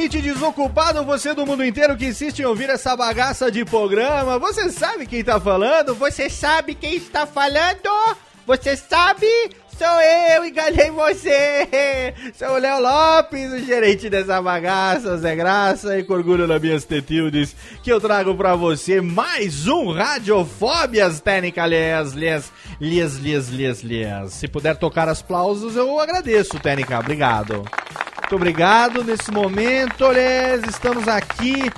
Ouvinte desocupado, você do mundo inteiro que insiste em ouvir essa bagaça de programa. Você sabe quem tá falando? Você sabe quem está falando? Você sabe? Sou eu, enganei você! Sou o Léo Lopes, o gerente dessa bagaça, Zé Graça, e com orgulho nas minhas tetildes, que eu trago pra você mais um Radiofóbias Técnica Lias, Lias, Lias, Lias, Lias. Se puder tocar as aplausos, eu agradeço, Técnica, obrigado. Muito obrigado. Nesse momento, olhês, estamos aqui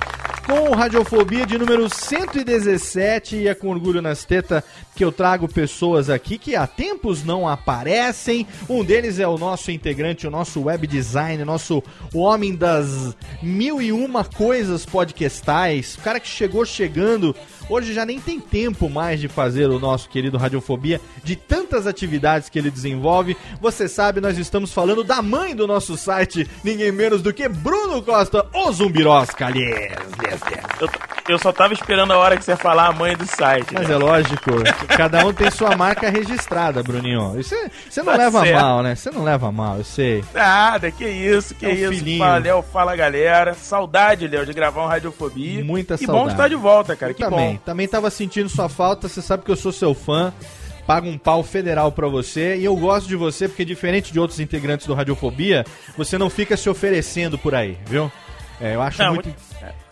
com Radiofobia de número 117 e é com orgulho nas tetas que eu trago pessoas aqui que há tempos não aparecem. Um deles é o nosso integrante, o nosso web design, nosso homem das mil e uma coisas podcastais, o cara que chegou chegando. Hoje já nem tem tempo mais de fazer o nosso querido Radiofobia, de tantas atividades que ele desenvolve. Você sabe, nós estamos falando da mãe do nosso site, ninguém menos do que Bruno Costa, o Zumbirosca. Yes, yes, yes. Eu, eu só tava esperando a hora que você ia falar a mãe do site. Mas né? é lógico, cada um tem sua marca registrada, Bruninho. Isso é- Você não Tá leva certo. mal, né? Você não leva mal, eu sei. Nada, que isso, que É um isso. filhinho. Fala, Léo, fala galera. Saudade, Léo, de gravar um Radiofobia. Muita que saudade. bom estar de volta, cara. Que também, bom. Também tava sentindo sua falta, você sabe que eu sou seu fã. Pago um pau federal pra você e eu gosto de você porque diferente de outros integrantes do Radiofobia, você não fica se oferecendo por aí, viu? É, eu acho Não, muito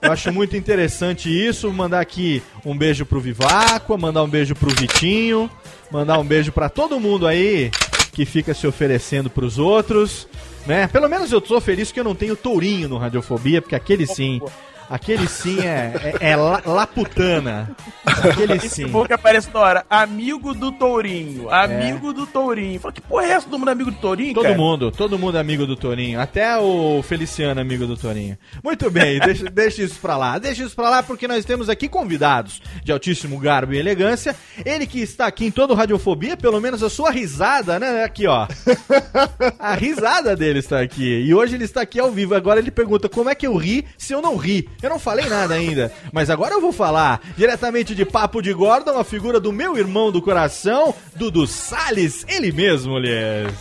eu acho muito interessante isso, mandar aqui um beijo pro Viváqua, mandar um beijo pro Vitinho, mandar um beijo pra todo mundo aí que fica se oferecendo pros outros, né? Pelo menos eu tô feliz que eu não tenho tourinho no Radiofobia, porque aquele sim, aquele sim é, é, é la, laputana. Aquele Esse sim. povo que aparece na hora, amigo do Tourinho, amigo do Tourinho. Fala, que porra é essa? Todo mundo amigo do Tourinho, Todo cara? mundo, todo mundo é amigo do Torinho. Até o Feliciano é amigo do Torinho. Muito bem, deixa, deixa isso pra lá. Deixa isso pra lá porque nós temos aqui convidados de altíssimo garbo e elegância. Ele que está aqui em todo Radiofobia, pelo menos a sua risada, né? Aqui, ó. A risada dele está aqui. E hoje ele está aqui ao vivo. Agora ele pergunta como é que eu ri se eu não ri. Eu não falei nada ainda, mas agora eu vou falar. Diretamente de Papo de Gordon, a figura do meu irmão do coração, Dudu Salles, ele mesmo, mulher.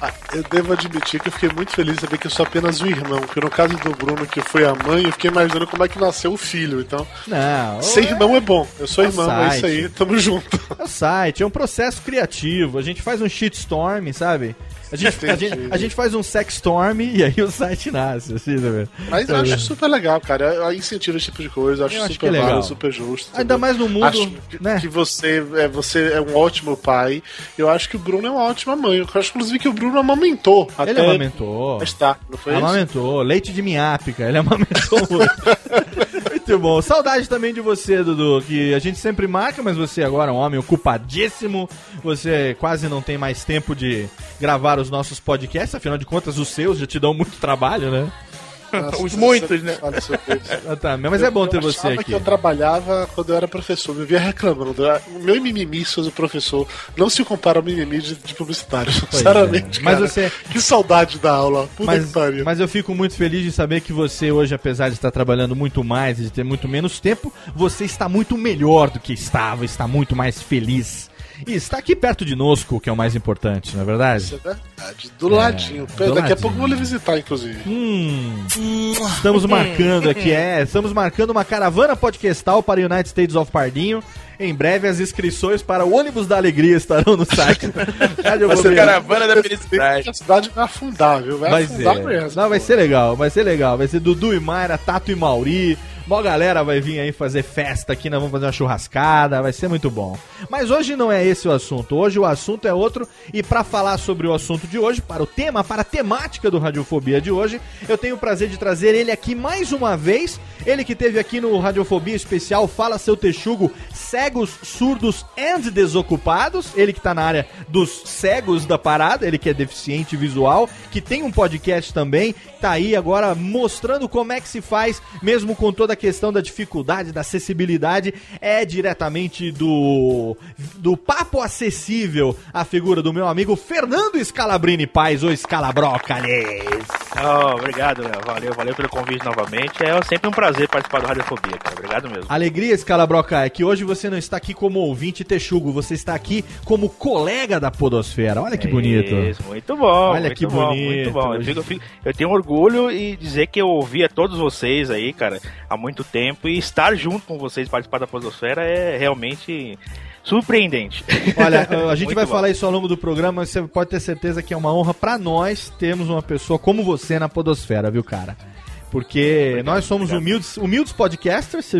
Ah, eu devo admitir que eu fiquei muito feliz de saber que eu sou apenas um irmão. Porque no caso do Bruno, que foi a mãe, eu fiquei imaginando como é que nasceu o filho. Então, Não, ser irmão é bom. Eu sou É o irmão, é isso site. aí, tamo junto. É o site, é um processo criativo. A gente faz um shitstorm, sabe? A gente, a, gente, a gente faz um sexstorm e aí o site nasce, assim, né? Mas eu acho super legal, cara. Eu incentivo esse tipo de coisa, eu acho Eu acho super que é legal. super justo. Ainda entendeu? mais no mundo, Acho que, né? que você, é, você é um ótimo pai. Eu acho que o Bruno é uma ótima mãe. Eu acho, inclusive, que o Bruno amamentou. Ele até amamentou. Está, não foi isso? Amamentou. Leite de minhápica, ele amamentou. Muito bom. Saudade também de você, Dudu, que a gente sempre marca, mas você agora é um homem ocupadíssimo. Você quase não tem mais tempo de gravar os nossos podcasts, afinal de contas, os seus já te dão muito trabalho, né? Nossa, Os muitos, né? Ah, tá, mas é bom ter Eu você aqui. que eu trabalhava quando eu era professor, me via reclamando. O meu mimimi sobre o professor não se compara ao mimimi de, de publicitário, sinceramente. é. Mas cara. você- Que saudade da aula. Puta Mas, que pariu. mas eu fico muito feliz de saber que você hoje, apesar de estar trabalhando muito mais e de ter muito menos tempo, você está muito melhor do que estava, está muito mais feliz. E está aqui perto de Nosco, que é o mais importante, não é verdade? Isso é verdade. Do ladinho. do Daqui ladinho. a pouco eu vou lhe visitar, inclusive. Hum, estamos marcando aqui, é, estamos marcando uma caravana podcastal para o United States of Pardinho. Em breve as inscrições para o ônibus da alegria estarão no site. Vai ser caravana da felicidade. A cidade vai afundar, viu? Vai, Vai afundar ser. mesmo. Não, vai ser legal, vai ser legal. Vai ser Dudu e Mayra, Tato e Mauri. Mó galera vai vir aí fazer festa aqui, nós vamos fazer uma churrascada, vai ser muito bom. Mas hoje não é esse o assunto, hoje o assunto é outro. E para falar sobre o assunto de hoje, para o tema, para a temática do Radiofobia de hoje, eu tenho o prazer de trazer ele aqui mais uma vez. Ele que teve aqui no Radiofobia Especial Fala Seu Texugo, Cegos, Surdos and Desocupados. Ele que tá na área dos cegos da parada, ele que é deficiente visual, que tem um podcast também, tá aí agora mostrando como é que se faz, mesmo com toda questão da dificuldade, da acessibilidade, é diretamente do do papo acessível a figura do meu amigo Fernando Scalabrini Paz, ou Scalabrócalis. Oh, obrigado, Léo. Valeu, valeu pelo convite novamente. É sempre um prazer participar do Radiofobia, cara. Obrigado mesmo. Alegria, Scalabroca, é que hoje você não está aqui como ouvinte texugo, você está aqui como colega da Podosfera. Olha que bonito. Isso, muito bom. Olha muito que bom, bonito. Muito bom. Eu, fico- eu fico- eu tenho orgulho e dizer que eu ouvia todos vocês aí, cara, há muito tempo. E estar junto com vocês, participar da Podosfera, é realmente surpreendente. Olha, a gente Muito vai bom. falar isso ao longo do programa, mas você pode ter certeza que é uma honra pra nós termos uma pessoa como você na Podosfera, viu, cara? Porque nós somos humildes, humildes podcasters,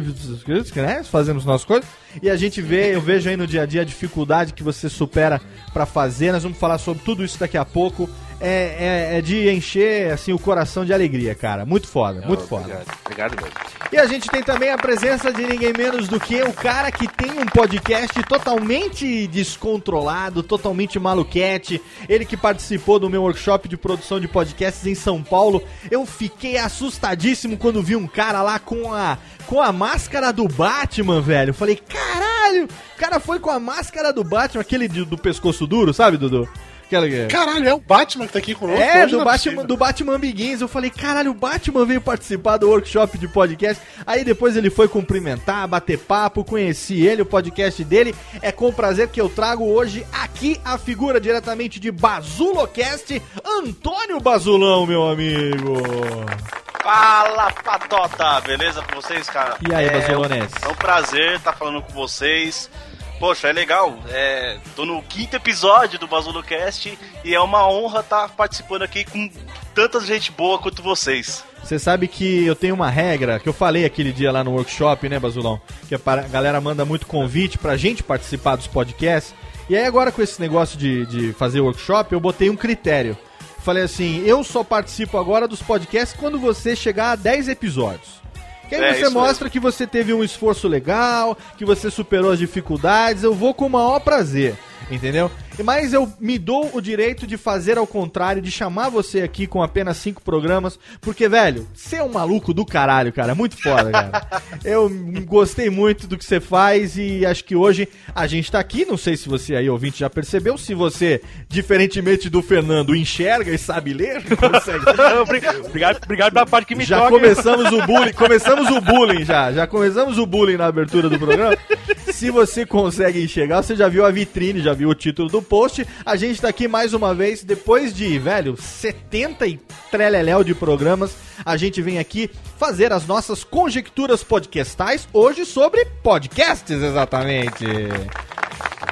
né? Fazemos nossas coisas. E a gente vê, eu vejo aí no dia a dia a dificuldade que você supera pra fazer. Nós vamos falar sobre tudo isso daqui a pouco. É, é- é de encher assim o coração de alegria, cara. Muito foda, muito foda. Obrigado, obrigado mesmo. E a gente tem também a presença de ninguém menos do que o cara que tem um podcast totalmente descontrolado, totalmente maluquete. Ele que participou do meu workshop de produção de podcasts em São Paulo. Eu fiquei assustadíssimo quando vi um cara lá com a com a máscara do Batman, velho. Eu falei, caralho, o cara foi com a máscara do Batman, aquele de- do pescoço duro, sabe, Dudu? Caralho, é o Batman que tá aqui conosco. é, hoje, do Batman, do Batman Begins. Eu falei, caralho, o Batman veio participar do workshop de podcast. Aí depois ele foi cumprimentar, bater papo, conheci ele, o podcast dele. É com prazer que eu trago hoje aqui a figura diretamente de Bazulocast, Antônio Bazulão, meu amigo. Fala, Patota! Beleza com vocês, cara? E aí, é, Bazulones? É um prazer estar falando com vocês. Poxa, é legal. É, tô no quinto episódio do BazuloCast e é uma honra estar participando aqui com tanta gente boa quanto vocês. Você sabe que eu tenho uma regra que eu falei aquele dia lá no workshop, né, Basulão? Que a galera manda muito convite pra gente participar dos podcasts. E aí agora com esse negócio de, de fazer workshop, eu botei um critério. Falei assim, eu só participo agora dos podcasts quando você chegar a 10 episódios. Que aí É, você mostra que você teve um esforço legal, que você superou as dificuldades, eu vou com o maior prazer, entendeu? Mas eu me dou o direito de fazer ao contrário, de chamar você aqui com apenas cinco programas, porque, velho, você é um maluco do caralho, cara, muito foda, cara. eu gostei muito do que você faz e acho que hoje a gente tá aqui, não sei se você aí, ouvinte, já percebeu, se você, diferentemente do Fernando, enxerga e sabe ler, consegue obrigado, pela parte que me já toca. começamos o bullying, começamos o bullying já, já começamos o bullying na abertura do programa. Se você consegue enxergar, você já viu a vitrine, já viu o título do post. A gente tá aqui mais uma vez, depois de, velho, 70 e treleléu de programas, a gente vem aqui fazer as nossas conjecturas podcastais, hoje sobre podcasts, exatamente.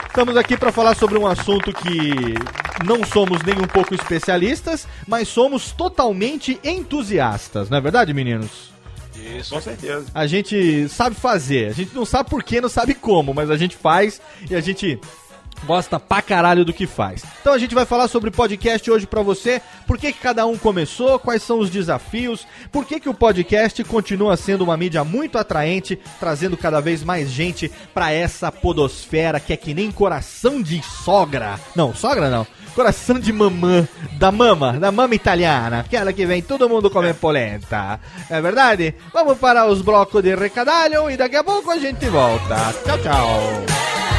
Estamos aqui para falar sobre um assunto que não somos nem um pouco especialistas, mas somos totalmente entusiastas, não é verdade, meninos? Isso. Com certeza. A gente sabe fazer, a gente não sabe porquê, não sabe como, mas a gente faz e a gente gosta pra caralho do que faz. Então a gente vai falar sobre podcast hoje pra você, por que, que cada um começou, quais são os desafios, por que, que o podcast continua sendo uma mídia muito atraente, trazendo cada vez mais gente pra essa podosfera que é que nem coração de sogra. Não, sogra não. Coração de mamã, da mama, da mama italiana, aquela que vem todo mundo comer polenta. É verdade? Vamos para os blocos de recadalho e daqui a pouco a gente volta. Tchau, tchau.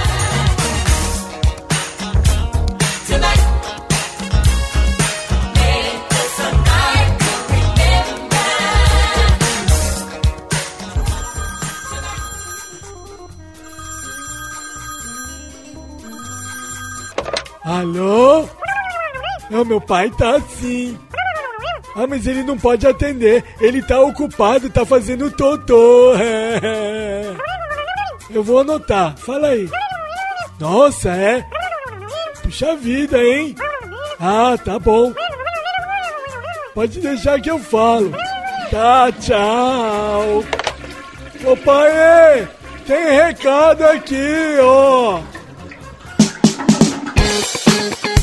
Alô? Não, meu pai tá assim. Ah, mas ele não pode atender. Ele tá ocupado, tá fazendo totô. Eu vou anotar. Fala aí. Nossa, é? Puxa vida, hein? Ah, tá bom. Pode deixar que eu falo. Tá, tchau. Ô pai, tem recado aqui, ó. Thank you.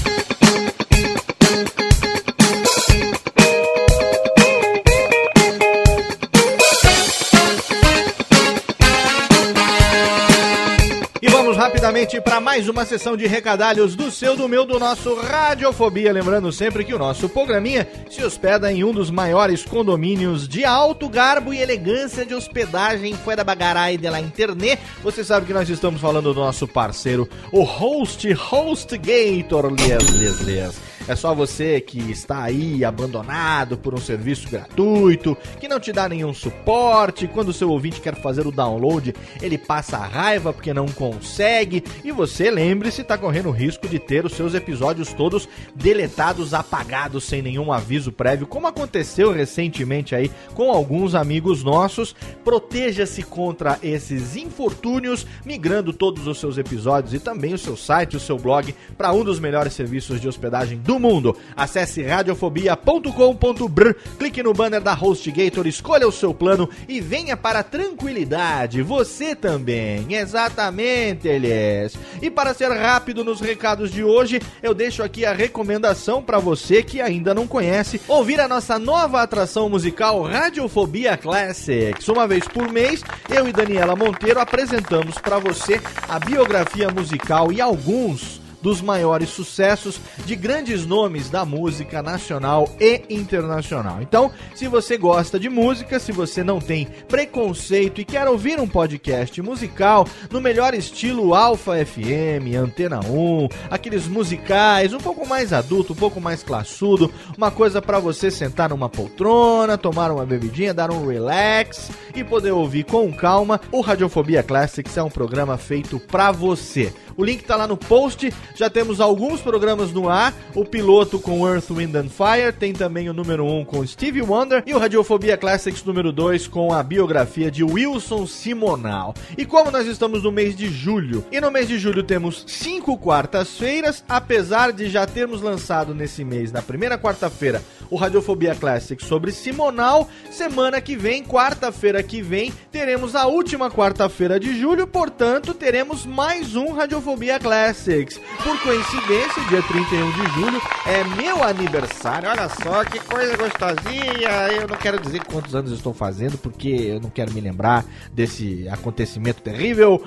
Rapidamente para mais uma sessão de recadalhos do seu, do meu, do nosso Radiofobia. Lembrando sempre que o nosso programinha se hospeda em um dos maiores condomínios de alto garbo e elegância de hospedagem foi da Bagarai de la Internet. Você sabe que nós estamos falando do nosso parceiro, o Host HostGator. Lias, lias. É só você que está aí abandonado por um serviço gratuito, que não te dá nenhum suporte. Quando o seu ouvinte quer fazer o download, ele passa raiva porque não consegue. E você, lembre-se, está correndo o risco de ter os seus episódios todos deletados, apagados, sem nenhum aviso prévio, como aconteceu recentemente aí com alguns amigos nossos. Proteja-se contra esses infortúnios, migrando todos os seus episódios e também o seu site, o seu blog, para um dos melhores serviços de hospedagem do do mundo. Acesse radiofobia.com.br, clique no banner da HostGator, escolha o seu plano e venha para a tranquilidade. Você também. Exatamente, Elias. E para ser rápido nos recados de hoje, eu deixo aqui a recomendação para você que ainda não conhece ouvir a nossa nova atração musical Radiofobia Classics. Uma vez por mês, eu e Daniela Monteiro apresentamos para você a biografia musical e alguns dos maiores sucessos de grandes nomes da música nacional e internacional. Então, se você gosta de música, se você não tem preconceito e quer ouvir um podcast musical no melhor estilo Alfa FM, Antena 1, aqueles musicais um pouco mais adulto, um pouco mais classudo, uma coisa para você sentar numa poltrona, tomar uma bebidinha, dar um relax e poder ouvir com calma, o Radiofobia Classics é um programa feito para você. O link tá lá no post. Já temos alguns programas no ar. O piloto com Earth, Wind and Fire. Tem também o número 1 um com Stevie Wonder. E o Radiofobia Classics número 2 com a biografia de Wilson Simonal. E como nós estamos no mês de julho, e no mês de julho temos cinco quartas-feiras, apesar de já termos lançado nesse mês, na primeira quarta-feira, o Radiofobia Classics sobre Simonal. Semana que vem, quarta-feira que vem, teremos a última quarta-feira de julho, portanto, teremos mais um Radiofobia Classics. Por coincidência, dia 31 de julho é meu aniversário. Olha só que coisa gostosinha. Eu não quero dizer quantos anos estou fazendo, porque eu não quero me lembrar desse acontecimento terrível.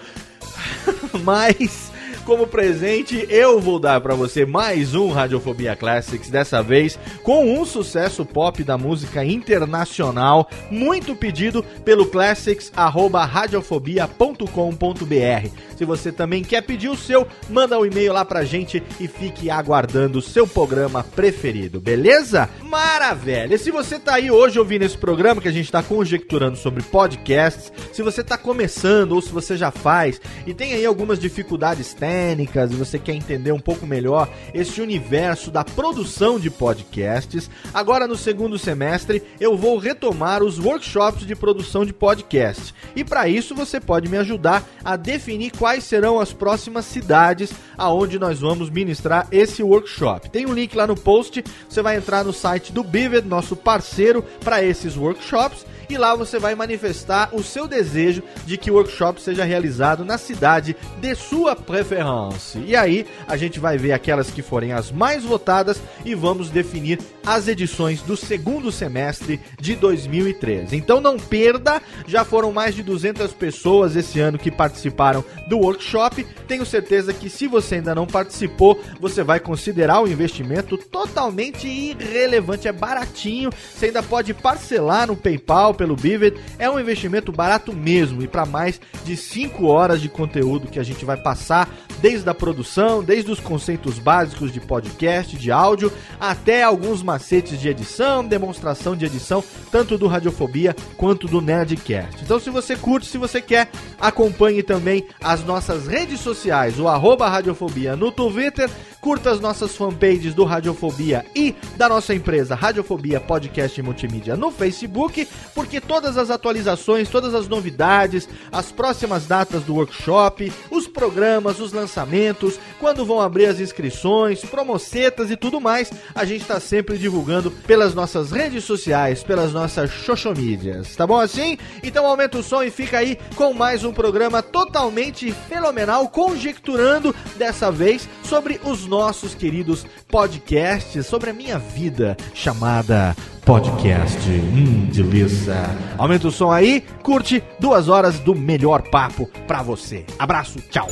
Mas como presente, eu vou dar para você mais um Radiofobia Classics, dessa vez com um sucesso pop da música internacional, muito pedido pelo classics@radiofobia.com.br. Se você também quer pedir o seu, manda um e-mail lá pra gente e fique aguardando o seu programa preferido, beleza? Maravilha! Se você tá aí hoje ouvindo esse programa que a gente tá conjecturando sobre podcasts, se você tá começando ou se você já faz e tem aí algumas dificuldades técnicas, técnicas e você quer entender um pouco melhor este universo da produção de podcasts, agora no segundo semestre eu vou retomar os workshops de produção de podcast. E para isso você pode me ajudar a definir quais serão as próximas cidades aonde nós vamos ministrar esse workshop. Tem um link lá no post, você vai entrar no site do Bivet, nosso parceiro para esses workshops e lá você vai manifestar o seu desejo de que o workshop seja realizado na cidade de sua preferência. E aí a gente vai ver aquelas que forem as mais votadas e vamos definir as edições do segundo semestre de 2013. Então não perda, já foram mais de 200 pessoas esse ano que participaram do workshop. Tenho certeza que se você ainda não participou, você vai considerar o investimento totalmente irrelevante, é baratinho. Você ainda pode parcelar no PayPal pelo Bivet. É um investimento barato mesmo e para mais de 5 horas de conteúdo que a gente vai passar desde a produção, desde os conceitos básicos de podcast, de áudio, até alguns macetes de edição, demonstração de edição, tanto do Radiofobia quanto do Nerdcast. Então, se você curte, se você quer, acompanhe também as nossas redes sociais, o arroba Radiofobia no Twitter, curta as nossas fanpages do Radiofobia e da nossa empresa Radiofobia Podcast e Multimídia no Facebook, porque todas as atualizações, todas as novidades, as próximas datas do workshop, os programas, os lançamentos, quando vão abrir as inscrições, promocetas e tudo mais, a gente está sempre divulgando pelas nossas redes sociais, pelas nossas xoxomídias. Tá bom assim? Então aumenta o som e fica aí com mais um programa totalmente fenomenal, conjecturando dessa vez sobre os nossos queridos podcasts, sobre a minha vida chamada podcast. Hum, delícia. Aumenta o som aí, curte duas horas do melhor papo pra você. Abraço, tchau.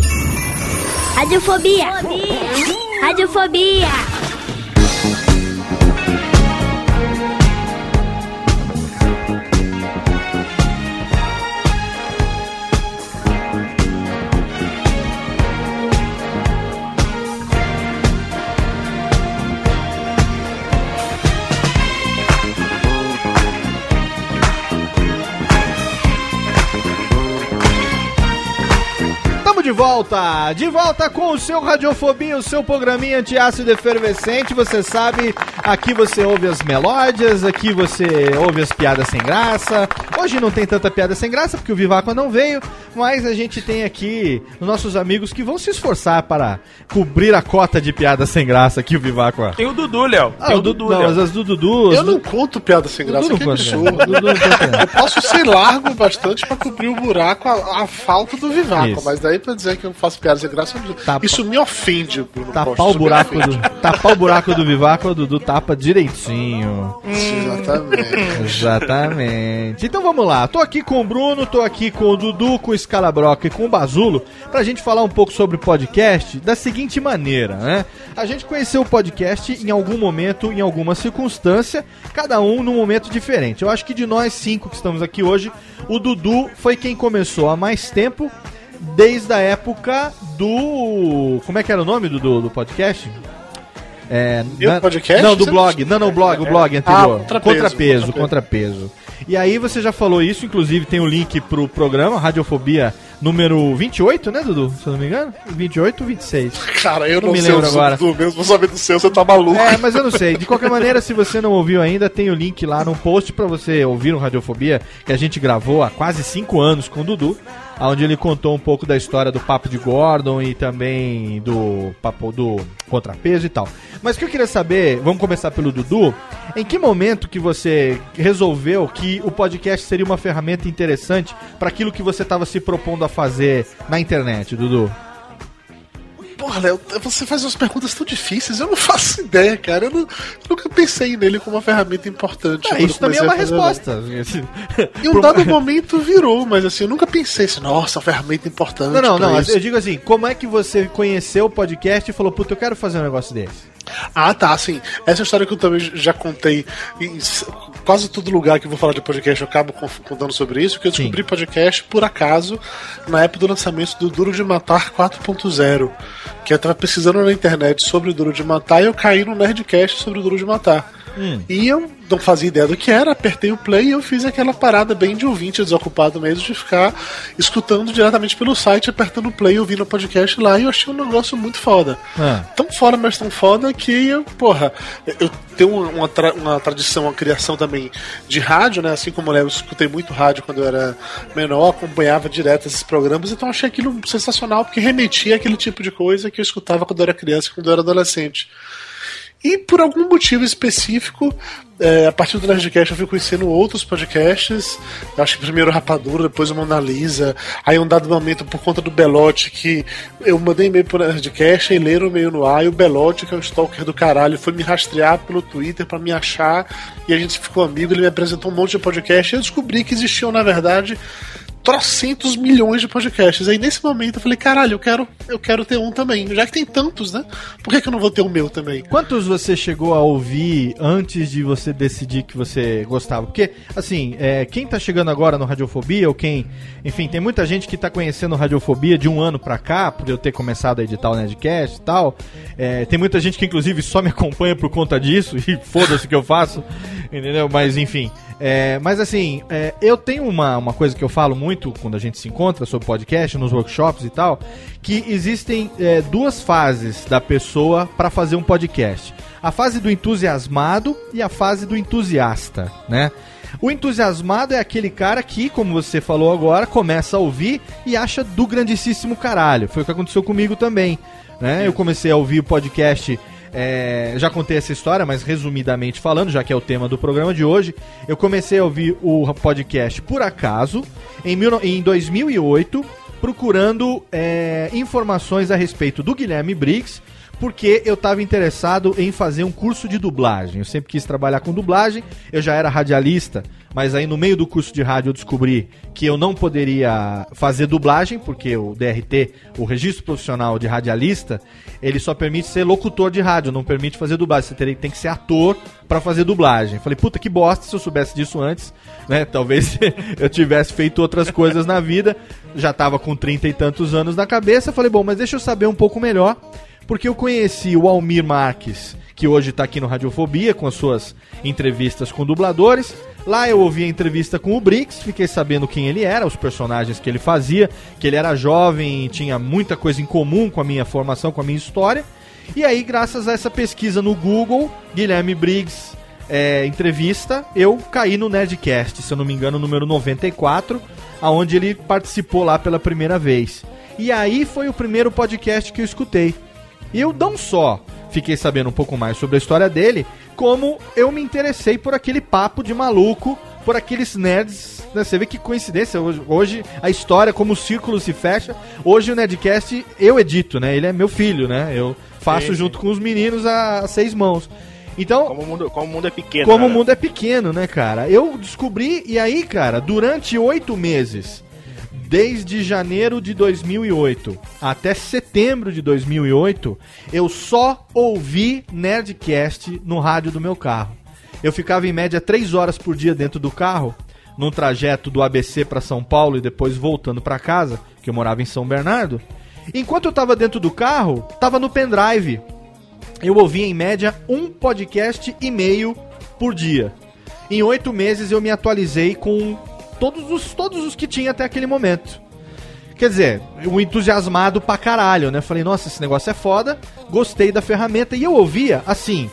Radiofobia. Radiofobia. Tamo volta, de volta com o seu Radiofobia, o seu programinha antiácido efervescente. Você sabe, aqui você ouve as melódias, aqui você ouve as piadas sem graça. Hoje não tem tanta piada sem graça porque o Vivaco não veio, mas a gente tem aqui os nossos amigos que vão se esforçar para cobrir a cota de piada sem graça que o Vivaco. Tem o Dudu, Léo. Ah, Tem o o Dudu, não, Léo. mas as do Dudu. as Eu não conto piada sem graça, Dudu que absurdo. não conta. Eu posso ser largo bastante pra cobrir o buraco, a, a falta do Vivaco, Isso. mas daí pra dizer que eu faço piada sem graça, Tapa- isso me ofende, Bruno Tapar Costa, o buraco do, tapar o buraco do Vivaco, o Dudu tapa direitinho. Exatamente. Exatamente. Então vamos lá. Tô aqui com o Bruno, tô aqui com o Dudu, com o Scalabroca e com o Bazulo pra gente falar um pouco sobre o podcast da seguinte maneira, né? A gente conheceu o podcast em algum momento, em alguma circunstância, cada um num momento diferente. Eu acho que de nós cinco que estamos aqui hoje, o Dudu foi quem começou há mais tempo, desde a época do. Como é que era o nome do, do podcast? É, Meu na- podcast? Não, do blog. Não, não, o blog, o blog anterior. Ah, contrapeso, contrapeso, contrapeso. E aí você já falou isso, inclusive tem o link pro programa Radiofobia número 28, né, Dudu? Se eu não me engano? 28 ou 26? Cara, eu Não não, me sei lembro o agora. do mesmo, saber do seu, você tá maluco. É, mas eu não sei. De qualquer maneira, se você não ouviu ainda, tem o link lá no post pra você ouvir o Radiofobia, que a gente gravou há quase 5 anos com o Dudu, onde ele contou um pouco da história do Papo de Gordon e também do papo do contrapeso e tal. Mas o que eu queria saber, vamos começar pelo Dudu, em que momento que você resolveu que o podcast seria uma ferramenta interessante para aquilo que você estava se propondo a fazer na internet, Dudu? Porra, Léo, você faz umas perguntas tão difíceis, eu não faço ideia, cara. Eu, não- eu nunca pensei nele como uma ferramenta importante. Quando isso também é uma resposta. Em um dado momento virou, mas assim, eu nunca pensei assim, nossa, ferramenta importante. Não, não, não. isso. Eu digo assim, como é que você conheceu o podcast e falou, puta, eu quero fazer um negócio desse? Ah, tá, assim. Essa história que eu também já contei em quase todo lugar que eu vou falar de podcast, eu acabo contando sobre isso, que eu descobri podcast por acaso na época do lançamento do Duro de Matar 4.0. Que eu tava pesquisando na internet sobre o Duro de Matar e eu caí no Nerdcast sobre o Duro de Matar. E eu não fazia ideia do que era, apertei o play e eu fiz aquela parada bem de ouvinte desocupado mesmo, de ficar escutando diretamente pelo site, apertando o play, ouvindo o podcast lá, e eu achei um negócio muito foda. Ah. Tão foda, mas tão foda que eu, porra, eu tenho uma, tra- uma tradição, uma criação também de rádio, né? Assim como eu escutei muito rádio quando eu era menor, acompanhava direto esses programas, então achei aquilo sensacional, porque remetia àquele tipo de coisa que eu escutava quando eu era criança e quando eu era adolescente. E por algum motivo específico, é, a partir do Nerdcast eu fui conhecendo outros podcasts. Acho que primeiro o Rapadura, depois o Mona. Aí um dado momento, por conta do Belote, que eu mandei e-mail pro Nerdcast e leram o e-mail no ar. E o Belote, que é um stalker do caralho, foi me rastrear pelo Twitter para me achar. E a gente ficou amigo. Ele me apresentou um monte de podcast. E eu descobri que existiam, na verdade, trocentos milhões de podcasts. Aí nesse momento eu falei, caralho, eu quero, eu quero ter um também. Já que tem tantos, né? Por que, que eu não vou ter o meu também? Quantos você chegou a ouvir antes de você decidir que você gostava? Porque, assim, é, quem tá chegando agora no Radiofobia, ou quem. Enfim, tem muita gente que tá conhecendo Radiofobia de um ano pra cá, por eu ter começado a editar o Nerdcast e tal. É, tem muita gente que, inclusive, só me acompanha por conta disso, e foda-se o que eu faço, entendeu? Mas, enfim. É, mas assim, é, eu tenho uma, uma coisa que eu falo muito quando a gente se encontra sobre podcast, nos workshops e tal, que existem é, duas fases da pessoa para fazer um podcast. A fase do entusiasmado e a fase do entusiasta, né? O entusiasmado é aquele cara que, como você falou agora, começa a ouvir e acha do grandíssimo caralho. Foi o que aconteceu comigo também. Né? Eu comecei a ouvir o podcast é, já contei essa história, mas resumidamente falando, já que é o tema do programa de hoje, eu comecei a ouvir o podcast por acaso em, mil, em 2008, procurando é, informações a respeito do Guilherme Briggs, porque eu estava interessado em fazer um curso de dublagem. Eu sempre quis trabalhar com dublagem, eu já era radialista mas aí no meio do curso de rádio eu descobri que eu não poderia fazer dublagem, porque o DRT, o registro profissional de radialista, ele só permite ser locutor de rádio, não permite fazer dublagem. Você tem que ser ator para fazer dublagem. Falei, puta que bosta, se eu soubesse disso antes, né? Talvez eu tivesse feito outras coisas na vida. Já tava com trinta e tantos anos na cabeça. Falei, bom, mas deixa eu saber um pouco melhor, porque eu conheci o Almir Marques, que hoje tá aqui no Radiofobia com as suas entrevistas com dubladores. Lá eu ouvi a entrevista com o Brix, fiquei sabendo quem ele era, os personagens que ele fazia, que ele era jovem e tinha muita coisa em comum com a minha formação, com a minha história. E aí, graças a essa pesquisa no Google, Guilherme Briggs é, entrevista, eu caí no Nerdcast, se eu não me engano, número 94, aonde ele participou lá pela primeira vez. E aí foi o primeiro podcast que eu escutei. E eu não só fiquei sabendo um pouco mais sobre a história dele, como eu me interessei por aquele papo de maluco, por aqueles nerds. Né? Você vê que coincidência, hoje, hoje, a história, como o círculo se fecha. Hoje o Nerdcast eu edito, né? Ele é meu filho, né? Eu faço sim, junto com os meninos a, a, seis mãos. Então, como o, mundo, como o mundo é pequeno. Como cara. o mundo é pequeno, né, cara? Eu descobri, e aí, cara, durante oito meses desde janeiro de 2008 até setembro de 2008, eu só ouvi Nerdcast no rádio do meu carro. Eu ficava em média 3 horas por dia dentro do carro, num trajeto do ABC para São Paulo e depois voltando para casa, que eu morava em São Bernardo. Enquanto eu estava dentro do carro, estava no pendrive. Eu ouvia em média um podcast e meio por dia. Em oito meses eu me atualizei com todos os, todos os que tinha até aquele momento. Quer dizer, um entusiasmado pra caralho, né? Falei, nossa, esse negócio é foda, gostei da ferramenta. E eu ouvia, assim,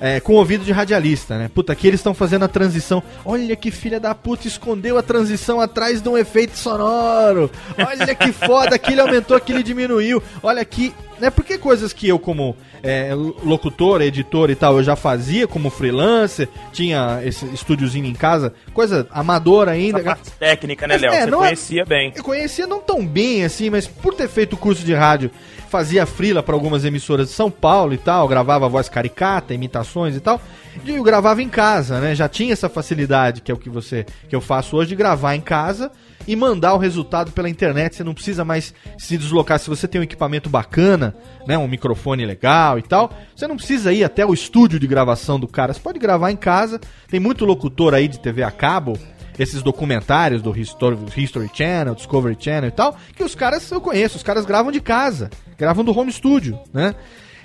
é, com ouvido de radialista, né? Puta, aqui eles estão fazendo a transição. Olha que filha da puta, escondeu a transição atrás de um efeito sonoro. Olha que foda, aqui ele aumentou, aqui ele diminuiu. Olha aqui. Né? Porque coisas que eu, como é, locutor, editor e tal, eu já fazia como freelancer, tinha esse estúdiozinho em casa, coisa amadora ainda. Essa parte técnica, né, Léo? É, Você conhecia é, bem. Eu conhecia não tão bem assim, mas por ter feito o curso de rádio fazia frila para algumas emissoras de São Paulo e tal, gravava voz caricata, imitações e tal. E eu gravava em casa, né? Já tinha essa facilidade que é o que você que eu faço hoje de gravar em casa e mandar o resultado pela internet. Você não precisa mais se deslocar se você tem um equipamento bacana, né, um microfone legal e tal. Você não precisa ir até o estúdio de gravação do cara. Você pode gravar em casa. Tem muito locutor aí de TV a cabo esses documentários do History, History Channel, Discovery Channel e tal, que os caras eu conheço, os caras gravam de casa, gravam do home studio, né?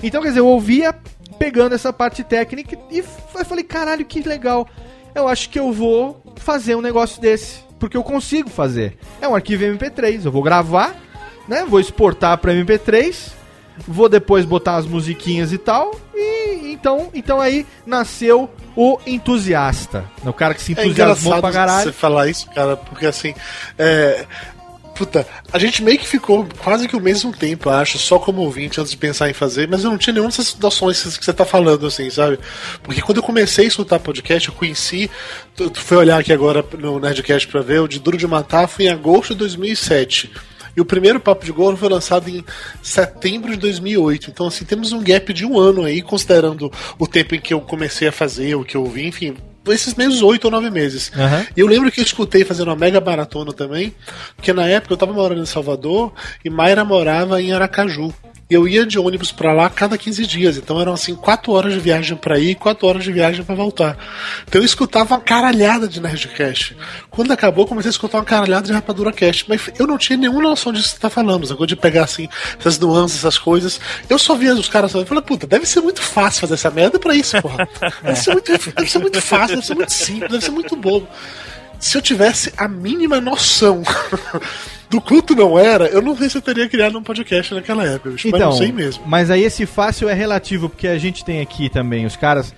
Então, quer dizer, eu ouvia pegando essa parte técnica e falei, caralho, que legal. Eu acho que eu vou fazer um negócio desse, porque eu consigo fazer. É um arquivo MP3, eu vou gravar, né? Vou exportar para MP3 vou depois botar as musiquinhas e tal. E então, então aí nasceu o entusiasta. O cara que se é entusiasmou é pra caralho. Você falar isso, cara, porque assim. É, Puta, a gente meio que ficou quase que o mesmo tempo, acho, só como ouvinte antes de pensar em fazer, mas eu não tinha nenhuma dessas noções que você tá falando, assim, sabe? Porque quando eu comecei a escutar podcast, eu conheci, tu, tu foi olhar aqui agora no Nerdcast pra ver, o de Duro de Matar foi em agosto de 2007. E o primeiro Papo de Gordo foi lançado em setembro de 2008. Então, assim, temos um gap de um ano aí, considerando o tempo em que eu comecei a fazer, o que eu vi, enfim, esses meses oito ou nove meses. Aham. E eu lembro que eu escutei fazendo uma mega maratona também, porque na época eu tava morando em Salvador e Mayra morava em Aracaju. Eu ia de ônibus pra lá cada 15 dias, então eram assim quatro horas de viagem pra ir e quatro horas de viagem pra voltar. Então eu escutava uma caralhada de Nerdcast. Quando acabou, comecei a escutar uma caralhada de Rapadura Cast, mas eu não tinha nenhuma noção disso que você tá falando, sacou? De pegar assim, essas nuances, essas coisas. Eu só via os caras falando, falei, puta, deve ser muito fácil fazer essa merda pra isso, porra. Deve ser muito, deve ser muito fácil, deve ser muito simples, deve ser muito bobo. Se eu tivesse a mínima noção do quanto não era, eu não sei se eu teria criado um podcast naquela época, bicho, mas Então, não sei mesmo. mas aí esse fácil é relativo, porque a gente tem aqui também os caras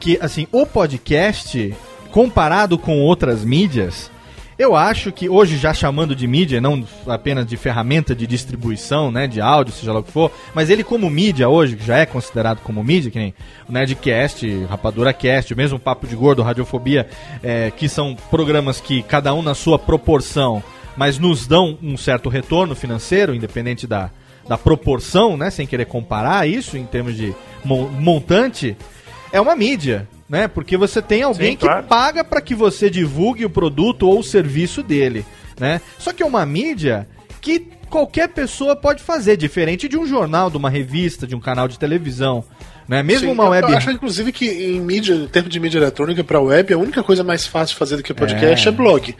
que, assim, o podcast, comparado com outras mídias, eu acho que hoje, já chamando de mídia, não apenas de ferramenta de distribuição, né, de áudio, seja lá o que for, mas ele como mídia hoje, que já é considerado como mídia, que nem o Nerdcast, Rapadura Cast, o mesmo Papo de Gordo, Radiofobia, é, que são programas que cada um na sua proporção, mas nos dão um certo retorno financeiro, independente da, da proporção, né, sem querer comparar isso em termos de mon- montante, é uma mídia, né? Porque você tem alguém Sim, que claro. paga para que você divulgue o produto ou o serviço dele, né? Só que é uma mídia que qualquer pessoa pode fazer, diferente de um jornal, de uma revista, de um canal de televisão, né? Mesmo Sim, uma web Eu acho, inclusive, que em mídia, em termos de mídia eletrônica pra web, a única coisa mais fácil de fazer do que podcast é, blog.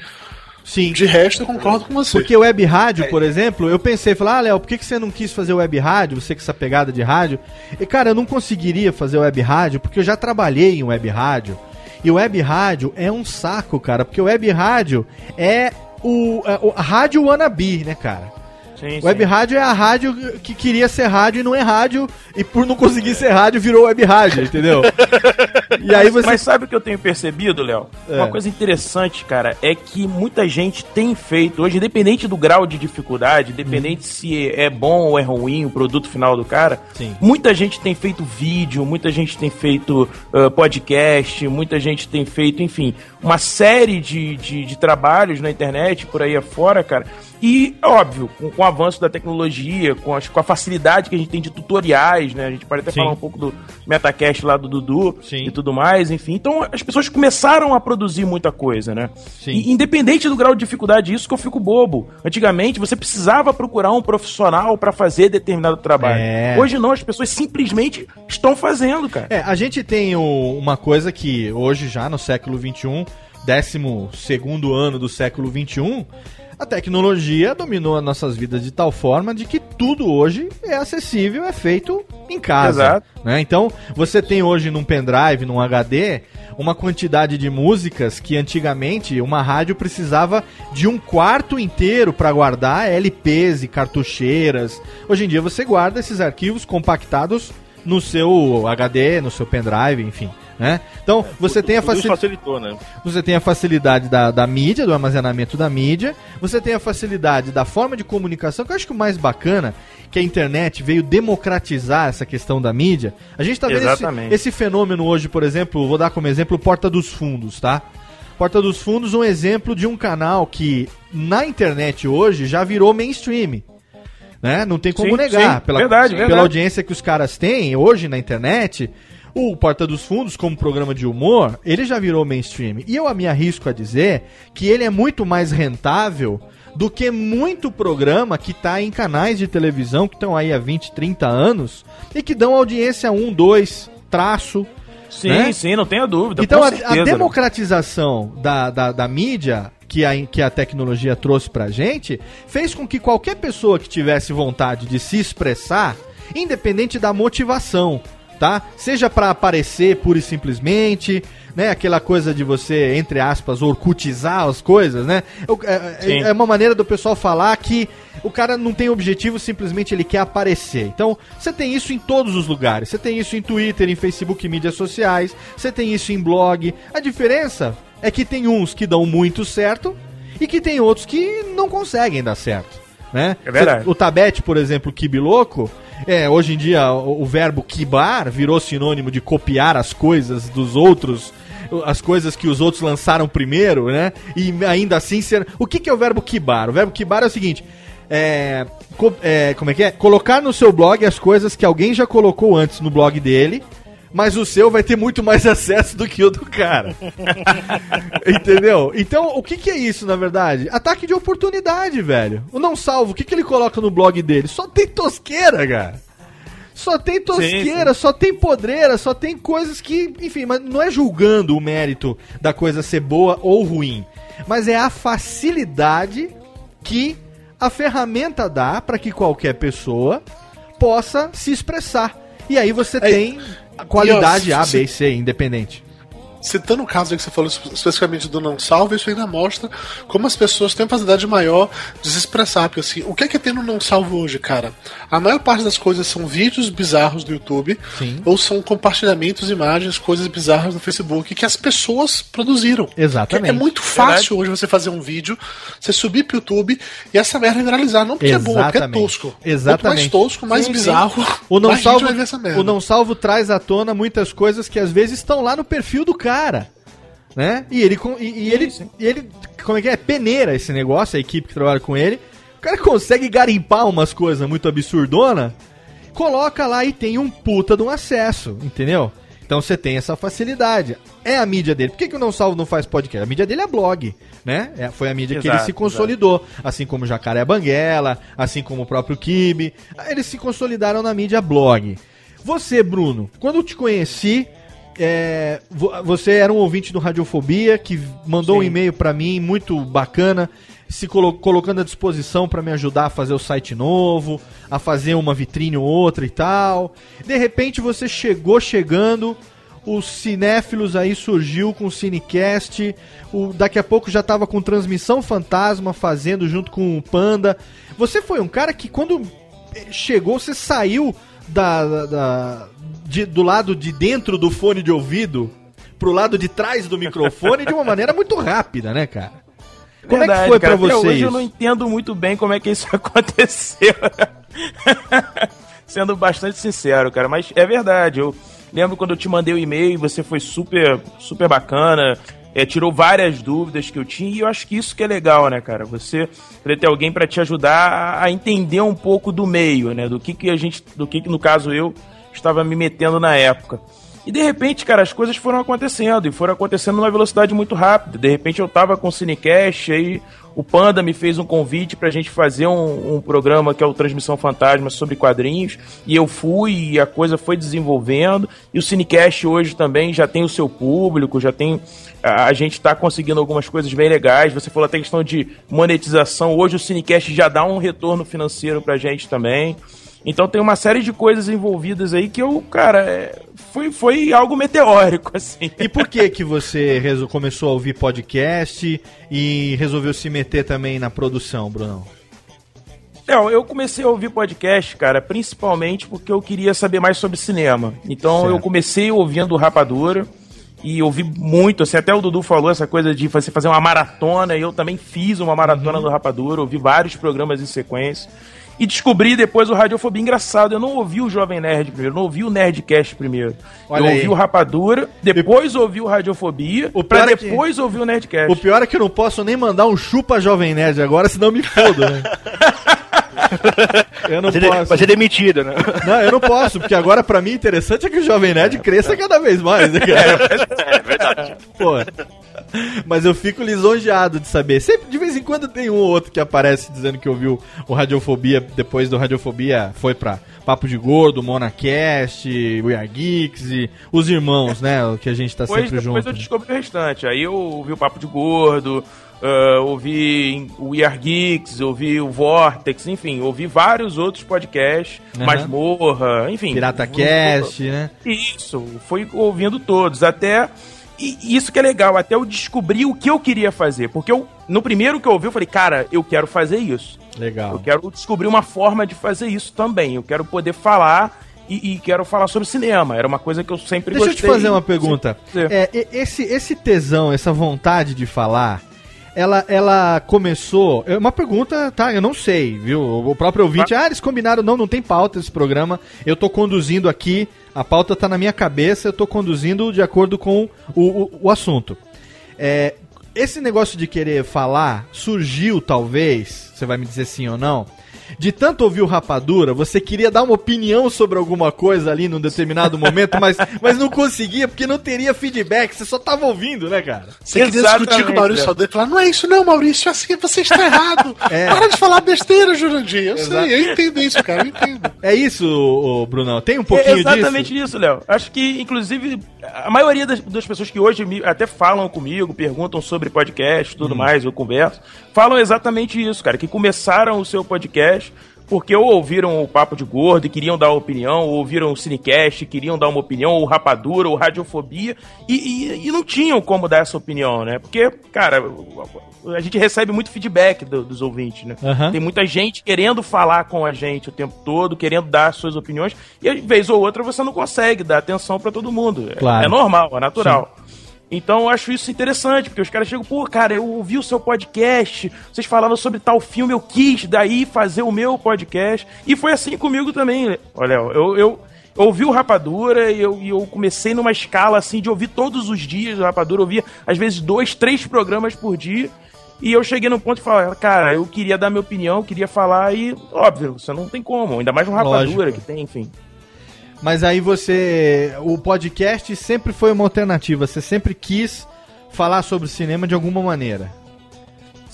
Sim. De resto, eu concordo com você. Porque web rádio, por exemplo, eu pensei, falar, ah, Léo, por que, que você não quis fazer web rádio? Você com essa pegada de rádio. E, cara, eu não conseguiria fazer web rádio porque eu já trabalhei em web rádio. E web rádio é um saco, cara, porque web rádio é o, é o a rádio wannabe, né, cara? Sim, Web rádio é a rádio que queria ser rádio e não é rádio, e por não conseguir ser rádio virou web rádio, entendeu? e aí você. Mas sabe o que eu tenho percebido, Léo? É. Uma coisa interessante, cara, é que muita gente tem feito, hoje, independente do grau de dificuldade, independente se é bom ou é ruim o produto final do cara, Sim. muita gente tem feito vídeo, muita gente tem feito ah, podcast, muita gente tem feito, enfim, uma série de, de, de trabalhos na internet, por aí afora, cara. E, óbvio, com, o avanço da tecnologia, com, as- com a facilidade que a gente tem de tutoriais, né? A gente pode até Sim. falar um pouco do Metacast lá do Dudu Sim. e tudo mais, enfim. Então as pessoas começaram a produzir muita coisa, né? Sim. E, independente do grau de dificuldade, isso que eu fico bobo. Antigamente você precisava procurar um profissional pra fazer determinado trabalho. É. Hoje não, as pessoas simplesmente estão fazendo, cara. É, a gente tem o- uma coisa que hoje já no século XXI, décimo segundo ano do século XXI, a tecnologia dominou as nossas vidas de tal forma de que tudo hoje é acessível, é feito em casa. Exato. né? Então, você tem hoje num pendrive, num HD, uma quantidade de músicas que antigamente uma rádio precisava de um quarto inteiro para guardar LPs e cartucheiras. Hoje em dia você guarda esses arquivos compactados no seu HD, no seu pendrive, enfim. Né? Então você tem a Tudo isso facilidade. facilitou, né? Você tem a facilidade da, da mídia, do armazenamento da mídia. Você tem a facilidade da forma de comunicação, que eu acho que o mais bacana que a internet veio democratizar essa questão da mídia. A gente tá vendo esse, esse fenômeno hoje, por exemplo, vou dar como exemplo o Porta dos Fundos, tá? Porta dos Fundos, um exemplo de um canal que na internet hoje já virou mainstream. Né? Não tem como Sim, negar. sim. pela, Verdade, pela verdade. audiência que os caras têm hoje na internet, o Porta dos Fundos, como programa de humor, ele já virou mainstream. E eu me arrisco a dizer que ele é muito mais rentável do que muito programa que tá em canais de televisão que estão aí há 20, 30 anos e que dão audiência 1, 2, traço. Sim, né? sim, não tenha dúvida. Então a, certeza, a né? democratização da, da, da mídia que a, que a tecnologia trouxe pra gente fez com que qualquer pessoa que tivesse vontade de se expressar, independente da motivação, tá? Seja pra aparecer pura e simplesmente, né? Aquela coisa de você, entre aspas, orcutizar as coisas, né? É- Sim. é, é uma maneira do pessoal falar que o cara não tem objetivo, simplesmente ele quer aparecer. Então, você tem isso em todos os lugares. Você tem isso em Twitter, em Facebook e mídias sociais. Você tem isso em blog. A diferença é que tem uns que dão muito certo e que tem outros que não conseguem dar certo. Né? É verdade. O Tabete, por exemplo, Kibiloco, é, hoje em dia o, o verbo kibar virou sinônimo de copiar as coisas dos outros, as coisas que os outros lançaram primeiro, né? E ainda assim ser. O que, que é o verbo kibar? O verbo kibar é o seguinte. É, co- é, como é que é? Colocar no seu blog as coisas que alguém já colocou antes no blog dele, mas o seu vai ter muito mais acesso do que o do cara. Entendeu? Então, o que, que é isso, na verdade? Ataque de oportunidade, velho. O não salvo, o que, que ele coloca no blog dele? Só tem tosqueira, cara. Só tem tosqueira, só tem podreira, só tem coisas que, enfim, mas não é julgando o mérito da coisa ser boa ou ruim, mas é a facilidade que a ferramenta dá para que qualquer pessoa possa se expressar. E aí você tem a qualidade A, B e C, independente. Citando o caso que você falou espe- especificamente do não salvo, isso ainda mostra como as pessoas têm uma facilidade maior de se expressar. Porque assim, o que é que tem no não salvo hoje, cara? A maior parte das coisas são vídeos bizarros do YouTube, Sim. ou são compartilhamentos, imagens, coisas bizarras no Facebook que as pessoas produziram. Exatamente. É muito fácil hoje você fazer um vídeo, você subir pro YouTube e essa merda viralizar. Não porque é bom, é porque é Exatamente. tosco. Quanto Exatamente. mais tosco, mais Sim, sim. bizarro. O não, salvo, o não salvo traz à tona muitas coisas que às vezes estão lá no perfil do cara. Né? E ele, e, e ele, e ele, como é que é? Peneira esse negócio, a equipe que trabalha com ele. O cara consegue garimpar umas coisas muito absurdona, coloca lá e tem um puta de um acesso, entendeu? Então você tem essa facilidade. É a mídia dele. Por que, que o Não Salvo não faz podcast? A mídia dele é blog, né? É, foi a mídia que ele Exato, se consolidou. Assim como o Jacaré Banguela, assim como o próprio Kibe. Eles se consolidaram na mídia blog. Você, Bruno, quando eu te conheci, é, vo- você era um ouvinte do Radiofobia que mandou um e-mail pra mim muito bacana, se colo- colocando à disposição pra me ajudar a fazer o site novo, a fazer uma vitrine ou outra e tal. De repente você chegou chegando, os cinéfilos aí surgiu com o Cinecast, o, daqui a pouco já tava com transmissão fantasma fazendo junto com o Panda. Você foi um cara que quando eh, chegou, você saiu da, da- da- de- do lado de dentro do fone de ouvido pro lado de trás do microfone de uma maneira muito rápida, né, cara? Como é que Verdade, foi. Até você hoje eu não entendo muito bem como é que isso aconteceu. Sendo bastante sincero, cara, mas é verdade. Eu lembro quando eu te mandei o e-mail, você foi super, super bacana, é, tirou várias dúvidas que eu tinha e eu acho que isso que é legal, né, cara? Você ter alguém para te ajudar a- a entender um pouco do meio, né? Do que que a gente, do que que no caso eu estava me metendo na época. E de repente, cara, as coisas foram acontecendo e foram acontecendo numa velocidade muito rápida. De repente eu tava com o Cinecast, aí o Panda me fez um convite pra gente fazer um, um programa que é o Transmissão Fantasma sobre quadrinhos. E eu fui e a coisa foi desenvolvendo. E o Cinecast hoje também já tem o seu público, já tem. A, gente tá conseguindo algumas coisas bem legais. Você falou até questão de monetização. Hoje o Cinecast já dá um retorno financeiro pra gente também. Então tem uma série de coisas envolvidas aí que eu, cara, é, foi, foi algo meteórico, assim. E por que que você começou a ouvir podcast e resolveu se meter também na produção, Brunão? Não, eu comecei a ouvir podcast, cara, principalmente porque eu queria saber mais sobre cinema. Então Certo. eu comecei ouvindo o Rapadura e ouvi muito, assim, até o Dudu falou essa coisa de você fazer uma maratona, e eu também fiz uma Uhum. maratona do Rapadura, ouvi vários programas em sequência. E descobri depois o Radiofobia engraçado. Eu não ouvi o Jovem Nerd primeiro, não ouvi o Nerdcast primeiro. Olha eu aí. ouvi o Rapadura, depois ouvi o Radiofobia, O pra pior é que- depois ouvir o Nerdcast. O pior é que eu não posso nem mandar um chupa Jovem Nerd agora, senão eu me fodo, né? eu não de- posso. vai ser demitido, né? Não, eu não posso, porque agora pra mim interessante é que o Jovem Nerd cresça cada vez mais, né, cara? É verdade. Pô. Mas eu fico lisonjeado de saber. Sempre, de vez em quando tem um ou outro que aparece dizendo que ouviu o Radiofobia, depois do Radiofobia foi pra Papo de Gordo, Monacast, We Are Geeks e os irmãos, né? Que a gente tá Depois, sempre depois junto. eu descobri o restante. Aí eu ouvi o Papo de Gordo, ah, ouvi o We Are Geeks, ouvi o Vortex, enfim, ouvi vários outros podcasts, Aham. Masmorra, enfim. Pirata Cast, né? Isso, fui ouvindo todos, até. E isso que é legal, até eu descobri o que eu queria fazer. Porque eu, no primeiro que eu ouvi, eu falei, cara, eu quero fazer isso. Eu Legal. quero descobrir uma forma de fazer isso também. Eu quero poder falar e, e quero falar sobre cinema. Era uma coisa que eu sempre Deixa eu gostei. te fazer uma pergunta. É, esse, esse tesão, essa vontade de falar, ela, ela começou. É uma pergunta, tá? Eu não sei, viu? O próprio ouvinte. Ah, eles combinaram, não, não tem pauta esse programa. Eu tô conduzindo aqui, a pauta tá na minha cabeça, eu tô conduzindo de acordo com o, o, o assunto. É, esse negócio de querer falar surgiu, talvez, você vai me dizer sim ou não, de tanto ouvir o Rapadura, você queria dar uma opinião sobre alguma coisa ali num determinado momento, mas, mas não conseguia porque não teria feedback, você só tava ouvindo, né, cara? Você queria discutir com o Maurício Saldanha e falar, não é isso não, Maurício, assim você está errado. É. Para de falar besteira, Jurandir. Eu Exato. sei, eu entendo isso, cara, eu entendo. É isso, Brunão? Tem um pouquinho É exatamente disso? isso, Léo. Acho que, inclusive, a maioria das, das pessoas que hoje me- até falam comigo, perguntam sobre podcast e tudo Hum. mais, eu converso, falam exatamente isso, cara, que começaram o seu podcast porque ou ouviram o Papo de Gordo e queriam dar uma opinião, ou ouviram o Cinecast e queriam dar uma opinião, ou Rapadura, ou Radiofobia, e, e- e não tinham como dar essa opinião, né? Porque, cara, a gente recebe muito feedback do- dos ouvintes, né? Aham. Tem muita gente querendo falar com a gente o tempo todo, querendo dar suas opiniões, e vez ou outra você não consegue dar atenção pra todo mundo. É- Claro. É normal, é natural. Então eu acho isso interessante, porque os caras chegam, pô, cara, eu ouvi o seu podcast, vocês falaram sobre tal filme, eu quis daí fazer o meu podcast. E foi assim comigo também. Olha, eu, eu, eu ouvi o Rapadura e eu, e eu comecei numa escala assim de ouvir todos os dias o Rapadura, eu ouvia às vezes dois, três programas por dia. E eu cheguei no ponto de falar, cara, eu queria dar minha opinião, queria falar e, óbvio, você não tem como, ainda mais um Rapadura Lógico. que tem, enfim. Mas aí você. O podcast sempre foi uma alternativa. Você sempre quis falar sobre cinema de alguma maneira.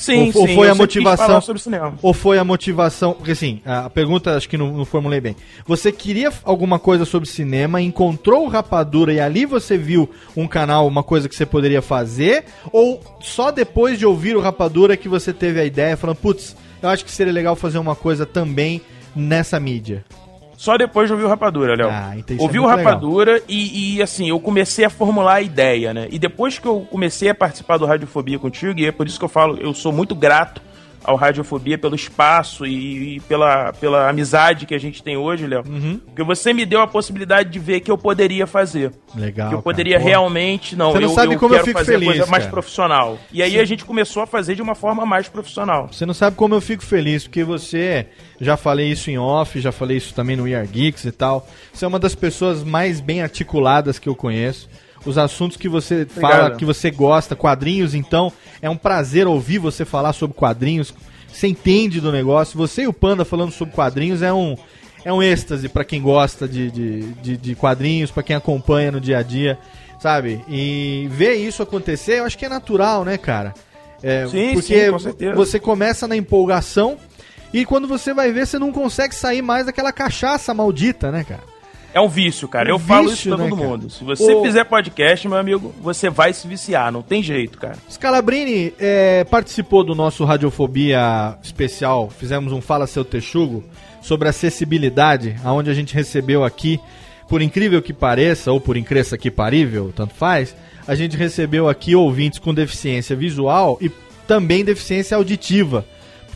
Sim, ou, ou sim, foi eu a motivação. sobre cinema. Ou foi a motivação. Porque assim, a pergunta acho que não, não formulei bem. Você queria alguma coisa sobre cinema, encontrou o Rapadura e ali você viu um canal, uma coisa que você poderia fazer? Ou só depois de ouvir o Rapadura que você teve a ideia, falando, putz, eu acho que seria legal fazer uma coisa também nessa mídia? Só depois de ouvir o Rapadura, Léo. Ah, então isso Ouvi é o. Rapadura e, e, assim, eu comecei a formular a ideia, né? E depois que eu comecei a participar do Radiofobia contigo, e é por isso que eu falo, eu sou muito grato ao Radiofobia pelo espaço e, e pela, pela amizade que a gente tem hoje, Léo. Uhum. Porque você me deu a possibilidade de ver que eu poderia fazer. Legal. que eu cara. poderia Pô. realmente, não, Você não eu, sabe eu como eu quero fico fazer feliz, coisa mais cara. profissional. E aí Sim. a gente começou a fazer de uma forma mais profissional. Você não sabe como eu fico feliz, porque você, já falei isso em off, já falei isso também no We Are Geeks e tal. Você é uma das pessoas mais bem articuladas que eu conheço. Os assuntos que você fala, Obrigado. que você gosta, quadrinhos, então, é um prazer ouvir você falar sobre quadrinhos. Você entende do negócio. Você e o Panda falando sobre quadrinhos é um, é um êxtase pra quem gosta de, de, de, de quadrinhos, pra quem acompanha no dia a dia, sabe? E ver isso acontecer, eu acho que é natural, né, cara? É, Sim, porque sim, com certeza. você começa na empolgação e quando você vai ver, você não consegue sair mais daquela cachaça maldita, né, cara? É um vício, cara. Um eu falo vício, isso pra né, todo cara? mundo. Se você Ô- fizer podcast, meu amigo, você vai se viciar. Não tem jeito, cara. Scalabrini é, participou do nosso Radiofobia especial. Fizemos um Fala Seu Texugo sobre acessibilidade, aonde a gente recebeu aqui, por incrível que pareça, ou por incresça que parível, tanto faz, a gente recebeu aqui ouvintes com deficiência visual e também deficiência auditiva.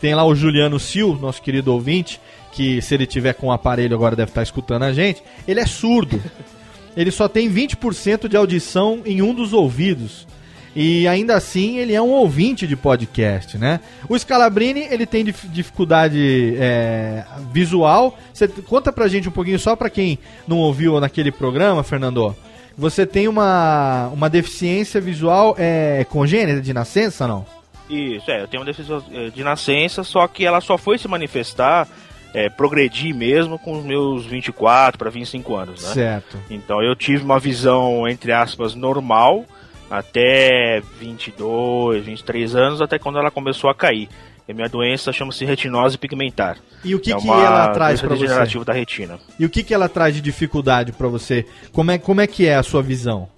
Tem lá o Juliano Sil, nosso querido ouvinte, que se ele tiver com o aparelho agora deve estar escutando a gente. Ele é surdo. Ele só tem 20% de audição em um dos ouvidos. E ainda assim ele é um ouvinte de podcast, né? O Scalabrini, ele tem dif- dificuldade é, visual. Você conta pra gente um pouquinho, só pra quem não ouviu naquele programa, Fernando. Você tem uma, uma deficiência visual é, congênita de nascença, não? Isso, é, eu tenho uma deficiência eh, de nascença, só que ela só foi se manifestar, progredir mesmo com os meus 24 para 25 anos, né? Certo. Então eu tive uma visão, entre aspas, normal até 22, 23 anos, até quando ela começou a cair. E a minha doença chama-se retinose pigmentar. E o que, é que ela traz pra você? da retina. E o que, que ela traz de dificuldade pra você? Como é, como é que é a sua visão?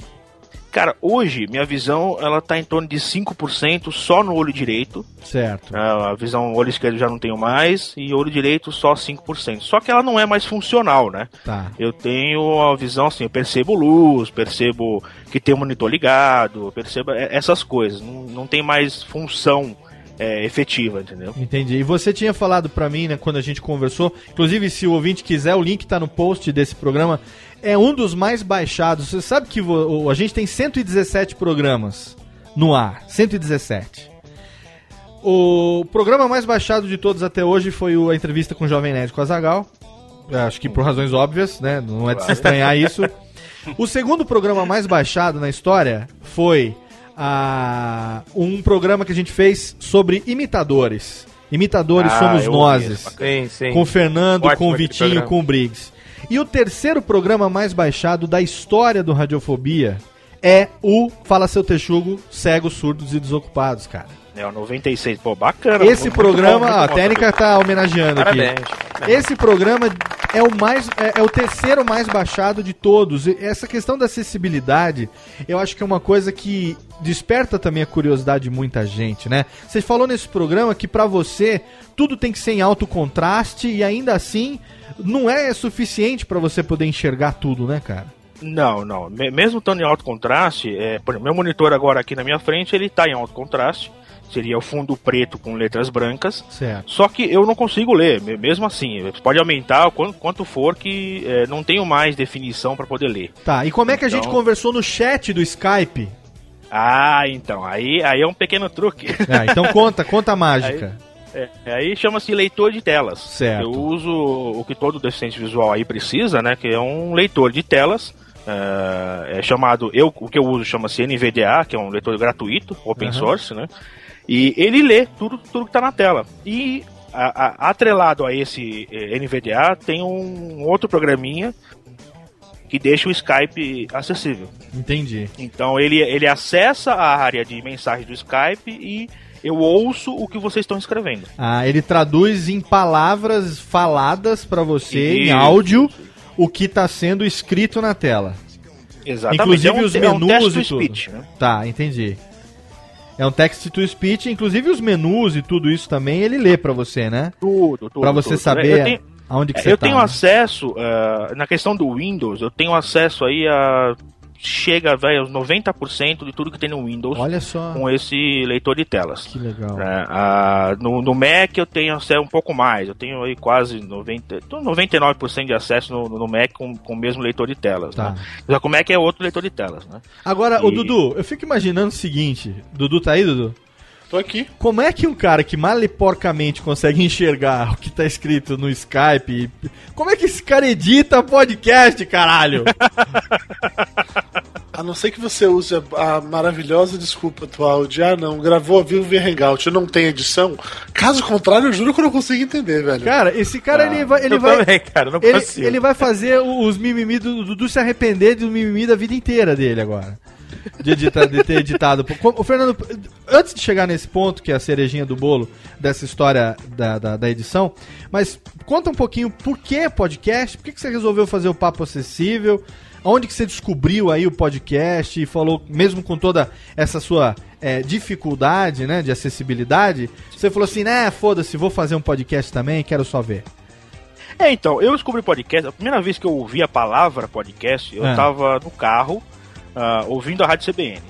Cara, hoje minha visão ela tá em torno de 5% só no olho direito. Certo. Ah, A visão olho esquerdo já não tenho mais e olho direito só 5%. Só que ela não é mais funcional, né? Tá. Eu tenho a visão assim, eu percebo luz, percebo que tem o monitor ligado, eu percebo essas coisas. Não, não tem mais função é, efetiva, entendeu? Entendi. E você tinha falado pra mim, né, quando a gente conversou, inclusive se o ouvinte quiser, o link tá no post desse programa, é um dos mais baixados. Você sabe que a gente tem 117 programas no ar, 117. O programa mais baixado de todos até hoje foi a entrevista com o Jovem Nerd com a Zagal. Acho que por razões óbvias, né? Não é de se estranhar isso. O segundo programa mais baixado na história foi a, um programa que a gente fez sobre imitadores. Imitadores Ah, somos nós. Com o Fernando, Ótimo com o Vitinho, com o Briggs. E o terceiro programa mais baixado da história do Radiofobia é o Fala Seu Texugo, Cegos, Surdos e Desocupados, cara. É, o 96, pô, bacana. Esse programa, bom, a bom. técnica tá homenageando Parabéns. aqui. Esse programa é o mais é, é o terceiro mais baixado de todos. E essa questão da acessibilidade, eu acho que é uma coisa que desperta também a curiosidade de muita gente, né? Você falou nesse programa que pra você tudo tem que ser em alto contraste e ainda assim não é suficiente pra você poder enxergar tudo, né, cara? Não, não. Me- Mesmo estando em alto contraste, é, por exemplo, meu monitor agora aqui na minha frente, ele tá em alto contraste. Seria o fundo preto com letras brancas. Certo. Só que eu não consigo ler, me- mesmo assim. Pode aumentar quanto, quanto for que é, não tenho mais definição para poder ler. Tá, e como é que a gente Então- conversou no chat do Skype? Ah, então. Aí, aí é um pequeno truque. Ah, então conta, conta a mágica. É, aí chama-se leitor de telas. Certo. Eu uso o que todo deficiente visual aí precisa, né? Que é um leitor de telas. É, é chamado, eu, o que eu uso chama-se NVDA, que é um leitor gratuito, open Aham. source, né? E ele lê tudo, tudo que tá na tela. E a- a- atrelado a esse eh, NVDA tem um outro programinha que deixa o Skype acessível. Entendi. Então ele, ele acessa a área de mensagem do Skype e eu ouço o que vocês estão escrevendo. Ah, ele traduz em palavras faladas pra você, em Isso. áudio, o que tá sendo escrito na tela. Exatamente. Inclusive É um- os é um menus e tudo. speech, né? Tá, entendi. É um text to speech, inclusive os menus e tudo isso também ele lê pra você, né? Tudo, tudo. Pra você tudo. saber Eu tenho, aonde que eu você tá. tenho né? acesso, ah, na questão do Windows, eu tenho acesso aí a. Chega, velho, aos 90% de tudo que tem no Windows Olha só, com esse leitor de telas. que legal. né? Ah, no, no Mac eu tenho acesso um pouco mais, eu tenho aí quase 90, tô 99% de acesso no, no Mac com, com o mesmo leitor de telas. Tá. Né? Já como é que é outro leitor de telas, né? Agora, o E- Dudu, eu fico imaginando o seguinte. Dudu tá aí, Dudu? Tô aqui. Como é que um cara que mal e porcamente consegue enxergar o que tá escrito no Skype, como é que esse cara edita podcast, caralho? A não ser que você use a, a maravilhosa desculpa atual de ah não, gravou ao vivo via Hangout, não tem edição. Caso contrário, eu juro que eu não consigo entender, velho. Cara, esse cara ele vai, ele eu vai, também, cara, não ele, consigo. ele vai fazer os mimimi do Dudu se arrepender do mimimi da vida inteira dele agora. De, de ter editado. O Fernando, antes de chegar nesse ponto, que é a cerejinha do bolo dessa história da, da, da edição, mas conta um pouquinho por que podcast, por que, que você resolveu fazer o Papo Acessível, onde que você descobriu aí o podcast e falou, mesmo com toda essa sua é, dificuldade, né, de acessibilidade, você falou assim, né, foda-se, vou fazer um podcast também, quero só ver. É, então, eu descobri podcast. A primeira vez que eu ouvi a palavra podcast, eu É. tava no carro, ah, ouvindo a rádio CBN.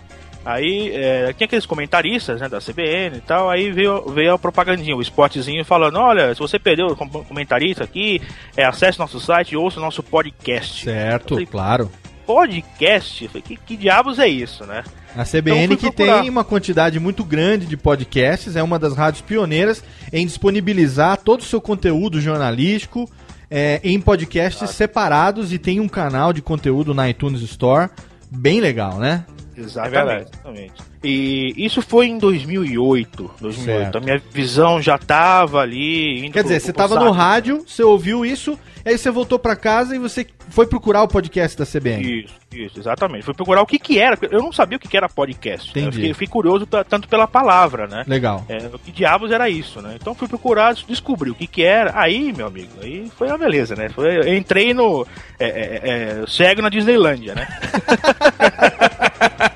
Aí é, tinha aqueles comentaristas né, da CBN e tal, aí veio, veio a propagandinha, o spotzinho falando, olha, se você perdeu o com- comentarista aqui, é, acesse nosso site e ouça o nosso podcast. Certo, Falei, claro. Podcast? Falei, que, que diabos é isso, né? A CBN Então, que tem uma quantidade muito grande de podcasts, é uma das rádios pioneiras em disponibilizar todo o seu conteúdo jornalístico é, em podcasts separados e tem um canal de conteúdo na iTunes Store bem legal, né? Exatamente. exatamente. E isso foi em 2008. 2008. Certo. A minha visão já tava ali. Quer dizer, pro- você pro tava saco. no rádio, você ouviu isso, aí você voltou pra casa e você foi procurar o podcast da CBN. Isso, isso, exatamente. Fui procurar o que que era. Eu não sabia o que que era podcast. né? Entendi. Eu fiquei, fiquei curioso ta- tanto pela palavra, né? Legal. É, o que diabos era isso, né? Então fui procurar, descobri o que que era. Aí, meu amigo, aí foi uma beleza, né? Foi, eu entrei no. É, é, é, cego na Disneylândia, né?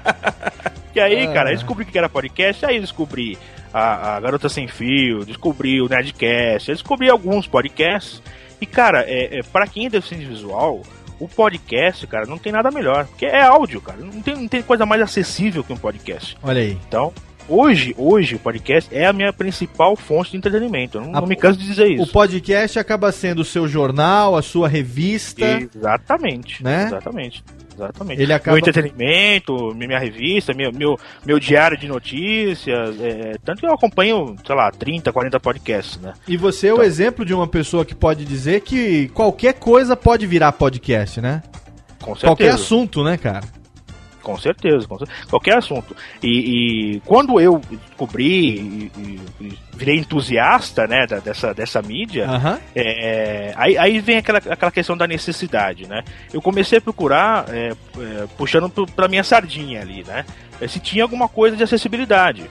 e aí, cara, eu descobri o que era podcast, aí descobri a, a Garota Sem Fio, descobri o Nerdcast, eu descobri alguns podcasts. E, cara, é, é, para quem é deficiente visual, o podcast, cara, não tem nada melhor. Porque é áudio, cara. Não tem, não tem coisa mais acessível que um podcast. Olha aí. Então, hoje, hoje o podcast é a minha principal fonte de entretenimento. Eu não, A- não me canso de dizer O isso. podcast acaba sendo o seu jornal, a sua revista. Exatamente. Né? Exatamente. Exatamente. Ele acaba- Meu entretenimento, minha revista, meu, meu, meu diário de notícias. é, tanto que eu acompanho, sei lá, 30, 40 podcasts, né? E você é o exemplo de uma pessoa que pode dizer que qualquer coisa pode virar podcast, né? Com certeza. Qualquer assunto, né, cara? Com certeza, com cer- qualquer assunto. E, e quando eu descobri e, e- virei entusiasta né, da- dessa, dessa mídia, é, aí, aí vem aquela, aquela questão da necessidade, né? Eu comecei a procurar, é, é, puxando pra minha sardinha ali, né? é, Se tinha alguma coisa de acessibilidade.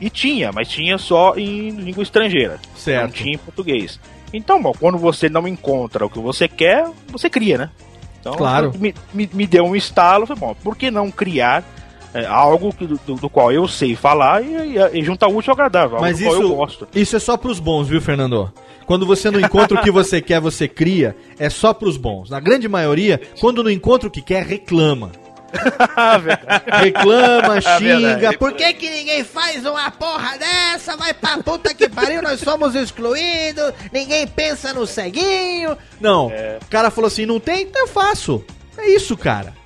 E tinha, mas tinha só em língua estrangeira. Certo. Não tinha em português. Então, bom, quando você não encontra o que você quer, você cria, né? Então, Claro. Me, me, me deu um estalo, falei, bom, por que não criar é, algo que- do, do qual eu sei falar e, e, e juntar útil ao agradável, Mas qual eu isso, gosto. isso é só pros bons, viu, Fernando? Quando você não encontra o que você quer, você cria, é só pros bons. Na grande maioria, quando não encontra o que quer, reclama. reclama, xinga. verdade. Por que, que ninguém faz uma porra dessa? Vai pra puta que pariu, nós somos excluídos, ninguém pensa no ceguinho. Não, o cara falou assim, não tem? Então eu faço. É isso, cara.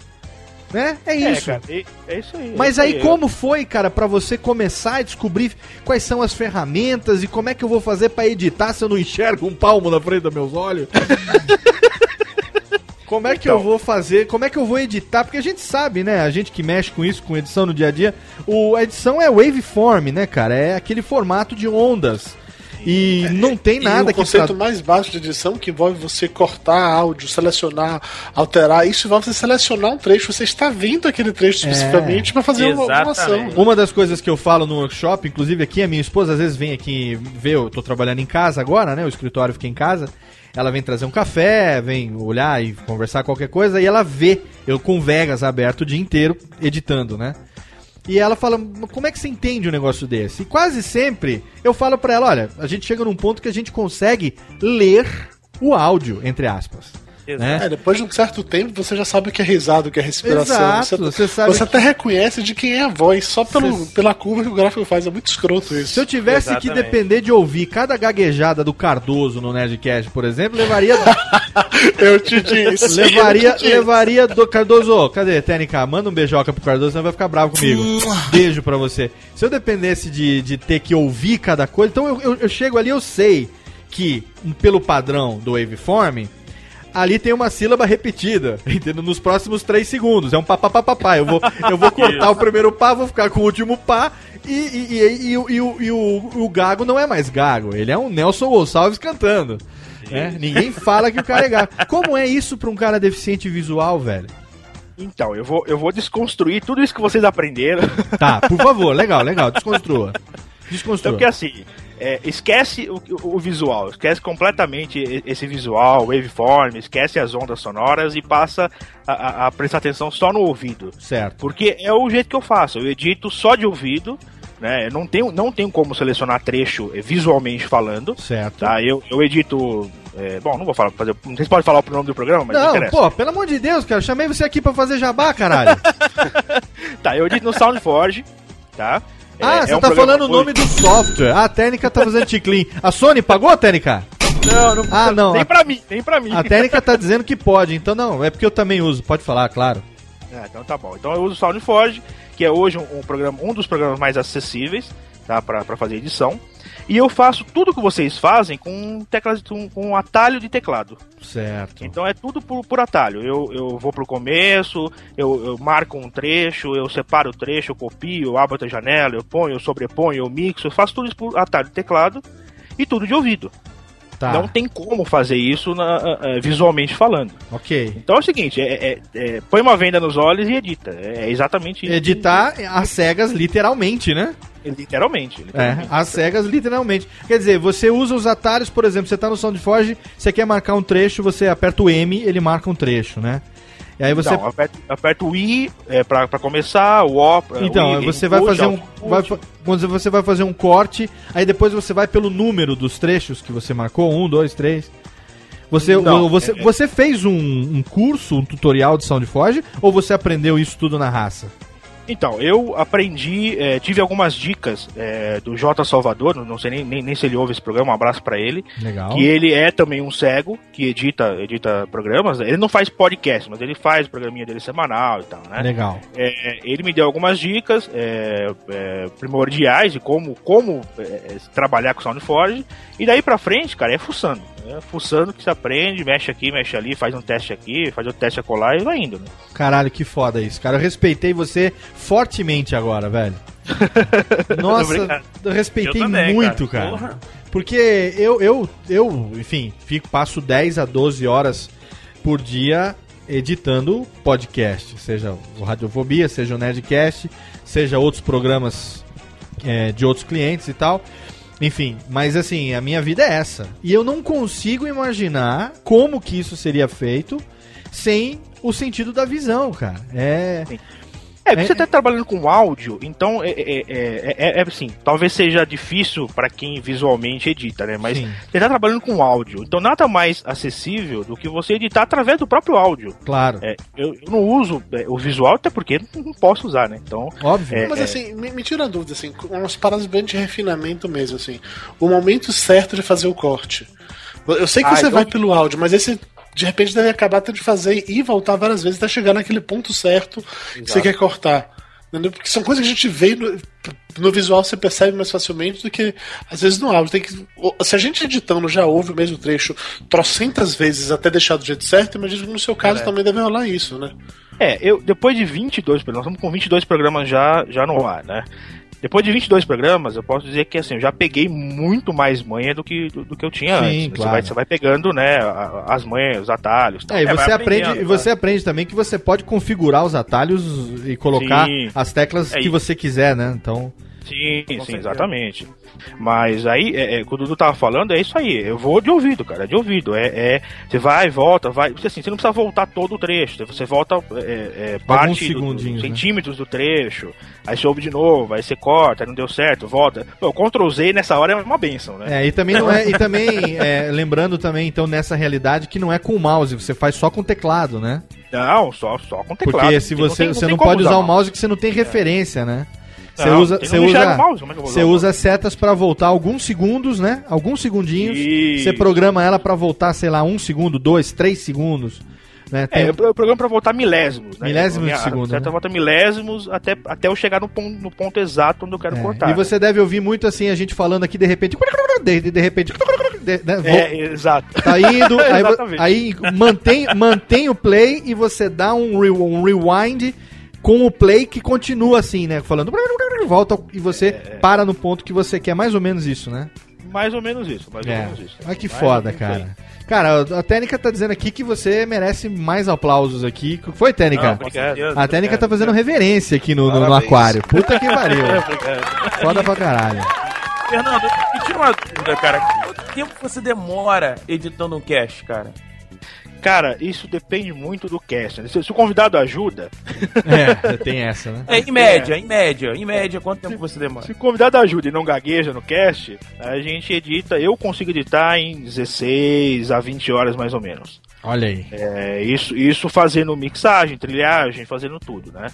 Né? É isso. cara, é, é isso aí. é Mas isso aí como foi, cara, pra você começar a descobrir quais são as ferramentas e como é que eu vou fazer pra editar se eu não enxergo um palmo na frente dos meus olhos? Como é que eu vou fazer? Como é que eu vou editar? Porque a gente sabe, né? A gente que mexe com isso, com edição no dia a dia, o, a edição é waveform, né, cara? É aquele formato de ondas. E não tem nada e o que conceito tra- mais básico de edição que envolve você cortar áudio, selecionar, alterar, isso envolve você selecionar um trecho, você está vendo aquele trecho É. especificamente para fazer uma, uma ação. Uma das coisas que eu falo no workshop, inclusive aqui, a minha esposa às vezes vem aqui ver, eu tô trabalhando em casa agora, né? O escritório fica em casa. Ela vem trazer um café, vem olhar e conversar qualquer coisa, e ela vê eu com Vegas aberto o dia inteiro, editando, né? E ela fala, "Mas como é que você entende um negócio desse? E quase sempre eu falo pra ela, olha, a gente chega num ponto que a gente consegue ler o áudio, entre aspas. Né? É, depois de um certo tempo você já sabe o que é risado, o que é respiração. Exato, você sabe você até reconhece de quem é a voz, só pelo, pela curva que o gráfico faz. É muito escroto isso. Se eu tivesse que depender de ouvir cada gaguejada do Cardoso no Nerdcast, por exemplo, levaria. eu te disse. levaria, eu te disse. levaria do Cardoso. Cadê? TNK, manda um beijoca pro Cardoso, senão vai ficar bravo comigo. Beijo pra você. Se eu dependesse de, de ter que ouvir cada coisa, então eu, eu, eu chego ali, eu sei que, pelo padrão do waveform, ali tem uma sílaba repetida, entendeu? Nos próximos 3 segundos. É um papapá. Eu vou, eu vou cortar o primeiro pá, vou ficar com o último pá. E, e, e, e o- e o, e o, o gago não é mais gago, ele é um Nelson Gonçalves cantando. né? Ninguém fala que o cara é gago. Como é isso pra um cara deficiente visual, velho? Então, eu vou, eu vou desconstruir tudo isso que vocês aprenderam. Tá, por favor, legal, legal, desconstrua. Desconstrua. Então, porque assim, é, esquece o, o- visual, esquece completamente esse visual, waveform, esquece as ondas sonoras e passa a, a- a prestar atenção só no ouvido. Certo. Porque é o jeito que eu faço, eu edito só de ouvido, né? Eu não tenho, não tenho como selecionar trecho eh, visualmente falando. Certo. Tá? Eu, eu edito. é, bom, não vou falar, fazer, não sei se pode falar o nome do programa, mas não, Não, interessa. pô, pelo amor de Deus, cara, chamei você aqui pra fazer jabá, caralho. Tá, eu edito no SoundForge, tá? Ah, É- você é um tá falando o nome do software. Ah, a Técnica tá fazendo ticlin. A Sony pagou a Técnica? Não, não, Ah, não. nem a- pra mim, nem pra mim. A Técnica tá dizendo que pode, então não, é porque eu também uso, pode falar, claro. Ah, então tá bom. Então eu uso o SoundForge, que é hoje um, um programa, um dos programas mais acessíveis, tá? Pra, pra fazer edição. E eu faço tudo que vocês fazem com teclas, com, com um atalho de teclado. Certo. Então é tudo por, por atalho. Eu, eu vou pro começo, eu, eu marco um trecho, eu separo o trecho, eu copio, eu abro outra janela, eu ponho, eu sobreponho, eu mixo, eu faço tudo isso por atalho de teclado e tudo de ouvido. Tá. Não tem como fazer isso na- visualmente falando. Ok. Então é o seguinte, é, é- é, põe uma venda nos olhos e edita. É, é exatamente isso. Editar às cegas, literalmente, né? Literalmente. É, literalmente. às cegas, literalmente. Quer dizer, você usa os atalhos, por exemplo, você tá no SoundForge, você quer marcar um trecho, você aperta o M, ele marca um trecho, né? E aí você. Então, aperta, aperta o I é, pra, pra começar, o O. pra- Então, o I, você vai fazer um. vai quando você vai fazer um corte, aí depois você vai pelo número dos trechos que você marcou, um, dois, três. Você, Não, você, é- você fez um, um curso, um tutorial de SoundForge, ou você aprendeu isso tudo na raça? Então, eu aprendi, é, tive algumas dicas é, do J. Salvador, não sei nem, nem, nem, se ele ouve esse programa, um abraço para ele. Legal. Que ele é também um cego, que edita, edita programas. Ele não faz podcast, mas ele faz o programinha dele semanal e tal, né? Legal. É, ele me deu algumas dicas é, é, primordiais de como, como é, trabalhar com SoundForge. E daí pra frente, cara, é fuçando. É fuçando que se aprende, mexe aqui, mexe ali, faz um teste aqui, faz outro teste acolá e vai indo, né? Caralho, que foda isso, cara. Eu respeitei você fortemente agora, velho. Nossa, eu respeitei Eu também, muito, cara. cara. Porque eu, eu, eu, enfim, fico, passo 10 a 12 horas por dia editando podcast. Seja o Radiofobia, seja o Nerdcast, seja outros programas é, de outros clientes e tal. Enfim, mas assim, a minha vida é essa. E eu não consigo imaginar como que isso seria feito sem o sentido da visão, cara. É. É, porque você tá trabalhando com áudio, então é, é, é, é, é assim, talvez seja difícil para quem visualmente edita, né? Mas Sim. você tá trabalhando com áudio, então nada mais acessível do que você editar através do próprio áudio. Claro. É, eu, eu não uso é, o visual até porque não posso usar, né? Então, Óbvio. É, Mas é. assim, me, me tira a dúvida, assim, com umas paradas bem de refinamento mesmo, assim. O momento certo de fazer o corte. Eu sei que Ah, você então- vai pelo áudio, mas esse de repente deve acabar tendo de fazer e voltar várias vezes até chegar naquele ponto certo que você quer cortar. Entendeu? Porque são coisas que a gente vê no, no visual, você percebe mais facilmente do que às vezes no áudio. Tem que, se a gente editando já ouve o mesmo trecho trocentas vezes até deixar do jeito certo, imagino que no seu caso É. também deve rolar isso, né? É, eu depois de 22 programas, nós estamos com 22 programas já, já no ar, né? Depois de 22 programas, eu posso dizer que assim, eu já peguei muito mais manha do que, do, do que eu tinha Sim, antes. claro. Você, vai, você vai pegando, né, as manhas, os atalhos. tal. É, e vai você aprende, aprendendo, e você aprende também que você pode configurar os atalhos e colocar Sim. as teclas É que isso. você quiser, né? Então, Sim, sim, certeza. exatamente. Mas aí, é, é, o que o Dudu tava falando, é isso aí. Eu vou de ouvido, cara, de ouvido. É, é, você vai, volta, vai. Porque assim, você não precisa voltar todo o trecho. Você volta é, é, parte do- dos né? centímetros do trecho. Aí você ouve de novo, aí você corta, aí não deu certo, volta. Pô, o Ctrl Z nessa hora é uma benção, né? é, e também não é, e também é, lembrando também então nessa realidade que não é com o mouse, você faz só com o teclado, né? Não, só, só com teclado. Porque se Não você tem- você não como pode usar o mouse que você não tem referência, né? Você usa, você usa, mouse, é vou você usa setas pra voltar alguns segundos, né? Alguns segundinhos. Isso. Você programa ela pra voltar, sei lá, um segundo, dois, três segundos. Né? Tem- É, eu programo pra voltar milésimos, né? Milésimos de segundo, Certa né? volta milésimos até, até eu chegar no ponto, no ponto exato onde eu quero É, cortar. E você deve ouvir muito assim a gente falando aqui de repente, de, de repente, de- né, vo- É, exato. tá indo, aí, aí mantém, mantém o play e você dá um, re- um rewind com o play que continua assim, né? Falando, volta e você É, para no ponto que você quer, mais ou menos isso, né? Mais ou menos isso, mais ou É. menos isso. Olha que Mais foda, ou cara. Cara, a Técnica tá dizendo aqui que você merece mais aplausos aqui. Foi, Técnica? Não, obrigado. a Técnica tá fazendo reverência aqui no, no- no aquário. Puta que pariu. Foda pra caralho. Fernando, me tira uma dúvida, cara. Quanto tempo você demora editando um cast, cara? Cara, isso depende muito do cast. né? Se, se o convidado ajuda, É, tem essa, né? É, em média, em média, em média, quanto tempo você demora? se o convidado ajuda e não gagueja no cast, a gente edita, eu consigo editar em 16 a 20 horas mais ou menos. Olha aí. É, isso, isso fazendo mixagem, trilhagem, fazendo tudo, né?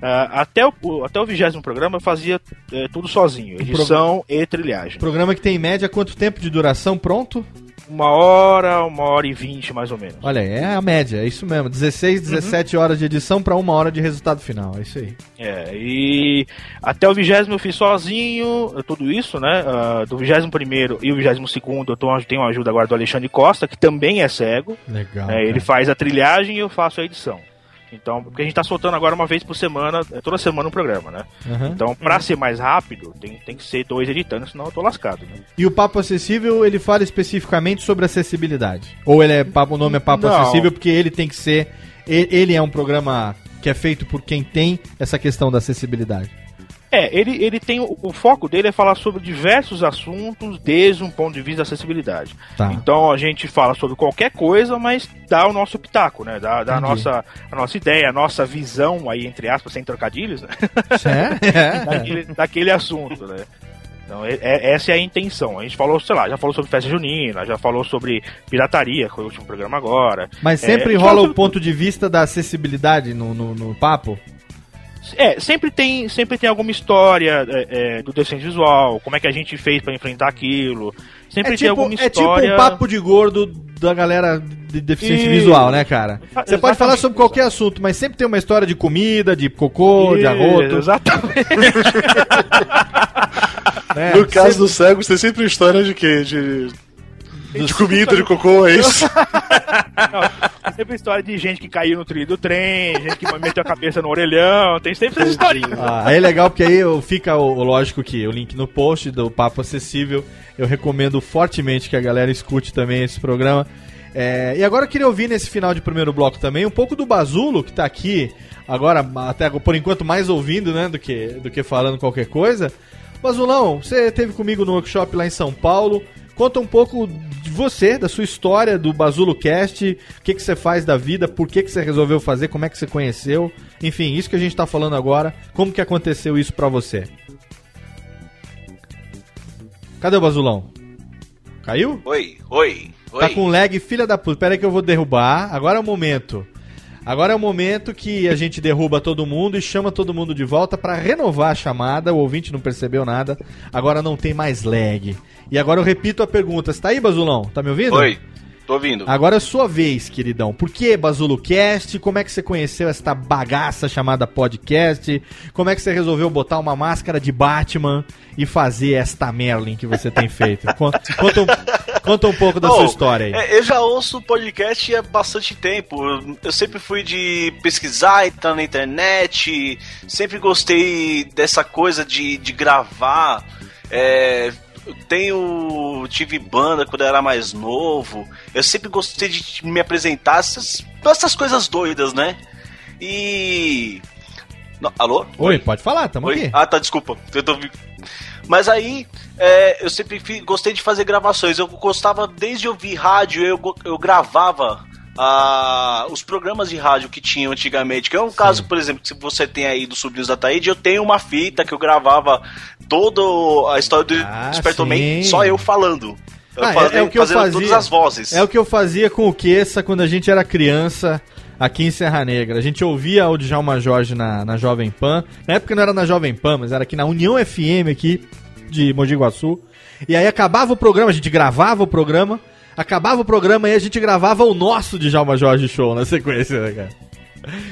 Ah, até o, até o vigésimo programa eu fazia é, tudo sozinho, edição e trilhagem. Programa que tem em média quanto tempo de duração pronto? Uma hora, uma hora e vinte mais ou menos. Olha aí, é a média, é isso mesmo. 16, 17 horas de edição pra uma hora de resultado final. É isso aí. É, e até o vigésimo eu fiz sozinho, tudo isso, né? Ah, do vigésimo primeiro e o vigésimo segundo eu tô, tenho a ajuda agora do Alexandre Costa, que também é cego. Legal. É, ele faz a trilhagem e eu faço a edição. Então, porque a gente tá soltando agora uma vez por semana, é, toda semana um programa, né? Aham. Então, pra ser mais rápido, tem, tem que ser dois editando, senão eu tô lascado, né? E o Papo Acessível, ele fala especificamente sobre acessibilidade? Ou ele é papo, o nome é Papo Não. Acessível porque ele tem que ser. Ele é um programa que é feito por quem tem essa questão da acessibilidade. É, ele, ele tem. O, o foco dele é falar sobre diversos assuntos desde um ponto de vista da acessibilidade. Tá. Então a gente fala sobre qualquer coisa, mas dá o nosso pitaco, né? Dá, dá a, nossa, a nossa ideia, a nossa visão aí, entre aspas, sem trocadilhos, né? É? daquele, daquele assunto, né? Então, é- é- essa é a intenção. A gente falou, sei lá, já falou sobre festa junina, já falou sobre pirataria, que foi o último programa agora. Mas É, sempre gente rola o ponto de vista da acessibilidade no, no, no papo? É, sempre tem, sempre tem alguma história é, é, do desenho visual, como é que a gente fez pra enfrentar aquilo. Sempre É tem tipo, alguma é tipo história. um papo de gordo da galera de deficiência Isso. visual, né, cara? Você pode falar sobre qualquer assunto, mas sempre tem uma história de comida, de cocô, de arroto. Exatamente. né? No caso do cego, tem sempre história de quê? De, de comida, de cocô, é isso? Não, sempre história de gente que caiu no trilho do trem, gente que meteu a cabeça no orelhão, tem sempre essas historinhas. Ah, aí é legal porque aí fica o, o lógico que o link no post do Papo Acessível. Eu recomendo fortemente que a galera escute também esse programa. É, e agora eu queria ouvir nesse final de primeiro bloco também um pouco do Bazulo, que tá aqui agora, até por enquanto, mais ouvindo, né, do que, do que falando qualquer coisa. Bazulão, você esteve comigo no workshop lá em São Paulo. Conta um pouco de você, da sua história, do Bazulo Cast, o que, que você faz da vida, por que, que você resolveu fazer, como é que você conheceu. Enfim, isso que a gente tá falando agora, como que aconteceu isso pra você? Cadê o Bazulão? Caiu? Oi, oi, oi. Tá com lag, filha da puta. Pera aí que eu vou derrubar. Agora é o momento. Agora é o momento que a gente derruba todo mundo e chama todo mundo de volta pra renovar a chamada. O ouvinte não percebeu nada. Agora não tem mais lag. E agora eu repito a pergunta. Você tá aí, Bazulão? Tá me ouvindo? Oi, tô ouvindo. Agora é sua vez, queridão. Por que BazuloCast? Como é que você conheceu esta bagaça chamada podcast? Como é que você resolveu botar uma máscara de Batman e fazer esta Merlin que você tem feito? Conta, conta, um, conta um pouco da Oh, sua história aí. é, eu já ouço podcast há bastante tempo. Eu, sempre fui de pesquisar, entrar na internet. Sempre gostei dessa coisa de, de gravar. É, tenho. Tive banda quando eu era mais novo. Eu sempre gostei de me apresentar. Essas, essas coisas doidas, né? E. Não, alô? Oi, pode falar, tamo Oi? aqui. Ah, tá, desculpa. Eu tô... Mas aí, é, eu sempre gostei de fazer gravações. Eu gostava, desde ouvir rádio, eu, eu gravava ah, os programas de rádio que tinham antigamente. Que é um caso, por exemplo, que você tem aí dos Sobrinhos da Taíde, eu tenho uma fita que eu gravava toda a história do Ah, Despertou Man, sim. só eu falando. Eu Ah, fazia- é, é o que eu fazia. todas as vozes. É o que eu fazia com o Queça quando a gente era criança aqui em Serra Negra. A gente ouvia o Djalma Jorge na, na Jovem Pan. Na época não era na Jovem Pan, mas era aqui na União FM aqui de Mogi Guaçu. E aí acabava o programa, a gente gravava o programa. Acabava o programa e a gente gravava o nosso Djalma Jorge Show na sequência, né, cara?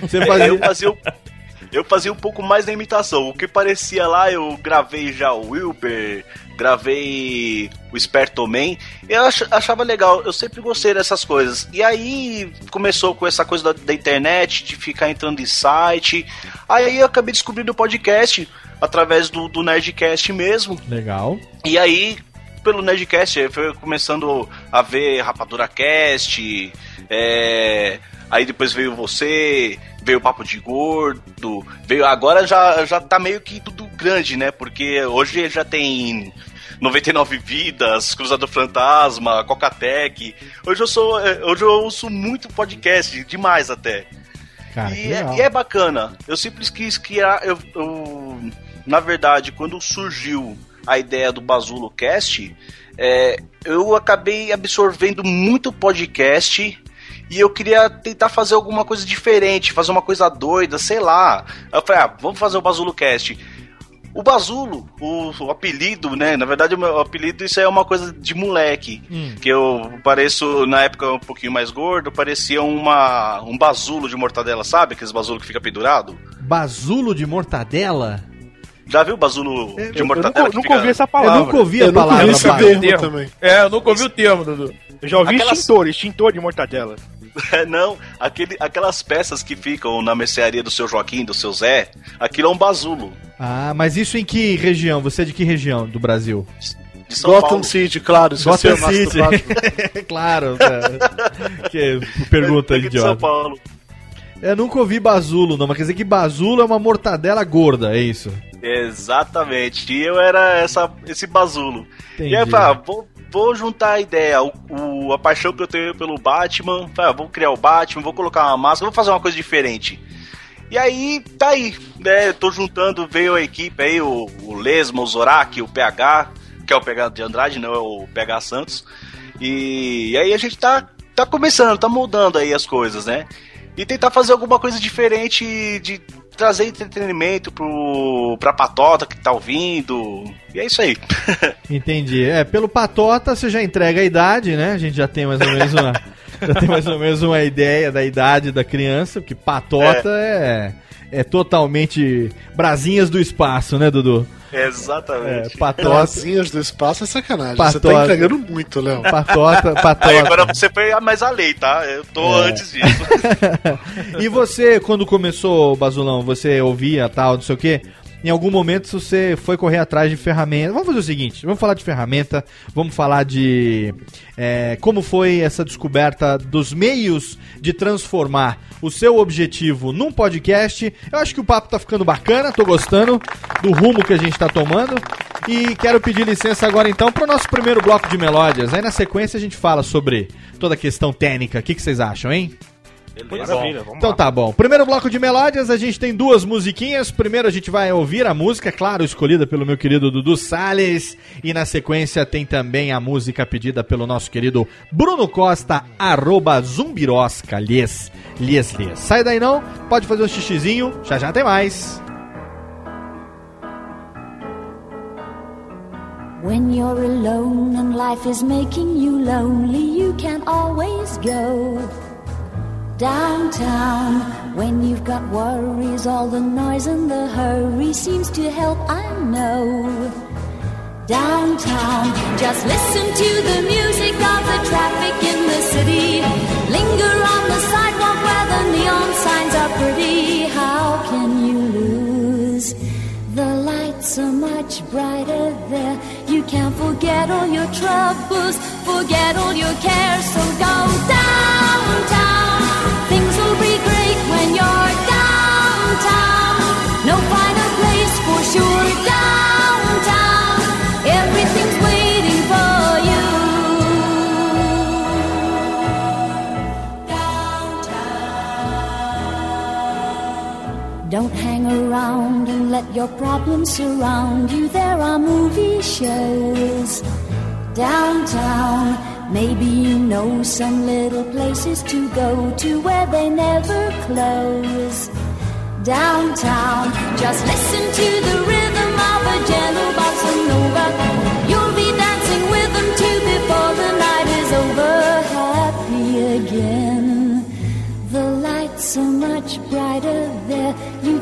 Você É, fazia... eu fazia o- eu fazia um pouco mais da imitação. O que parecia lá, eu gravei já o Wilber, gravei o Esperto Man. Eu ach- achava legal, eu sempre gostei dessas coisas. E aí começou com essa coisa da, da internet, de ficar entrando em site. Aí eu acabei descobrindo o podcast através do, do Nerdcast mesmo. Legal. E aí, pelo Nerdcast, eu fui começando a ver Rapadura Cast, é, aí depois veio você, veio o Papo de Gordo, veio agora já, já tá meio que tudo grande, né? Porque hoje já tem 99 Vidas, Cruzador Fantasma, Cocatec. Hoje eu sou. é, Hoje eu ouço muito podcast, demais até. Cara, E é, e é bacana. Eu sempre quis criar. Eu, eu- na verdade, quando surgiu a ideia do Bazulo Cast, é, eu acabei absorvendo muito podcast. E eu queria tentar fazer alguma coisa diferente, fazer uma coisa doida, sei lá. Eu falei, ah, vamos fazer o Bazulo Cast. O Bazulo, o, o apelido, né? Na verdade, o meu apelido, isso é uma coisa de moleque. Hum. Que eu pareço, na época, um pouquinho mais gordo, parecia uma, um bazulo de mortadela, sabe? Aqueles bazulo que fica pendurado. Bazulo de mortadela? Já viu o bazulo de Eu mortadela? nunca, que nunca fica- ouvi essa palavra. Eu nunca ouvi a Eu nunca palavra. ouvi esse termo também. É, eu nunca ouvi o termo, Dudu. Eu já ouvi Aquelas- extintor, extintor de mortadela. Não, aquele, aquelas peças que ficam na mercearia do seu Joaquim, do seu Zé, aquilo é um bazulo. Ah, mas isso em que região? Você é de que região do Brasil? De São Gotham Paulo. City, claro. Gotham é City. Claro, cara. que pergunta Aqui de São idiota. Paulo. Eu nunca ouvi bazulo, não, mas quer dizer que bazulo é uma mortadela gorda, é isso? Exatamente. E eu era essa, esse bazulo. Entendi. E aí eu falei, ah, vou, vou juntar a ideia, o, o- a paixão que eu tenho pelo Batman, falei, ah, vou criar o Batman, vou colocar uma máscara, vou fazer uma coisa diferente. E aí, tá aí, né? Eu tô juntando, veio a equipe aí, o, o Lesma, o Zorak, o PH, que é o PH de Andrade, não é o PH Santos. E, e aí a gente tá, tá começando, tá moldando aí as coisas, né? E tentar fazer alguma coisa diferente de trazer entretenimento pro, pra patota que tá ouvindo. E é isso aí. Entendi. É, pelo Patota você já entrega a idade, né? A gente já tem mais ou menos uma, já tem mais ou menos uma ideia da idade da criança, porque Patota é, é, totalmente brasinhas do espaço, né, Dudu? Exatamente. É, patota. Brasinhas do espaço é sacanagem. Você Patota. tá entregando muito, Léo. Patota, patota. Aí agora você foi mais além, tá? Eu tô É. antes disso. e você, quando começou, Basulão, você ouvia tal, não sei o quê? Em algum momento você foi correr atrás de ferramentas. Vamos fazer o seguinte: vamos falar de ferramenta, vamos falar de é, como foi essa descoberta dos meios de transformar o seu objetivo num podcast. Eu acho que o papo tá ficando bacana, tô gostando do rumo que a gente tá tomando. E quero pedir licença agora então para o nosso primeiro bloco de melódias. Aí na sequência a gente fala sobre toda a questão técnica. O que, que vocês acham, hein? Maravilha, vamos Então lá. tá bom. Primeiro bloco de melódias, a gente tem duas musiquinhas. Primeiro a gente vai ouvir a música, claro, escolhida pelo meu querido Dudu Salles. E na sequência tem também a música pedida pelo nosso querido Bruno Costa, arroba zumbirosca, lhes, lhes, lhes. Sai daí não, pode fazer um xixizinho, já já tem mais. When you're alone and life is making you lonely, you can always go downtown. When you've got worries, all the noise and the hurry seems to help, I know. Downtown, just listen to the music of the traffic in the city. Linger on the sidewalk where the neon signs are pretty. How can you lose? The lights are much brighter there. You can't forget all your troubles, forget all your cares. So go downtown. Don't hang around and let your problems surround you. There are movie shows downtown. Maybe you know some little places to go to where they never close. Downtown, just listen to the rhythm of a gentle bossa nova. You'll be dancing with them too before the night is over. Happy again. The lights are much brighter there.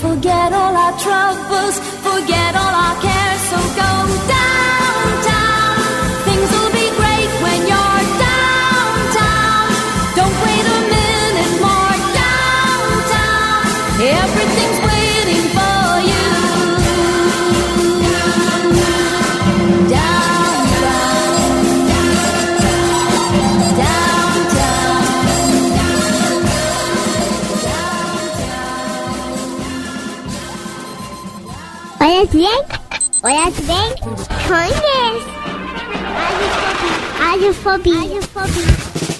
forget all our troubles, forget all our cares. So go Olha bem, olha bem, conhece. Radiofobia. Radiofobia.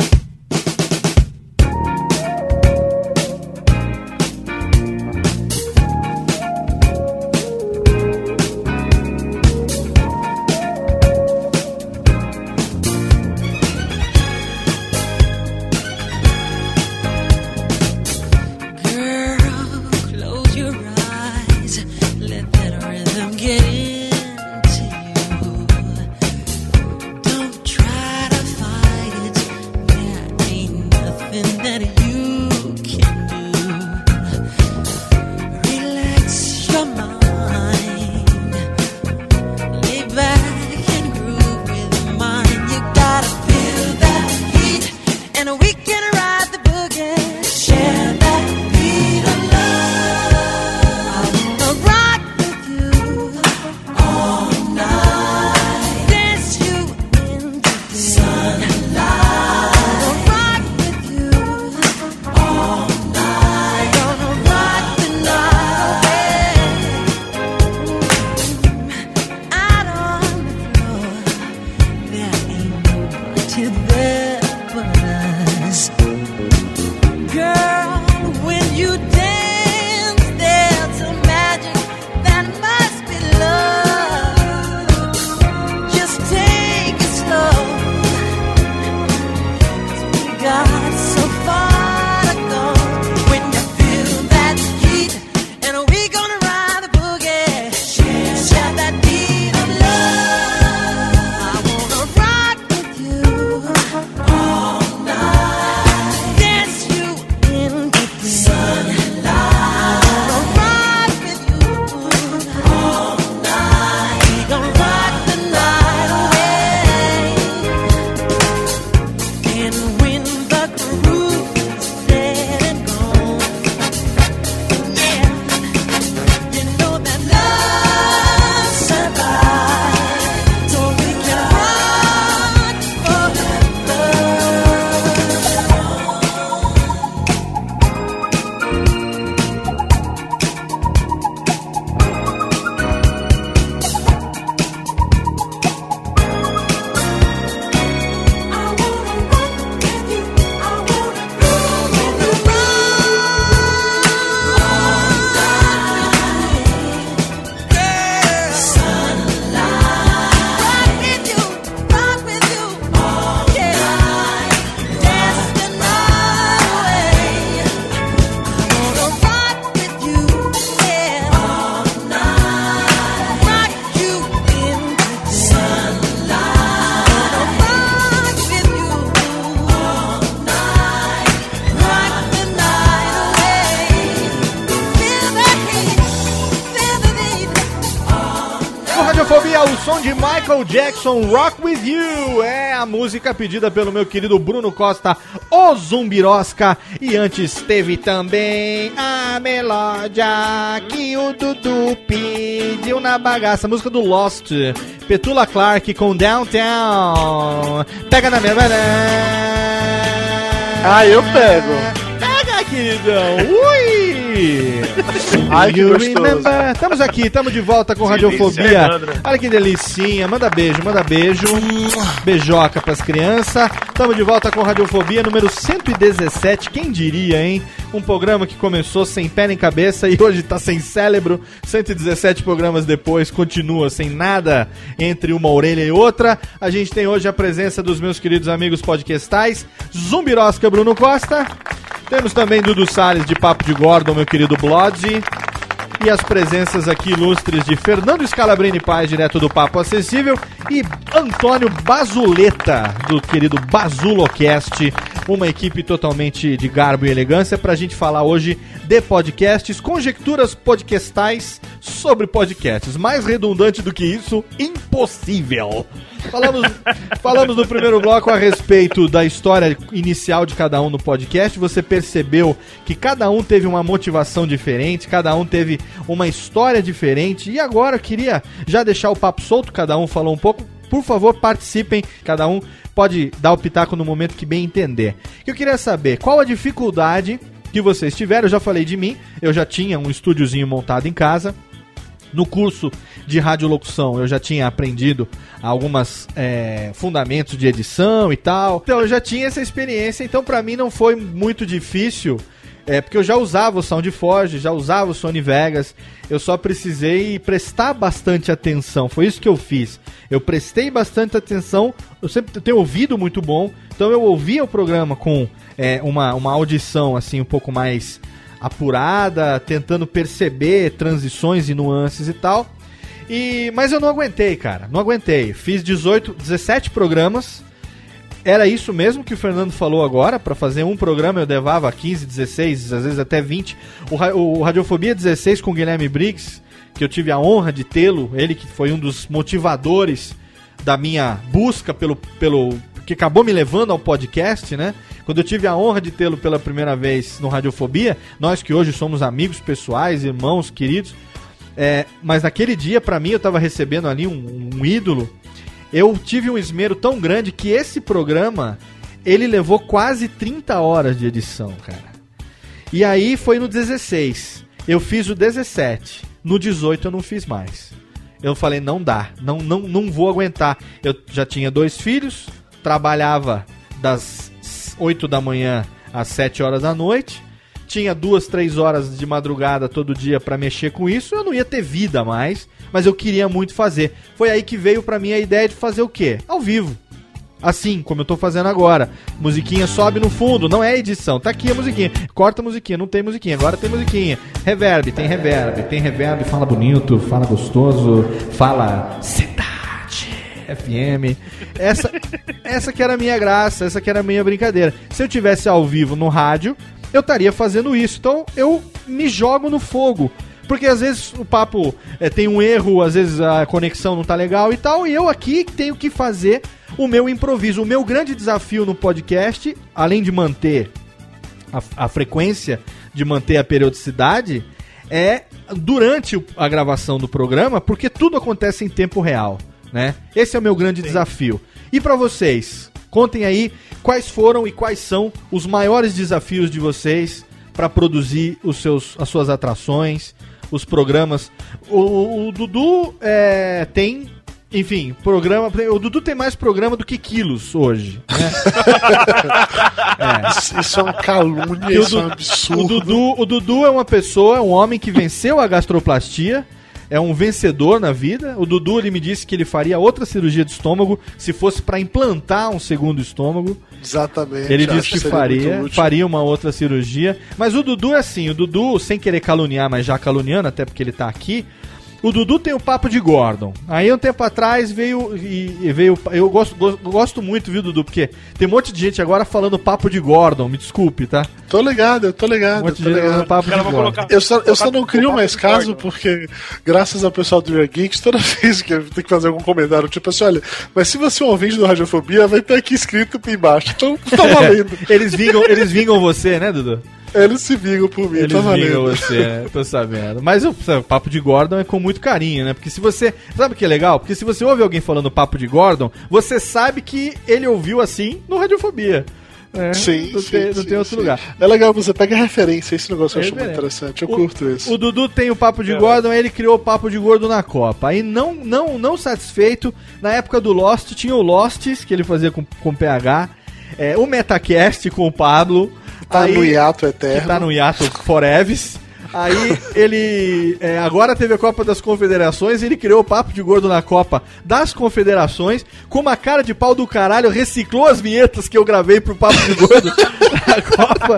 Michael Jackson, Rock With You. É a música pedida pelo meu querido Bruno Costa, o Zumbirosca. E antes teve também a melódia que o Dudu pediu na bagaça. A música do Lost, Petula Clark com Downtown. Pega na minha... Ah, eu pego. Pega, queridão. Ui! Ai, que gostoso. remember? Estamos aqui, estamos de volta com Delícia, Radiofobia. Sandra. Olha que Manda beijo, manda beijo. Beijoca pras crianças. Estamos de volta com Radiofobia número 117. Quem diria, hein? Um programa que começou sem pé nem cabeça e hoje tá sem cérebro. 117 programas depois, continua sem nada entre uma orelha e outra. A gente tem hoje a presença dos meus queridos amigos podcastais, Zumbirosca Bruno Costa. Temos também Dudu Salles de Papo de Gordon, meu querido Blood. E as presenças aqui ilustres de Fernando Scalabrini Paz, direto do Papo Acessível, e Antônio Bazuleta, do querido Bazulocast, uma equipe totalmente de garbo e elegância, pra gente falar hoje de podcasts, conjecturas podcastais sobre podcasts. Mais redundante do que isso, impossível. Falamos, falamos no primeiro bloco a respeito da história inicial de cada um no podcast. Você percebeu que cada um teve uma motivação diferente, cada um teve uma história diferente. E agora eu queria já deixar o papo solto, cada um falou um pouco. Por favor, participem, cada um pode dar o pitaco no momento que bem entender. Eu queria saber qual a dificuldade que vocês tiveram. Eu já falei de mim, eu já tinha um estúdiozinho montado em casa. No curso de radiolocução eu já tinha aprendido algumas é, fundamentos de edição e tal. Então eu já tinha essa experiência, então pra mim não foi muito difícil, é, porque eu já usava o SoundForge, já usava o Sony Vegas, eu só precisei prestar bastante atenção, foi isso que eu fiz. Eu prestei bastante atenção, eu sempre tenho ouvido muito bom, então eu ouvia o programa com é, uma, uma audição assim um pouco mais apurada, tentando perceber transições e nuances e tal. E mas eu não aguentei, cara. Não aguentei. Fiz 18, 17 programas. Era isso mesmo que o Fernando falou agora, para fazer um programa eu levava 15, 16, às vezes até 20. O, o Radiofobia 16 com o Guilherme Briggs, que eu tive a honra de tê-lo, ele que foi um dos motivadores da minha busca pelo, pelo que acabou me levando ao podcast, né? Quando eu tive a honra de tê-lo pela primeira vez no Radiofobia, nós que hoje somos amigos pessoais, irmãos, queridos, é, mas naquele dia, pra mim, eu tava recebendo ali um, um ídolo. Eu tive um esmero tão grande que esse programa ele levou quase 30 horas de edição, cara. E aí foi no 16. Eu fiz o 17. No 18 eu não fiz mais. Eu falei, não dá, não, não, não vou aguentar. Eu já tinha dois filhos, trabalhava das 8 da manhã às 7 horas da noite, tinha duas, três horas de madrugada todo dia pra mexer com isso, eu não ia ter vida mais, mas eu queria muito fazer. Foi aí que veio pra mim a ideia de fazer o quê? Ao vivo. Assim, como eu tô fazendo agora. Musiquinha sobe no fundo, não é edição. Tá aqui a musiquinha. Corta a musiquinha, não tem musiquinha. Agora tem musiquinha. Reverb, tem reverb, tem reverb. Fala bonito, fala gostoso, fala cidade. FM. Essa, essa que era a minha graça, essa que era a minha brincadeira. Se eu tivesse ao vivo no rádio, eu estaria fazendo isso. Então eu me jogo no fogo. Porque às vezes o papo é, tem um erro, às vezes a conexão não tá legal e tal, e eu aqui tenho que fazer o meu improviso. O meu grande desafio no podcast, além de manter a, a frequência, de manter a periodicidade, é durante a gravação do programa, porque tudo acontece em tempo real, né? Esse é o meu grande desafio. E pra vocês, contem aí quais foram e quais são os maiores desafios de vocês pra produzir os seus, as suas atrações, os programas. O, o Dudu é, tem, enfim, programa. O Dudu tem mais programa do que quilos hoje. Né? Isso, isso é uma calúnia, o isso é um absurdo. O Dudu, o Dudu é uma pessoa, é um homem que venceu a gastroplastia. É um vencedor na vida. O Dudu ele me disse que ele faria outra cirurgia de estômago se fosse pra implantar um segundo estômago. Exatamente. Ele disse que seria faria, faria uma outra cirurgia. Mas o Dudu é assim, o Dudu, sem querer caluniar, mas já caluniando, até porque ele tá aqui, O Dudu tem o papo de Gordon. Aí um tempo atrás veio e, veio. Eu gosto, gosto, gosto muito, viu, Dudu? Porque tem um monte de gente agora falando papo de Gordon. Me desculpe, tá? Tô ligado, eu tô ligado. Um monte tô de ligado. papo de Gordon. Eu só, eu só não crio mais caso porque, graças ao pessoal do Real Geeks, toda vez que eu tenho que fazer algum comentário, tipo assim, olha, mas se você é um ouvinte do Radiofobia, vai ter aqui escrito embaixo. Então tá valendo. eles, vingam, eles vingam você, né, Dudu? Eles se vingam por mim, Eles tá vingam você, né? Tô sabendo. Mas o, papo de Gordon é com muito carinho, né? Porque se você. Sabe o que é legal? Porque se você ouve alguém falando papo de Gordon, você sabe que ele ouviu assim no Radiofobia. É, Sim, não sim, tem, não sim, tem outro sim. lugar. É legal, você pega a referência, esse negócio eu acho muito interessante. Eu O- curto isso. O Dudu tem o papo de Gordon, ele criou o papo de gordo na Copa. Aí não, não, não satisfeito, na época do Lost tinha o Lostes que ele fazia com, com PH, é, o Metacast com o Pablo. Tá aí- no hiato eterno. que tá no hiato Foreves. Aí ele é, agora teve a Copa das Confederações, ele criou o papo de gordo na Copa das Confederações, com uma cara de pau do caralho, reciclou as vinhetas que eu gravei pro papo de gordo na Copa,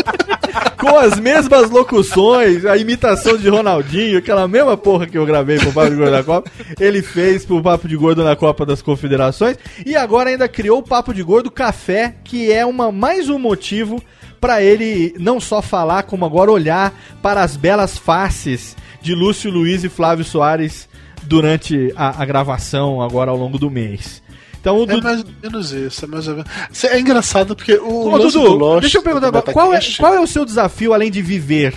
com as mesmas locuções, a imitação de Ronaldinho, aquela mesma porra que eu gravei pro papo de gordo na Copa, ele fez pro papo de gordo na Copa das Confederações e agora ainda criou o papo de gordo café, que é uma mais um motivo para ele não só falar, como agora olhar para as belas faces de Lúcio Luiz e Flávio Soares durante a, a gravação agora ao longo do mês. Então o É Dudu. mais ou menos isso, é mais ou menos. É engraçado porque o. Ô, lance do Dudu, Lost, deixa eu perguntar agora, qual é, qual é o seu desafio além de viver?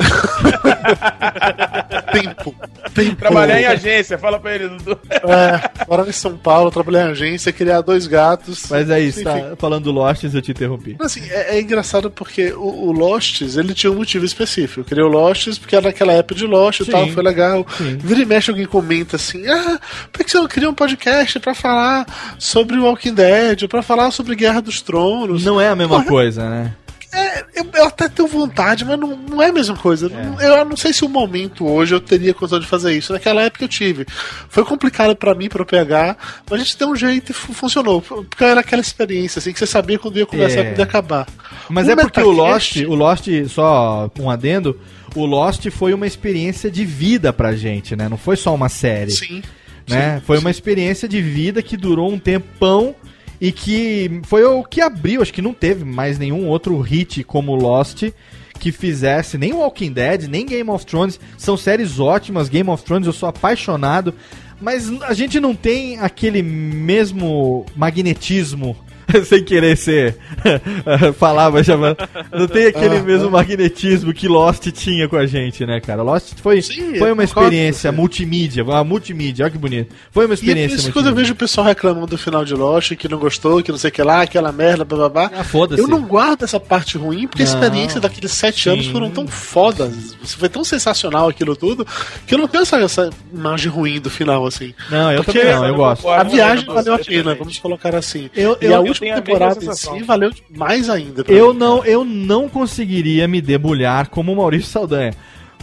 tempo. tempo. Trabalhar em agência, fala pra ele, Dudu. É, morar em São Paulo, trabalhar em agência, criar dois gatos. Mas é isso, Enfim. tá falando do Lostes, eu te interrompi. Assim, é, é engraçado porque o, o Losts, ele tinha um motivo específico. Eu criei o Losts porque era naquela época de Lost e tal, foi legal. Sim. Vira e mexe alguém comenta assim, ah, por que você não cria um podcast pra falar sobre o Walking Dead, pra falar sobre Guerra dos Tronos? Não é a mesma Porra, coisa, né? É, eu, eu até tenho vontade, mas não, não é a mesma coisa. Não- Eu não sei se o momento hoje eu teria condição de fazer isso. Naquela época eu tive. Foi complicado pra mim, pro PH, mas a gente deu um jeito e fu- funcionou. Porque era aquela experiência, assim, que você sabia quando ia começar É. quando ia acabar. Mas O é porque o Lost, o Lost, só um adendo, o Lost foi uma experiência de vida pra gente, né? Não foi só uma série. Sim. né? Sim, foi sim. uma experiência de vida que durou um tempão e que foi o que abriu, acho que não teve mais nenhum outro hit como Lost que fizesse nem Walking Dead, nem Game of Thrones, são séries ótimas, Game of Thrones eu sou apaixonado, mas a gente não tem aquele mesmo magnetismo sem querer ser falava chamando não tem aquele Ah, mesmo ah. magnetismo que Lost tinha com a gente, né, cara? Lost foi, Sim, foi eu uma experiência multimídia, uma multimídia, olha que bonito. Foi uma E é experiência por isso que quando eu vejo o pessoal reclamando do final de Lost, que não gostou, que não sei o que lá, aquela merda, bababá. Ah, foda-se. eu não guardo essa parte ruim, porque a Não. experiência daqueles sete Sim. anos foram tão fodas. Foi tão sensacional aquilo tudo, que eu não tenho essa, essa imagem ruim do final, assim. Não, eu Porque também não, eu gosto. A viagem Eu valeu a pena, vamos colocar assim. Eu- e eu- a eu última tenho a mesma temporada em si valeu mais ainda. Eu mim. não, eu não conseguiria me debulhar como o Maurício Saldanha,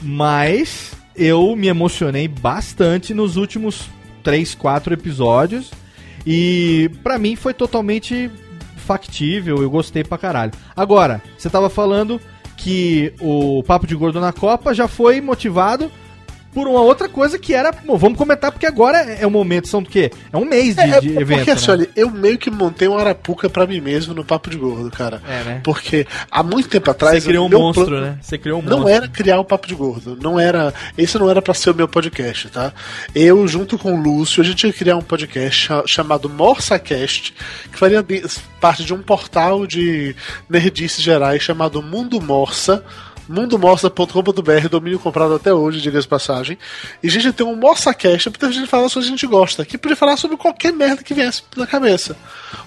mas eu me emocionei bastante nos últimos 3, 4 episódios e pra mim foi totalmente factível, eu gostei pra caralho. Agora, você tava falando que o Papo de Gordo na Copa já foi motivado por uma outra coisa que era. Bom, vamos comentar porque agora é o momento, são do quê? É um mês de, É, de é evento. porque assim, né? olha, eu meio que montei uma arapuca pra mim mesmo no Papo de Gordo, cara. É, né? Porque há muito tempo atrás. Você criou um monstro, plano- né? Você criou um Não monstro. era criar o Papo de Gordo. Não era. Esse não era pra ser o meu podcast, tá? Eu, junto com o Lúcio, a gente ia criar um podcast cha- chamado MorsaCast, que faria de- parte de um portal de nerdices gerais chamado Mundo Morsa mundomorsa.com.br, domínio comprado até hoje, diga de passagem. E a gente tem um MorsaCast pra a gente falar sobre o que a gente gosta, que podia falar sobre qualquer merda que viesse na cabeça.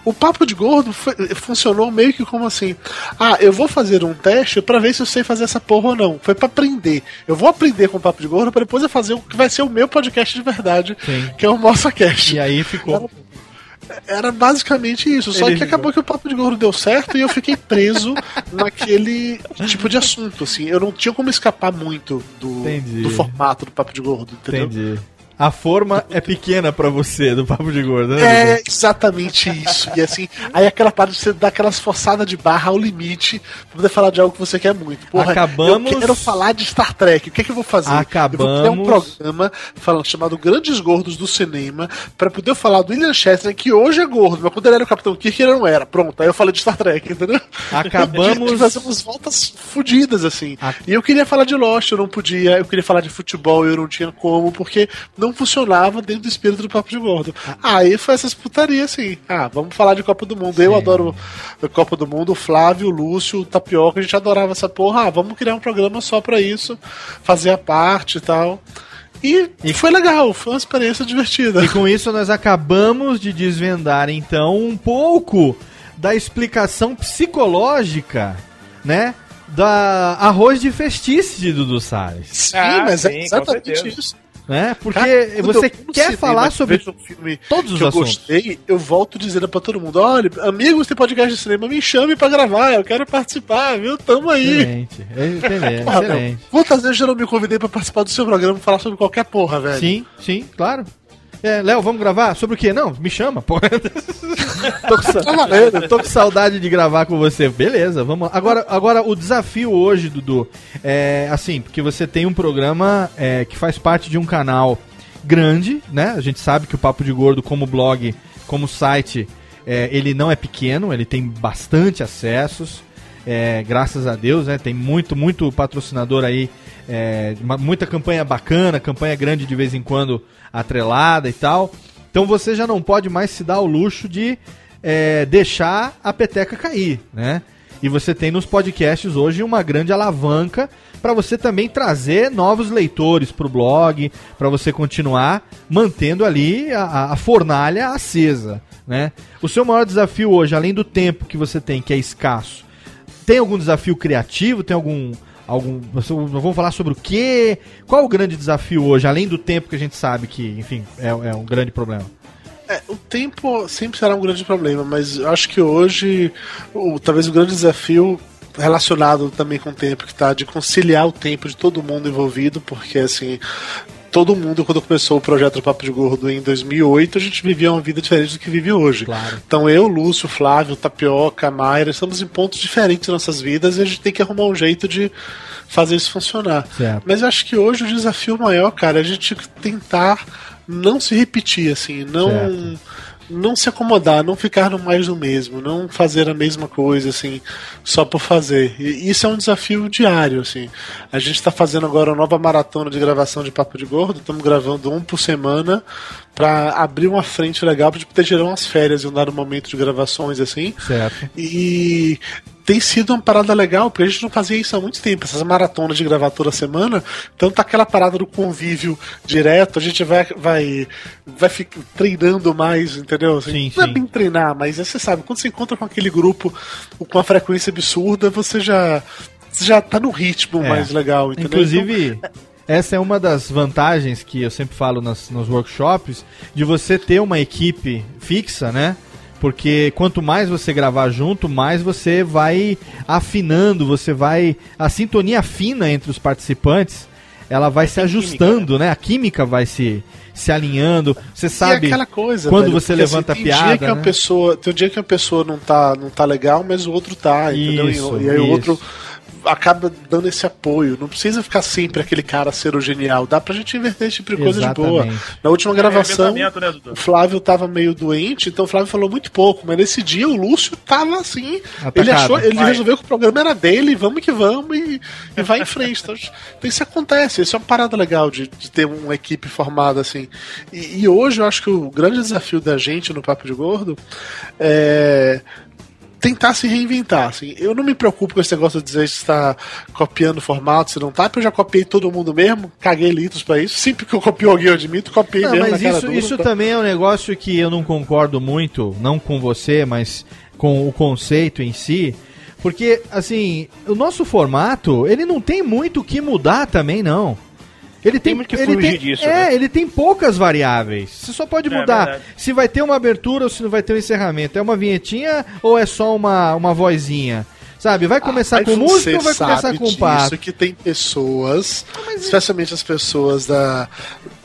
O Papo de Gordo foi- funcionou meio que como assim: ah, eu vou fazer um teste pra ver se eu sei fazer essa porra ou não. Foi pra aprender. Eu vou aprender com o Papo de Gordo pra depois eu fazer o que vai ser o meu podcast de verdade, Sim. que é o MorsaCast. E aí ficou. Era basicamente isso. Só Ele- que acabou que o Papo de Gordo deu certo e eu fiquei preso naquele tipo de assunto, assim. Eu não tinha como escapar muito do, do formato do Papo de Gordo, entendeu? Entendi. A forma é pequena pra você do Papo de Gordo, né? É exatamente isso. E assim, aí aquela parte de você dar aquelas forçadas de barra ao limite pra poder falar de algo que você quer muito. Porra, Acabamos- Eu quero falar de Star Trek. O que é que eu vou fazer? Eu vou criar um Acabamos- programa falando, chamado Grandes Gordos do Cinema pra poder falar do William Shatner, que hoje é gordo, mas quando ele era o Capitão Kirk ele não era. Pronto, aí eu falei de Star Trek, entendeu? Acabamos- umas voltas fodidas, assim. E eu queria falar de Lost, eu não podia. Eu queria falar de futebol, eu não tinha como, porque não funcionava dentro do espírito do Papo de Gordo. Aí foi essas putarias, assim. Ah, vamos falar de Copa do Mundo. Eu adoro a Copa do Mundo, o Flávio, o Lúcio, o Tapioca, a gente adorava essa porra. Ah, vamos criar um programa só pra isso, fazer a parte e tal. E, foi legal, foi uma experiência divertida. E com isso nós acabamos de desvendar então um pouco da explicação psicológica, né? Da arroz de festice de Dudu Salles. Sim, mas é exatamente isso. Né? Porque Cara, você quer falar sobre um filme todos os que eu assuntos. gostei, eu volto dizendo pra todo mundo: olha, amigos tem podcast de cinema, me chame pra gravar, eu quero participar, viu? Tamo aí. Excelente, excelente, Porra, excelente. meu, Quantas vezes eu não me convidei pra participar do seu programa e falar sobre qualquer porra, velho? Sim, sim, claro. É, Léo, vamos gravar? Sobre o quê? Não, me chama, pô. tô, com sa- tô com saudade de gravar com você. Beleza, vamos lá. Agora, agora o desafio hoje, Dudu, é assim, porque você tem um programa é, que faz parte de um canal grande, né? A gente sabe que o Papo de Gordo, como blog, como site, é, ele não é pequeno, ele tem bastante acessos. É, graças a Deus, né? Tem muito, muito patrocinador aí, é, muita campanha bacana, campanha grande de vez em quando atrelada e tal. Então você já não pode mais se dar o luxo de é, deixar a peteca cair, né? E você tem nos podcasts hoje uma grande alavanca para você também trazer novos leitores para o blog, para você continuar mantendo ali a- a, a fornalha acesa, né? O seu maior desafio hoje, além do tempo que você tem, que é escasso, tem algum desafio criativo? Tem algum. algum vamos falar sobre o quê? Qual o grande desafio hoje, além do tempo que a gente sabe que, enfim, é, é um grande problema? É, o tempo sempre será um grande problema, mas acho que hoje o, talvez o grande desafio relacionado também com o tempo que tá de conciliar o tempo de todo mundo envolvido, porque assim todo mundo quando começou o projeto do Papo de Gordo em 2008 a gente vivia uma vida diferente do que vive hoje. Então eu, Lúcio, Flávio, Tapioca, Mayra estamos em pontos diferentes nas nossas vidas e a gente tem que arrumar um jeito de fazer isso funcionar. Certo. Mas eu acho que hoje o desafio maior, cara, é a gente tentar não se repetir, assim, não Certo. Não se acomodar, não ficar no mais do mesmo, não fazer a mesma coisa, assim, só por fazer. E isso é um desafio diário, assim. A gente está fazendo agora uma nova maratona de gravação de Papo de Gordo, estamos gravando um por semana para abrir uma frente legal para poder gerar umas férias em um dado momento de gravações, assim. Certo. E tem sido uma parada legal, porque a gente não fazia isso há muito tempo, essas maratonas de gravar toda semana. Então tá aquela parada do convívio direto, a gente vai vai vai ficar treinando mais, entendeu? Assim, não é bem treinar, mas é, você sabe, quando você encontra com aquele grupo com uma frequência absurda, você já você já tá no ritmo É. mais legal, entendeu? Inclusive, Então, essa é uma das vantagens que eu sempre falo nas, nos workshops, de você ter uma equipe fixa, né? Porque quanto mais você gravar junto, mais você vai afinando, você vai. A sintonia fina entre os participantes, ela vai se ajustando, né? A química vai se, se alinhando. Você sabe e aquela coisa, quando velho, você porque, levanta assim, a tem piada. Dia que uma né? pessoa, tem um dia que uma pessoa não tá, não tá legal, mas o outro tá, entendeu? E- Isso, e aí o isso. outro acaba dando esse apoio. Não precisa ficar sempre aquele cara ser o genial. Dá pra gente inverter esse tipo de coisa de boa. Na última gravação, revezamento, né, o Flávio tava meio doente, então o Flávio falou muito pouco. Mas nesse dia o Lúcio tava assim. Atacado. Ele achou, ele Vai. resolveu que o programa era dele, vamos que vamos, e, e vai em frente. Então, então isso acontece, isso é uma parada legal de, de ter uma equipe formada assim. E, e hoje eu acho que o grande desafio da gente no Papo de Gordo é tentar se reinventar, assim. Eu não me preocupo com esse negócio de dizer se está copiando formato, se não tá, porque eu já copiei todo mundo mesmo, caguei litros pra isso. Sempre que eu copio alguém, eu admito, copiei Não, mesmo mas isso, dura, isso tá? também é um negócio que eu não concordo muito, não com você, mas com o conceito em si. Porque, assim, o nosso formato, ele não tem muito o que mudar também, não. Ele tem, muito que ele fugir tem, disso, É, né? ele tem poucas variáveis. Você só pode É, mudar verdade. se vai ter uma abertura ou se não vai ter um encerramento. É uma vinhetinha ou é só uma, uma vozinha? Sabe, vai começar Mas com música ou vai começar sabe com disso, papo? que tem pessoas, especialmente as pessoas da.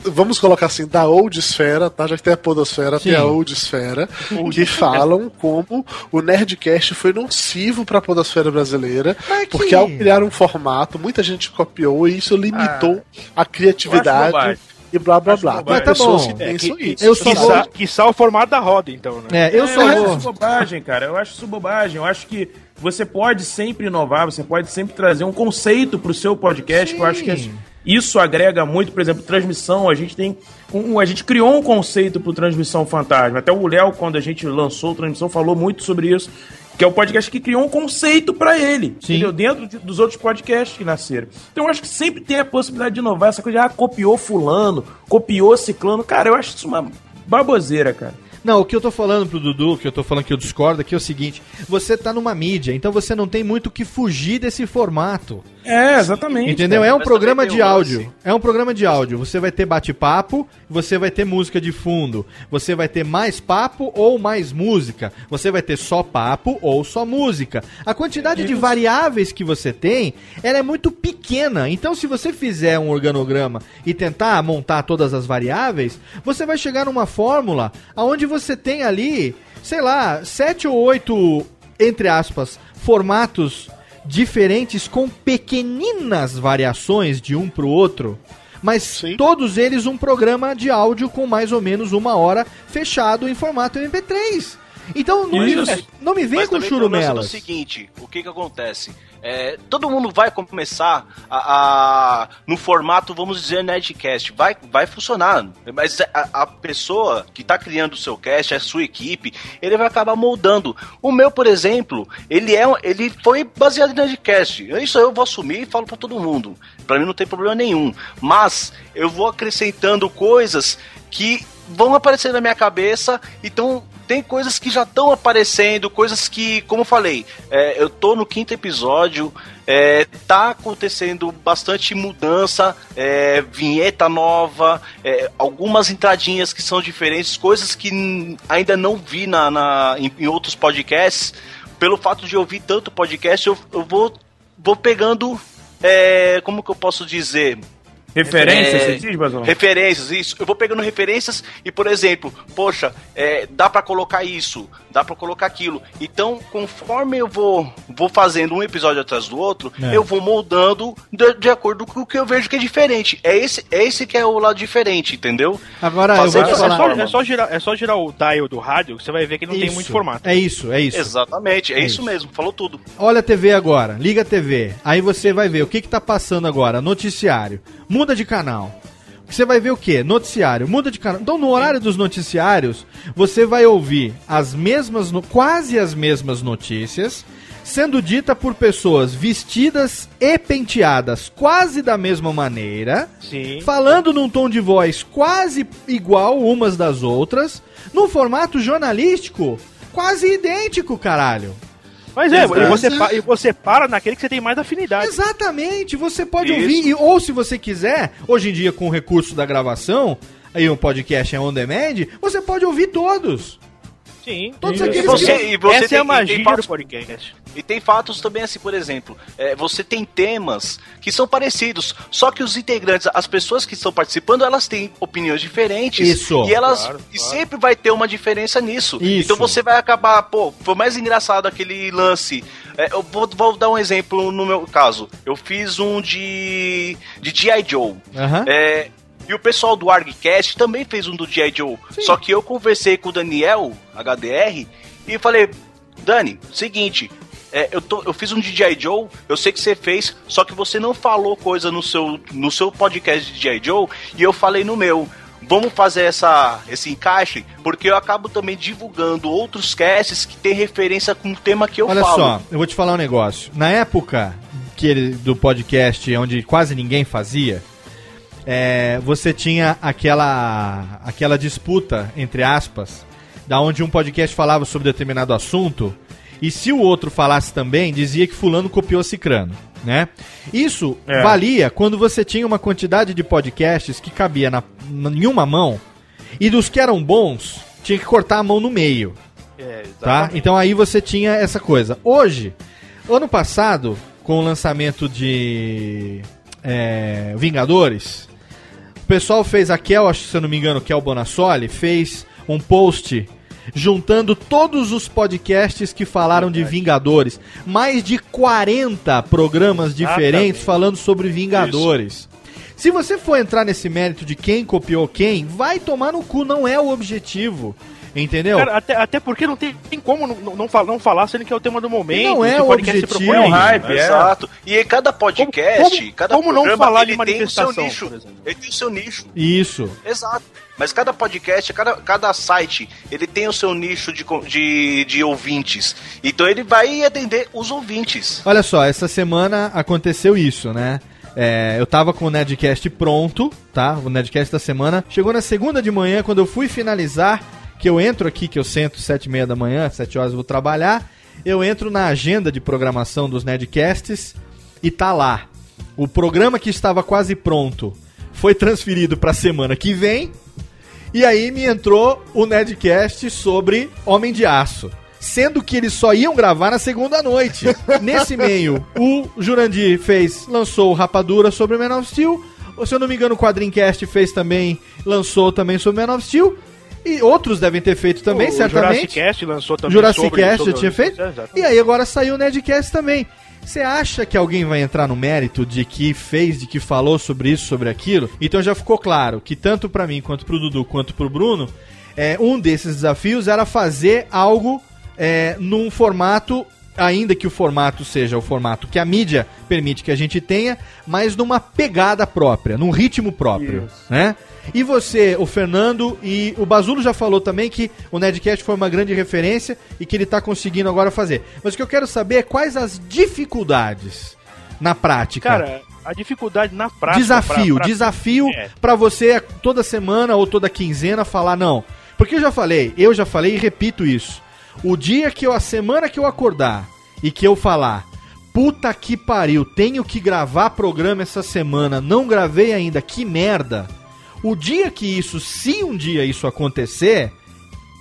Vamos colocar assim, da old esfera, tá? Já que tem a podosfera, Sim. tem a old esfera, que falam como o Nerdcast foi nocivo pra podosfera brasileira, porque ao criar um formato, muita gente copiou e isso limitou a criatividade e blá blá blá. bobagem. Tem pessoas Mas que tá bom. pensam É, que- isso. eu só vou- quiçá o formato da roda, então, né? É, eu só acho vou- isso bobagem, cara. Eu acho isso bobagem. Eu acho que você pode sempre inovar, você pode sempre trazer um conceito pro seu podcast, que eu acho que isso agrega muito, por exemplo, transmissão. A gente tem. Um, a gente criou um conceito pro Transmissão Fantasma. Até o Léo, quando a gente lançou o Transmissão, falou muito sobre isso. Que é o podcast que criou um conceito pra ele. Entendeu? Dentro de- dos outros podcasts que nasceram. Então eu acho que sempre tem a possibilidade de inovar. Essa coisa ah, copiou fulano, copiou ciclano. Cara, eu acho isso uma baboseira, cara. Não, o que eu tô falando pro Dudu, o que eu tô falando que eu discordo aqui é o seguinte: você tá numa mídia, então você não tem muito o que fugir desse formato. É, exatamente. Entendeu? É um Mas programa de um áudio. lance. É um programa de áudio. Você vai ter bate-papo, você vai ter música de fundo. Você vai ter mais papo ou mais música. Você vai ter só papo ou só música. A quantidade de variáveis que você tem, ela é muito pequena. Então, se você fizer um organograma e tentar montar todas as variáveis, você vai chegar numa fórmula onde você tem ali, sei lá, sete ou oito, entre aspas, formatos diferentes com pequeninas variações de um pro outro, mas todos eles um programa de áudio com mais ou menos uma hora fechado em formato MP3. Então não, me, não me vem Mas com tem o churumelas. seguinte, o que que acontece? É, todo mundo vai começar a, a- no formato, vamos dizer, Nerdcast. Vai, vai funcionar. Mas a, a pessoa que está criando o seu cast, a sua equipe, ele vai acabar moldando. O meu, por exemplo, ele é ele foi baseado em Nerdcast. Isso eu vou assumir e falo para todo mundo. Para mim não tem problema nenhum. Mas eu vou acrescentando coisas que vão aparecer na minha cabeça, então tem coisas que já estão aparecendo, coisas que, como falei, é, eu tô no quinto episódio, é, tá acontecendo bastante mudança, é, vinheta nova, é, algumas entradinhas que são diferentes, coisas que ainda não vi na, na- em, em outros podcasts. Pelo fato de ouvir tanto podcast, eu, eu vou, vou pegando, é, como que eu posso dizer? Referências, É, você diz? Referências, isso. Eu vou pegando referências e, por exemplo, poxa, é, dá pra colocar isso, dá pra colocar aquilo. Então, conforme eu vou, vou fazendo um episódio atrás do outro, É. eu vou moldando de, de acordo com o que eu vejo que é diferente. É esse, é esse que é o lado diferente, entendeu? Agora eu vou te É falar. só, forma. é, só girar, é só girar o dial do rádio que você vai ver que não tem Isso. muito formato. É isso, é isso. Exatamente, é, É isso isso. mesmo, falou tudo. Olha a TV agora, liga a TV. Aí você vai ver o que que tá passando agora, noticiário. Muda de canal. Você vai ver o que? Noticiário. Muda de canal. Então, no horário dos noticiários, você vai ouvir as mesmas, quase as mesmas notícias, sendo dita por pessoas vestidas e penteadas quase da mesma maneira, Sim. falando num tom de voz quase igual umas das outras, num formato jornalístico quase idêntico, caralho. Mas é, Exato. e você, e você para naquele que você tem mais afinidade. Exatamente, você pode Isso. ouvir, e- ou se você quiser, hoje em dia com o recurso da gravação, aí um podcast é on demand, você pode ouvir todos. Sim. Todos aqueles E você, que- e você Essa tem, é a e magia tem do fatos- podcast. E tem fatos também assim, por exemplo, é, você tem temas que são parecidos, só que os integrantes, as pessoas que estão participando, elas têm opiniões diferentes. Isso. E elas Claro, e claro. sempre vai ter uma diferença nisso. Isso. Então você vai acabar, pô, foi mais engraçado aquele lance. É, eu vou, vou dar um exemplo no meu caso. Eu fiz um de de G.I. Joe. Aham. É, e o pessoal do ArgCast também fez um do G.I. Joe. Só que eu conversei com o Daniel, HDR, e falei, Dani, seguinte, é, eu, tô, eu fiz um G.I. Joe, eu sei que você fez, só que você não falou coisa no seu, no seu podcast de G.I. Joe, e eu falei no meu. Vamos fazer essa, esse encaixe, porque eu acabo também divulgando outros casts que tem referência com o tema que eu Olha falo. só, eu vou te falar um negócio. Na época que ele, do podcast, onde quase ninguém fazia, é, você tinha aquela, aquela disputa, entre aspas, da onde um podcast falava sobre determinado assunto, e se o outro falasse também, dizia que fulano copiou cicrano, né? Isso É. valia quando você tinha uma quantidade de podcasts que cabia na, na- em uma mão, e dos que eram bons, tinha que cortar a mão no meio É, tá? Então aí você tinha essa coisa. Hoje, ano passado, com o lançamento de é, Vingadores, o pessoal fez a Kel, acho que se eu não me engano, Kel Bonassoli, fez um post juntando todos os podcasts que falaram de Vingadores. Mais de 40 programas diferentes falando sobre Vingadores. Se você for entrar nesse mérito de quem copiou quem, vai tomar no cu, não é o objetivo. Entendeu? Cara, até, até porque não tem, tem como não, não, não falar, sendo que é o tema do momento. não é o podcast se objetivo. propõe a É um hype, né? Exato. E cada podcast, como- cada como não programa, falar de ele tem o seu manifestação, nicho. Ele tem o seu nicho. Isso. Exato. Mas cada podcast, cada, cada site, ele tem o seu nicho de, de, de ouvintes. Então ele vai atender os ouvintes. Olha só, essa semana aconteceu isso, né? É, eu tava com o Nedcast pronto, tá? O Nedcast da semana. Chegou na segunda de manhã, quando eu fui finalizar, que eu entro aqui, que eu sento sete e meia da manhã, sete horas eu vou trabalhar. Eu entro na agenda de programação dos Nedcasts e tá lá. O programa que estava quase pronto foi transferido pra semana que vem. E aí me entrou o Nedcast sobre Homem de Aço. Sendo que eles só iam gravar na segunda noite. Nesse meio, o Jurandir fez, lançou Rapadura sobre Man of Steel. Ou, se eu não me engano, o Quadrincast fez também, lançou também sobre Man of Steel. E outros devem ter feito também, o certamente. Jurassic Cast lançou também Jurassic sobre- Cast sobre- já tinha feito. Exato. E aí agora saiu o Nerdcast também. Você acha que alguém vai entrar no mérito de que fez, de que falou sobre isso, sobre aquilo? Então já ficou claro que tanto pra mim, quanto pro Dudu, quanto pro Bruno, é, um desses desafios era fazer algo é, num formato, ainda que o formato seja o formato que a mídia permite que a gente tenha, mas numa pegada própria, num ritmo próprio, né? E você, o Fernando e o Bazulo já falou também que o Nedcast foi uma grande referência e que ele tá conseguindo agora fazer. Mas o que eu quero saber é quais as dificuldades na prática. Cara, a dificuldade na prática. desafio, pra- pra- desafio É. pra você toda semana ou toda quinzena falar não. Porque eu já falei, eu já falei e repito isso. O dia que eu, a semana que eu acordar e que eu falar, puta que pariu, tenho que gravar programa essa semana, não gravei ainda, que merda. O dia que isso, se um dia isso acontecer,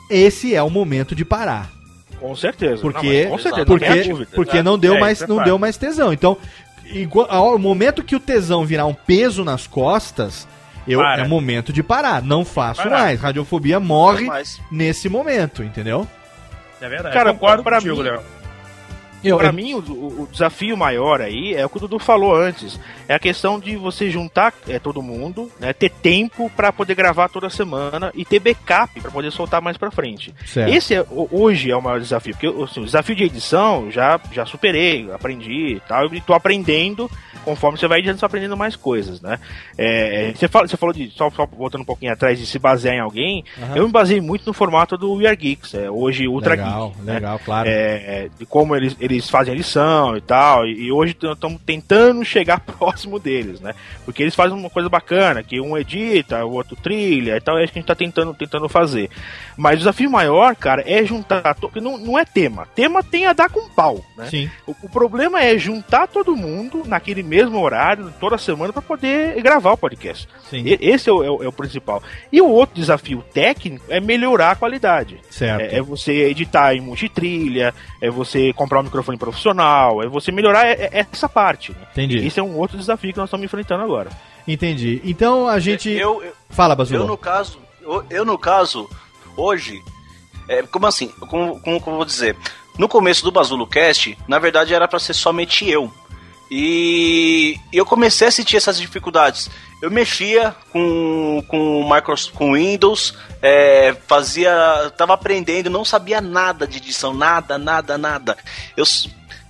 esse é o momento de parar. Com certeza. Porque, Não, com certeza, porque, não dúvida. porque não deu é, mais, é não deu mais tesão. Então, igual, ao momento que o tesão virar um peso nas costas, eu, Para. é momento de parar. Não faço Parar. mais. Radiofobia morre Mas nesse momento, entendeu? É verdade. Cara, concordo pra mim- Léo. Eu, pra eu- mim, o, o- desafio maior aí é o que o Dudu falou antes. É a questão de você juntar é, todo mundo, né, ter tempo pra poder gravar toda semana e ter backup pra poder soltar mais pra frente. Certo. Esse é, hoje é o maior desafio, porque assim, o desafio de edição eu já, já superei, aprendi e tal, e tô aprendendo conforme você vai editando, você aprendendo mais coisas, né? É, você, fala, você falou de, só, só voltando um pouquinho atrás, de se basear em alguém, Aham. eu me baseei muito no formato do We Are Geeks, é, hoje Ultra legal, Geek. né? legal, claro. é, de como eles, eles fazem a lição e tal. E, e hoje estamos tentando chegar próximo deles, né? Porque eles fazem uma coisa bacana, que um edita, o outro trilha e tal, é isso que a gente tá tentando, tentando fazer. Mas o desafio maior, cara, é juntar. to- Porque não, não é tema. Tema tem a dar com pau, né? Sim. O, o problema é juntar todo mundo naquele mesmo horário, toda semana, para poder gravar o podcast. Sim. E- Esse é o, é o- é o principal. E o outro desafio técnico é melhorar a qualidade. Certo. É, é você editar em multitrilha, é você comprar um microfone profissional, é você melhorar é- é essa parte. né? Entendi. Esse é um outro desafio que nós estamos enfrentando agora. Entendi. Então a gente. eu, eu, Fala, eu, Bazulo. no caso, eu, eu, no caso, hoje, é, como assim? Como, como, como eu vou dizer? No começo do Bazulo Cast, na verdade era pra ser somente eu. E eu comecei a sentir essas dificuldades. Eu mexia com, com, Microsoft, com Windows, é, fazia. tava aprendendo, não sabia nada de edição, nada, nada, nada. Eu,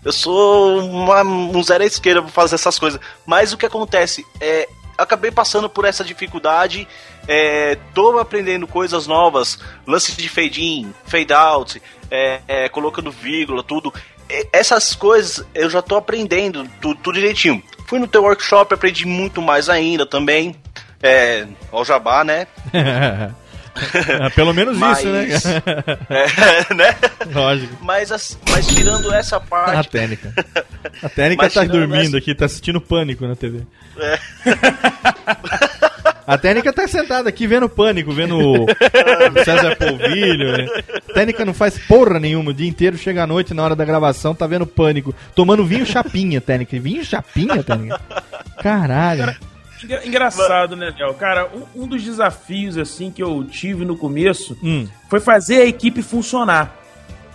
eu sou uma, um zero à esquerda pra fazer essas coisas. Mas o que acontece é. Acabei passando por essa dificuldade, é, tô aprendendo coisas novas, lance de fade in, fade out, é, é, colocando vírgula, tudo. Essas coisas eu já tô aprendendo tudo, tudo direitinho. Fui no teu workshop, aprendi muito mais ainda também. É, ao jabá, né? É, Pelo menos Mas- isso, né? É, né? Lógico. Mas, as- mas tirando essa A parte. técnica. A técnica tá dormindo essa- aqui, tá assistindo pânico na TV. A técnica tá sentada aqui vendo pânico, vendo o César Polvilho. Né? A técnica não faz porra nenhuma o dia inteiro, chega à noite na hora da gravação, tá vendo pânico. Tomando vinho chapinha, técnica. Vinho chapinha, técnica? Caralho. Engra- Engraçado, né, Léo? Cara, um, um dos desafios, assim, que eu tive no começo Hum. foi fazer a equipe funcionar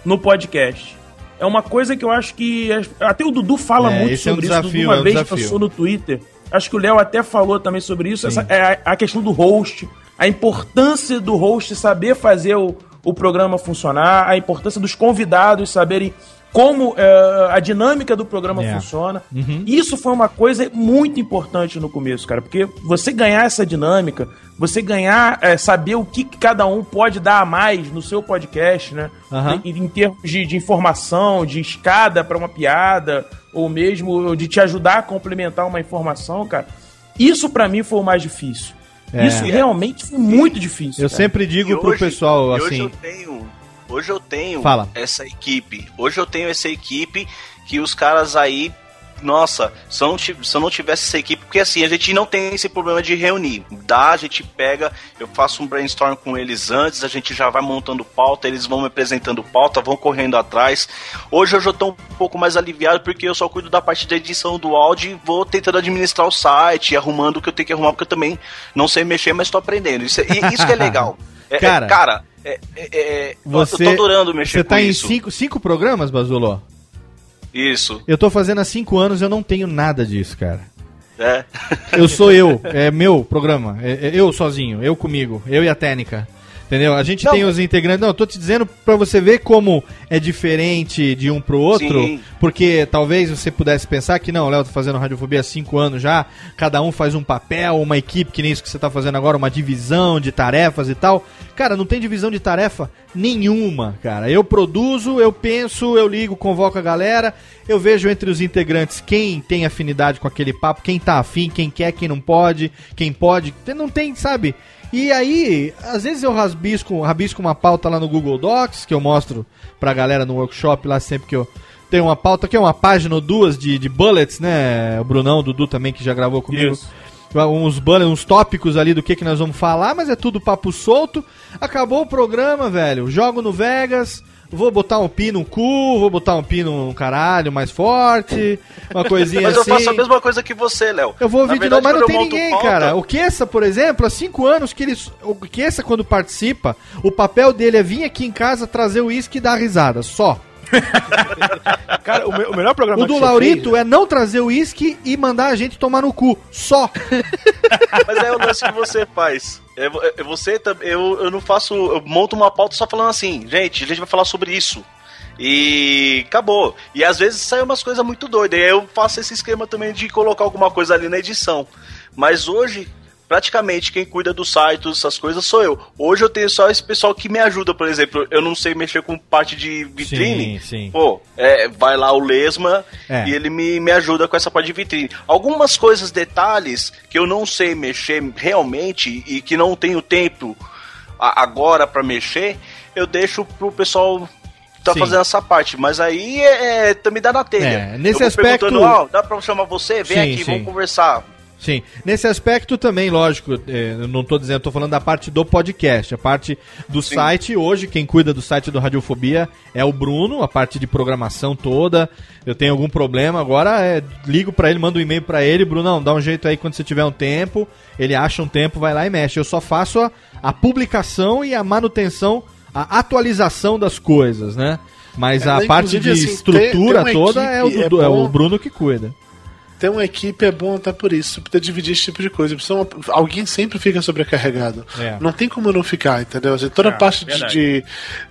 no podcast. É uma coisa que eu acho que. Até o Dudu fala É, muito esse é um sobre desafio, isso. Uma é um vez desafio. lançou no Twitter. Acho que o Léo até falou também sobre isso. Essa, é a, a questão do host. A importância do host saber fazer o, o programa funcionar. A importância dos convidados saberem como é, a dinâmica do programa É. funciona. Uhum. Isso foi uma coisa muito importante no começo, cara, porque você ganhar essa dinâmica, você ganhar, é, saber o que que cada um pode dar a mais no seu podcast, né? Aham. Em, em termos de, de informação, de escada para uma piada, ou mesmo de te ajudar a complementar uma informação, cara. Isso pra mim foi o mais difícil. É. Isso realmente foi muito difícil. Eu cara. sempre digo E pro hoje- pessoal, e Hoje eu assim. tenho, hoje eu tenho Fala. essa equipe. Hoje eu tenho essa equipe que os caras aí. Nossa, se eu, não se eu não tivesse essa equipe, porque assim, a gente não tem esse problema de reunir. Dá, a gente pega, eu faço um brainstorm com eles antes, a gente já vai montando pauta, eles vão me apresentando pauta, vão correndo atrás. Hoje eu já tô um pouco mais aliviado porque eu só cuido da parte da edição do áudio e vou tentando administrar o site, arrumando o que eu tenho que arrumar, porque eu também não sei mexer, mas tô aprendendo. Isso, é- isso que é legal. É- é- Cara, cara, é, é- é- Você, eu tô adorando mexer você tá em isso. cinco, cinco programas, Bazulo? Isso, Eu tô fazendo há cinco anos eu não tenho nada disso, cara. é. Eu sou eu, é meu programa. É, é eu sozinho, eu comigo, eu e a técnica. Entendeu? A gente tem os integrantes. Não, eu tô te dizendo pra você ver como é diferente de um pro outro. Sim. Porque talvez você pudesse pensar que não, o Léo tá fazendo Radiofobia há cinco anos já. Cada um faz um papel, uma equipe, que nem isso que você tá fazendo agora, uma divisão de tarefas e tal. Cara, não tem divisão de tarefa nenhuma, cara. Eu produzo, eu penso, eu ligo, convoco a galera. Eu vejo entre os integrantes quem tem afinidade com aquele papo, quem tá afim, quem quer, quem não pode, quem pode. Não tem, sabe? E aí, às vezes eu rabisco, rabisco uma pauta lá no Google Docs, que eu mostro pra galera no workshop lá sempre que eu tenho uma pauta, que é uma página ou duas de, de bullets, né? O Brunão, o Dudu também, que já gravou comigo. Isso. Uns bullets, uns tópicos ali do que, que nós vamos falar, mas é tudo papo solto. Acabou o programa, velho. Jogo no Vegas, vou botar um pi no cu, vou botar um pi no caralho mais forte, uma coisinha Mas eu assim. faço a mesma coisa que você, Léo. Eu vou Na ouvir de novo, mas não tem eu ninguém, pauta- cara. O Kessa, por exemplo, há cinco anos que ele. O Kessa, quando participa, o papel dele é vir aqui em casa trazer o uísque e dar risada. Só. Cara, o, me- o melhor programa O do Laurito fez- é não trazer o uísque e mandar a gente tomar no cu. Só. Mas é o lance que você faz. É, é você também. Eu, eu não faço. Eu monto uma pauta só falando assim, gente, a gente vai falar sobre isso. E acabou. E às vezes saem umas coisas muito doidas. E aí eu faço esse esquema também de colocar alguma coisa ali na edição. Mas hoje, praticamente quem cuida do site, essas coisas, sou eu. Hoje eu tenho só esse pessoal que me ajuda, por exemplo. Eu não sei mexer com parte de vitrine. Sim, sim. Pô, é, vai lá o Lesma É. e ele me, me ajuda com essa parte de vitrine. Algumas coisas, detalhes que eu não sei mexer realmente e que não tenho tempo agora pra mexer, eu deixo pro pessoal que tá Sim. fazendo essa parte. Mas aí é, é, também dá na telha. É, nesse Eu aspecto- perguntando, "Ó, dá pra chamar você? Vem Sim, aqui, sim. vamos conversar. Sim, nesse aspecto também, lógico, é, eu não tô dizendo, eu tô falando da parte do podcast, a parte do site, hoje quem cuida do site do Radiofobia é o Bruno, a parte de programação toda, eu tenho algum problema, agora é, ligo pra ele, mando um e-mail pra ele, Brunão, dá um jeito aí quando você tiver um tempo, ele acha um tempo, vai lá e mexe, eu só faço a, a publicação e a manutenção, a atualização das coisas, né? Mas É, a parte de assim, estrutura ter- ter uma toda é o, equipe é é o. Bruno que cuida. Ter uma equipe é bom até por isso, poder dividir esse tipo de coisa. Senão alguém sempre fica sobrecarregado. É. Não tem como não ficar, entendeu? Assim, toda a Ah, parte de, de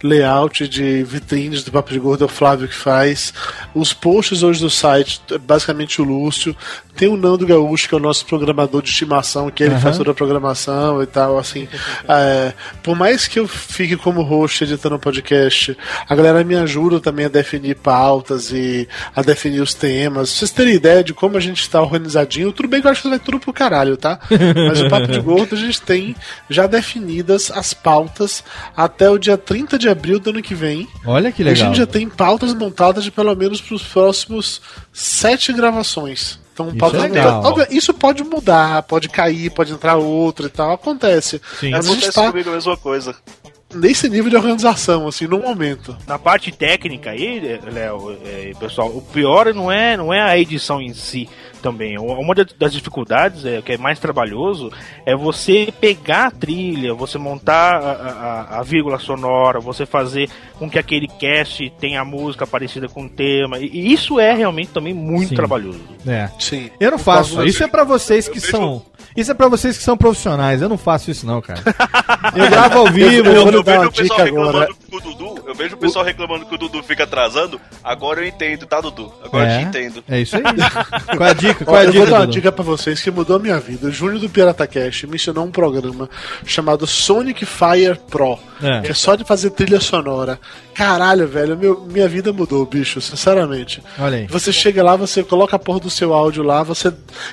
layout, de vitrines do Papo de Gordo é o Flávio que faz. Os posts hoje do site, é basicamente o Lúcio. Tem o Nando Gaúcho, que é o nosso programador de estimação, que ele Aham. faz toda a programação e tal, assim. É, por mais que eu fique como host editando o podcast, a galera me ajuda também a definir pautas e a definir os temas. Pra vocês terem ideia de como a gente está organizadinho, tudo bem que eu acho que vai tudo pro caralho, tá? Mas o Papo de Gordo a gente tem já definidas as pautas até o dia 30 de abril do ano que vem. Olha que A legal. gente já tem pautas montadas de pelo menos pros próximos sete gravações. Então, Isso pode, é óbvio, isso pode mudar, pode cair, pode entrar outro e tal, acontece. Sim. Mas Acontece tá comigo a mesma coisa. nesse nível de organização, assim, no momento. Na parte técnica aí, Léo, é, pessoal, o pior não é, não é a edição em si também. Uma da- das dificuldades, é, que é mais trabalhoso, é você pegar a trilha, você montar a, a- a vírgula sonora, você fazer com que aquele cast tenha a música parecida com o tema. E, isso é realmente também muito Sim. trabalhoso. É. Sim. Eu não Por faço. favor, Isso é pra vocês que eu vejo- são. Isso é pra vocês que são profissionais. Eu não faço isso, não, cara. Eu gravo ao vivo. Eu Eu, eu dar vejo uma o pessoal dica reclamando agora. Com o Dudu. Eu vejo o pessoal reclamando que o Dudu fica atrasando. Agora eu entendo, tá, Dudu? Agora eu te É, entendo. é isso aí. Qual é a dica? Qual é a eu vou dica, dar uma Dudu? dica pra vocês que mudou a minha vida. O Júnior do Pirata Cash me ensinou um programa chamado Sonic Fire Pro, É. que é só de fazer trilha sonora. Caralho, velho, meu- minha vida mudou, bicho, sinceramente. Olha aí. Você chega lá, você coloca a porra do seu áudio lá, você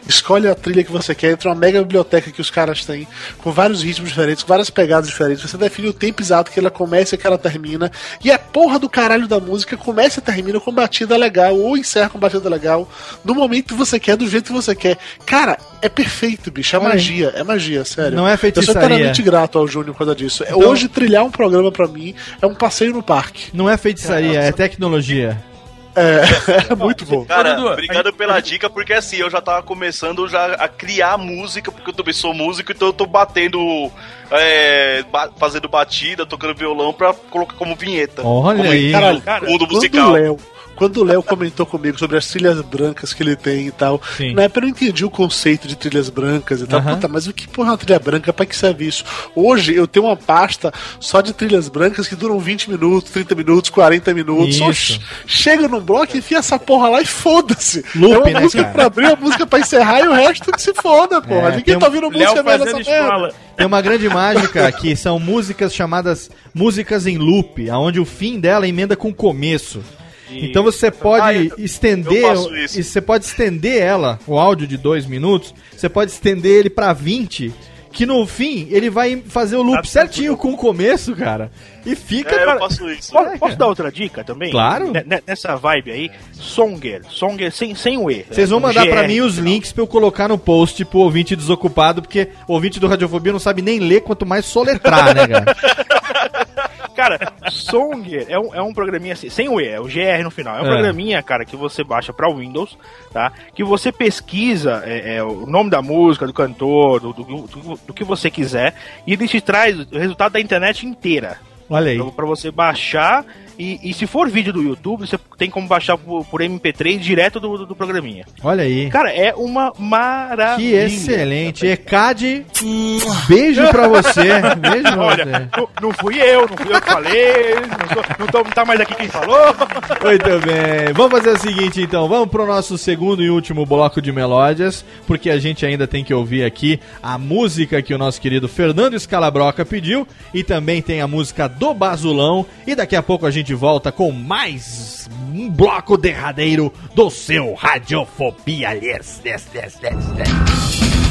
escolhe a trilha que você quer, entra uma mega biblioteca que os caras têm, com vários ritmos diferentes, com várias pegadas diferentes. Você define o tempo exato que ela começa e que ela termina. E a porra do caralho da música começa e termina com batida legal, ou encerra com batida legal, no momento que você quer, do jeito que você quer. Cara, é perfeito, bicho. É Olha aí. magia, é magia, sério. Não é Eu sou feitiçaria. eternamente grato ao Júnior por causa disso. Então- Hoje, trilhar um programa pra mim é um passeio no parque. Não é feitiçaria, é tecnologia. É, é muito bom. Cara, obrigado pela dica, porque assim, eu já tava começando já a criar música, porque eu também sou músico, então eu tô batendo, é, ba- fazendo batida, tocando violão pra colocar como vinheta. Olha como aí. Caralho, Cara, mundo Quando o musical. Léo, quando o Léo comentou comigo sobre as trilhas brancas que ele tem e tal, Sim. na época eu não entendi o conceito de trilhas brancas e tal. Aham. Puta, mas o que porra é uma trilha branca? Pra que serve isso? Hoje eu tenho uma pasta só de trilhas brancas que duram 20 minutos, 30 minutos, 40 minutos. Isso. Oxi, chega num bloco, enfia essa porra lá e foda-se. Loop, é uma né, música cara? pra abrir, uma música pra encerrar e o resto que se foda, porra. É, Ninguém tá um- ouvindo Léo música fazendo nessa merda. Tem uma grande mágica que são músicas chamadas músicas em loop, aonde o fim dela emenda com o começo. Então você pode Ah, eu- estender, eu isso. e você pode estender ela, o áudio de dois minutos, você pode estender ele pra 20, que no fim ele vai fazer o loop Tá certinho com o começo, cara. E fica. É, faço isso. Posso, posso dar outra dica também? Claro. Ne- ne- Nessa vibe aí, Songer. Songer sem, sem o E. Vocês vão mandar pra mim os links pra eu colocar no post pro ouvinte desocupado, porque o ouvinte do Radiofobia não sabe nem ler, quanto mais soletrar, né, cara? Cara, Songer é um, é um programinha assim, sem o E, é o GR no final. É um É. programinha, cara, que você baixa pra Windows, tá? Que você pesquisa é, é, o nome da música, do cantor, do, do, do- do que você quiser, e ele te traz o resultado da internet inteira. Olha aí. Pra, pra você baixar. E, e se for vídeo do YouTube, você tem como baixar por, por MP3 direto do, do, do programinha. Olha aí. Cara, é uma maravilha. Que excelente. ECAD, beijo pra você. Beijo pra Olha, você. não, não fui eu, não fui eu que falei, não, sou, não, tô, não tá mais aqui quem falou. Muito bem. Vamos fazer o seguinte, então. Vamos pro nosso segundo e último bloco de melódias, porque a gente ainda tem que ouvir aqui a música que o nosso querido Fernando Scalabroca pediu e também tem a música do Basulão. E daqui a pouco a gente volta com mais um bloco derradeiro do seu Radiofobia. Yes, yes, yes, yes, yes.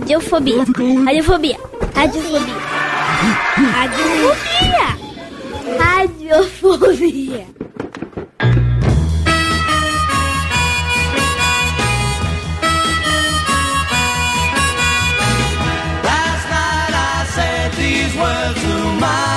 Radiofobia. Radiofobia. Radiofobia. Radiofobia. Radiofobia. Last night I said these words to my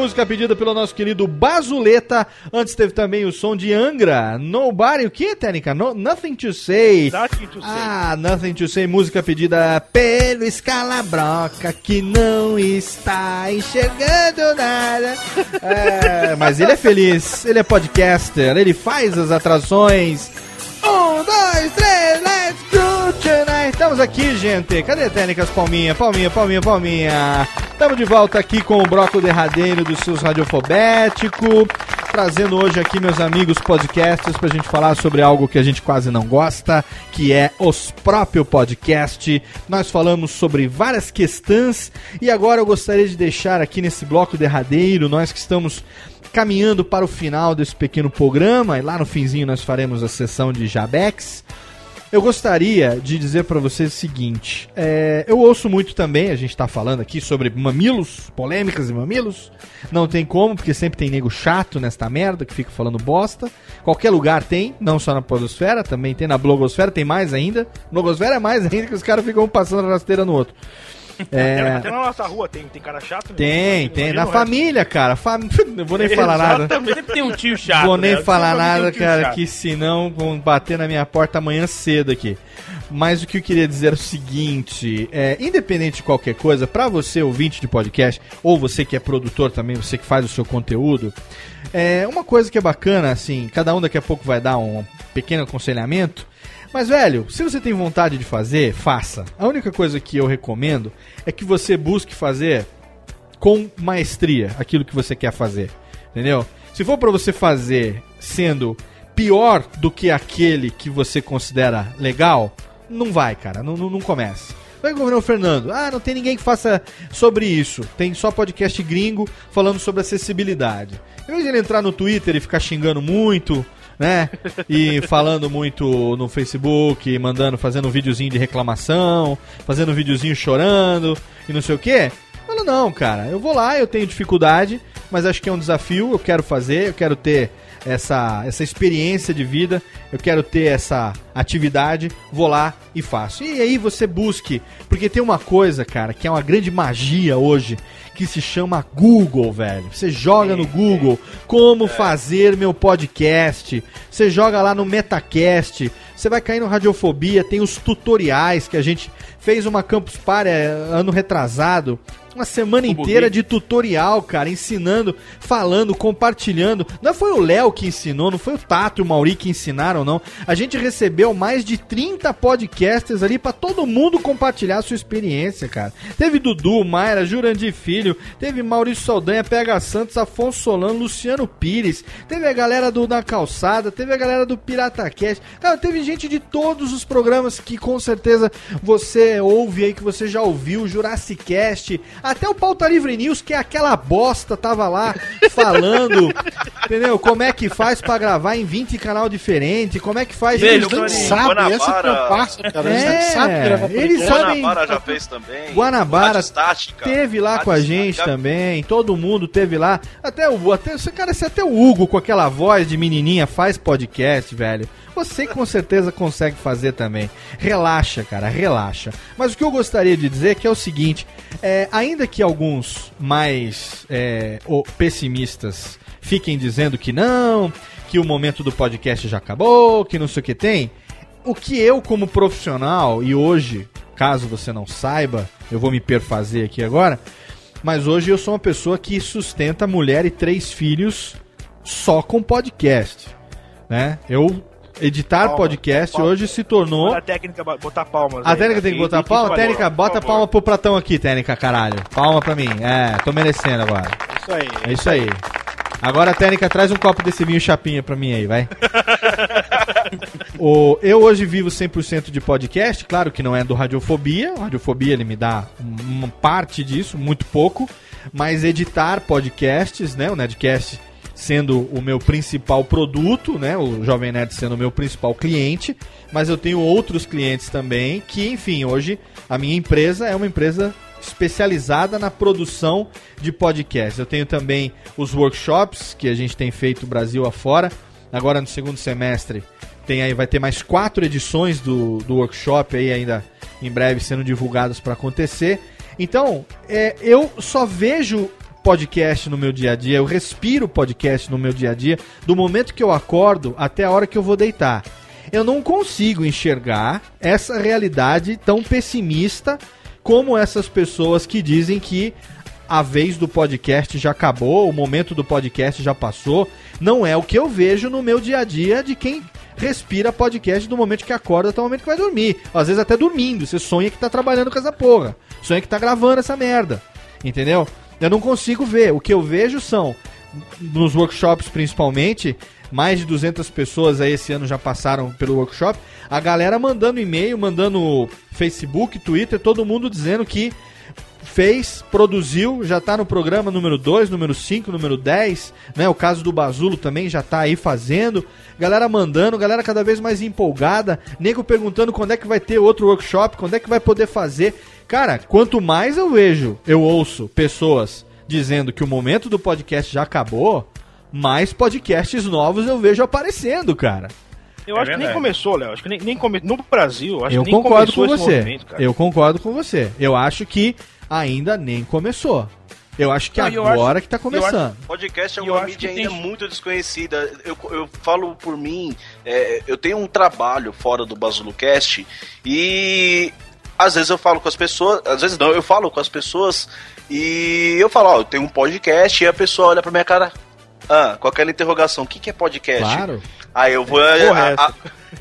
música pedida pelo nosso querido Bazuleta. Antes teve também o som de Angra, Nobody, o que, Técnica? No, nothing to Say. Nothing to say. Ah, Nothing to Say, música pedida pelo Escalabroca, que não está enxergando nada. É, mas ele é feliz, ele é podcaster, ele faz as atrações. Um, dois, três. Estamos aqui, gente. Cadê técnicas? Palminha, palminha, palminha, palminha. Estamos de volta aqui com o bloco derradeiro dos seus radiofobético. Trazendo hoje aqui, meus amigos podcasters, pra gente falar sobre algo que a gente quase não gosta, que é os próprios podcast. Nós falamos sobre várias questões e agora eu gostaria de deixar aqui nesse bloco derradeiro, nós que estamos caminhando para o final desse pequeno programa, e lá no finzinho nós faremos a sessão de Jabex. Eu gostaria de dizer para vocês o seguinte: é, eu ouço muito também, a gente tá falando aqui sobre mamilos, polêmicas e mamilos. Não tem como, porque sempre tem nego chato nesta merda que fica falando bosta. Qualquer lugar tem, não só na Podosfera, também tem na Blogosfera, tem mais ainda. Blogosfera é mais ainda que os caras ficam passando a rasteira no outro. É, Até na nossa rua tem, tem cara chato. né? tem, tem. Imagina Na o resto. família, cara. Fam... Não vou nem falar nada. Exatamente. Sempre tem um tio chato. Vou nem né? falar tem nada, cara, chato. que senão vão bater na minha porta amanhã cedo aqui. Mas o que eu queria dizer é o seguinte: é, independente de qualquer coisa, pra você ouvinte de podcast, ou você que é produtor também, você que faz o seu conteúdo, é uma coisa que é bacana, assim, cada um daqui a pouco vai dar um pequeno aconselhamento. Mas, velho, se você tem vontade de fazer, faça. A única coisa que eu recomendo é que você busque fazer com maestria aquilo que você quer fazer. Entendeu? Se for pra você fazer sendo pior do que aquele que você considera legal, não vai, cara. Não, não, não comece. Vai com o Fernando. Ah, não tem ninguém que faça sobre isso. Tem só podcast gringo falando sobre acessibilidade. Em vez de ele entrar no Twitter e ficar xingando muito, né? E falando muito no Facebook, mandando, fazendo um videozinho de reclamação, fazendo um videozinho chorando e não sei o quê. Fala, não, cara, eu vou lá, eu tenho dificuldade, mas acho que é um desafio, eu quero fazer, eu quero ter essa, essa experiência de vida, eu quero ter essa atividade, vou lá e faço. E aí você busque, porque tem uma coisa, cara, que é uma grande magia hoje, que se chama Google, velho. Você joga no Google como fazer meu podcast, você joga lá no Metacast, você vai cair no Radiofobia, tem os tutoriais que a gente fez uma Campus Party é, ano retrasado uma semana inteira de tutorial, cara, ensinando, falando, compartilhando. Não foi o Léo que ensinou, não foi o Tato e o Mauri que ensinaram, não. A gente recebeu mais de 30 podcasters ali pra todo mundo compartilhar a sua experiência, cara. Teve Dudu, Mayra, Jurandir Filho, teve Maurício Saldanha, PH Santos, Afonso Solano, Luciano Pires, teve a galera do Da Calçada, teve a galera do PirataCast. Cara, teve gente de todos os programas que com certeza você ouve aí, que você já ouviu, Jurassic Cast, até o Pauta Livre News, que é aquela bosta, tava lá falando, entendeu? Como é que faz pra gravar em 20 canal diferente, como é que faz... Velho, Eles nem sabem, esse é o passo, cara. Eles É, sabem gravar eles sabem- Guanabara já fez também. Guanabara teve lá com a gente também, todo mundo teve lá. Até o, até, esse cara, se até o Hugo com aquela voz de menininha faz podcast, velho. Você com certeza consegue fazer também. Relaxa, cara, relaxa. Mas o que eu gostaria de dizer é que é o seguinte: é, ainda que alguns mais é, pessimistas fiquem dizendo que não, que o momento do podcast já acabou, que não sei o que tem, o que eu, como profissional, e hoje, caso você não saiba, eu vou me perfazer aqui agora, mas hoje eu sou uma pessoa que sustenta mulher e três filhos só com podcast. Né? Eu editar Palma, podcast palma. hoje se tornou. A técnica botar palmas. A aí, técnica tem que botar que palma? Técnica, bota palma pro Platão aqui, técnica, caralho. Palma pra mim. É, tô merecendo agora. Isso aí. É isso aí. Agora, Técnica, traz um copo desse vinho chapinha pra mim aí, vai. o, eu hoje vivo 100% de podcast, claro que não é do Radiofobia. O Radiofobia ele me dá um- uma parte disso, muito pouco. Mas editar podcasts, né? O Nedcast sendo o meu principal produto, né? O Jovem Nerd sendo o meu principal cliente. Mas eu tenho outros clientes também que, enfim, hoje a minha empresa é uma empresa especializada na produção de podcasts. Eu tenho também os workshops que a gente tem feito Brasil afora. Agora no segundo semestre tem aí vai ter mais quatro edições do, do workshop aí ainda em breve sendo divulgadas para acontecer. Então é, eu só vejo podcast no meu dia a dia, eu respiro podcast no meu dia a dia, do momento que eu acordo até a hora que eu vou deitar. Eu não consigo enxergar essa realidade tão pessimista como essas pessoas que dizem que a vez do podcast já acabou, o momento do podcast já passou. Não é o que eu vejo no meu dia a dia de quem respira podcast do momento que acorda até o momento que vai dormir. Às vezes até dormindo, você sonha que tá trabalhando com essa porra. Sonha que tá gravando essa merda. Entendeu? Eu não consigo ver. O que eu vejo são, nos workshops principalmente, mais de 200 pessoas aí esse ano já passaram pelo workshop. A galera mandando e-mail, mandando Facebook, Twitter, todo mundo dizendo que fez, produziu, já tá no programa número 2, número 5, número 10, né? O caso do Bazulo também já tá aí fazendo. Galera mandando, galera cada vez mais empolgada, nego perguntando quando é que vai ter outro workshop, quando é que vai poder fazer. Cara, quanto mais eu vejo, eu ouço pessoas dizendo que o momento do podcast já acabou, mais podcasts novos eu vejo aparecendo, cara. Eu É acho que nem começou, Léo. Acho que nem, nem come... no Brasil, acho eu que nem concordo com você. Eu concordo com você. Eu acho que ainda nem começou. Eu acho que Não, agora acho- que tá eu começando. acho- Podcast é eu uma acho mídia que ainda tem- muito desconhecida. Eu, eu falo por mim, é, eu tenho um trabalho fora do BazuloCast e às vezes eu falo com as pessoas, às vezes não, eu falo com as pessoas e eu falo, ó, eu tenho um podcast e a pessoa olha pra minha cara, ah, com aquela interrogação, o que, que é podcast? Claro. Aí eu vou. Porra, a- a-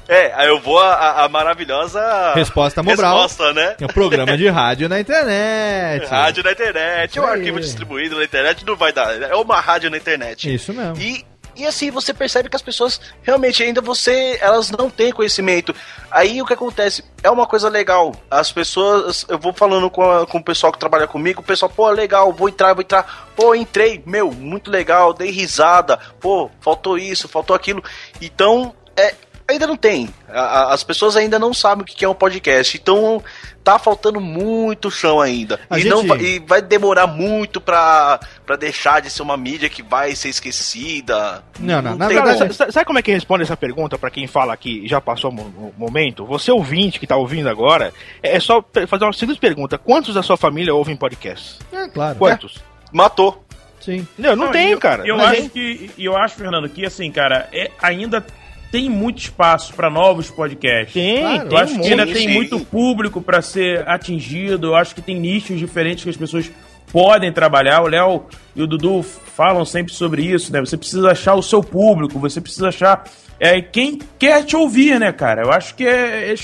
é, aí eu vou a, a- a maravilhosa. Resposta Mobral. Resposta, né? É um programa de rádio na internet. Rádio na internet, é um arquivo distribuído na internet, não vai dar. É uma rádio na internet. Isso mesmo. E, e assim, você percebe que as pessoas realmente ainda você. Elas não têm conhecimento. Aí o que acontece? É uma coisa legal. As pessoas. Eu vou falando com, a- com o pessoal que trabalha comigo, o pessoal, pô, legal, vou entrar, vou entrar. Pô, entrei, meu, muito legal, dei risada. Pô, faltou isso, faltou aquilo. Então, é. Ainda não tem. A- As pessoas ainda não sabem o que é um podcast. Então, tá faltando muito chão ainda. A E, gente- não vai, e vai demorar muito pra, pra deixar de ser uma mídia que vai ser esquecida. Não, não, na tem verdade- como. Sabe, sabe como é que responde essa pergunta pra quem fala que já passou o mo- o momento? Você ouvinte que tá ouvindo agora, é é só fazer uma simples pergunta: quantos da sua família ouvem podcast? É, claro. Quantos? Matou. Sim. Não, não, tem, e eu- cara. Eu Não acho tem. que. E eu acho, Fernando, que assim, cara, é, ainda tem muito espaço pra novos podcasts. Tem, eu tem acho um que ainda tem sim. muito público pra ser atingido. Eu acho que tem nichos diferentes que as pessoas podem trabalhar. O Léo e o Dudu falam sempre sobre isso, né? Você precisa achar o seu público, você precisa achar é, quem quer te ouvir, né, cara? Eu acho que é, é-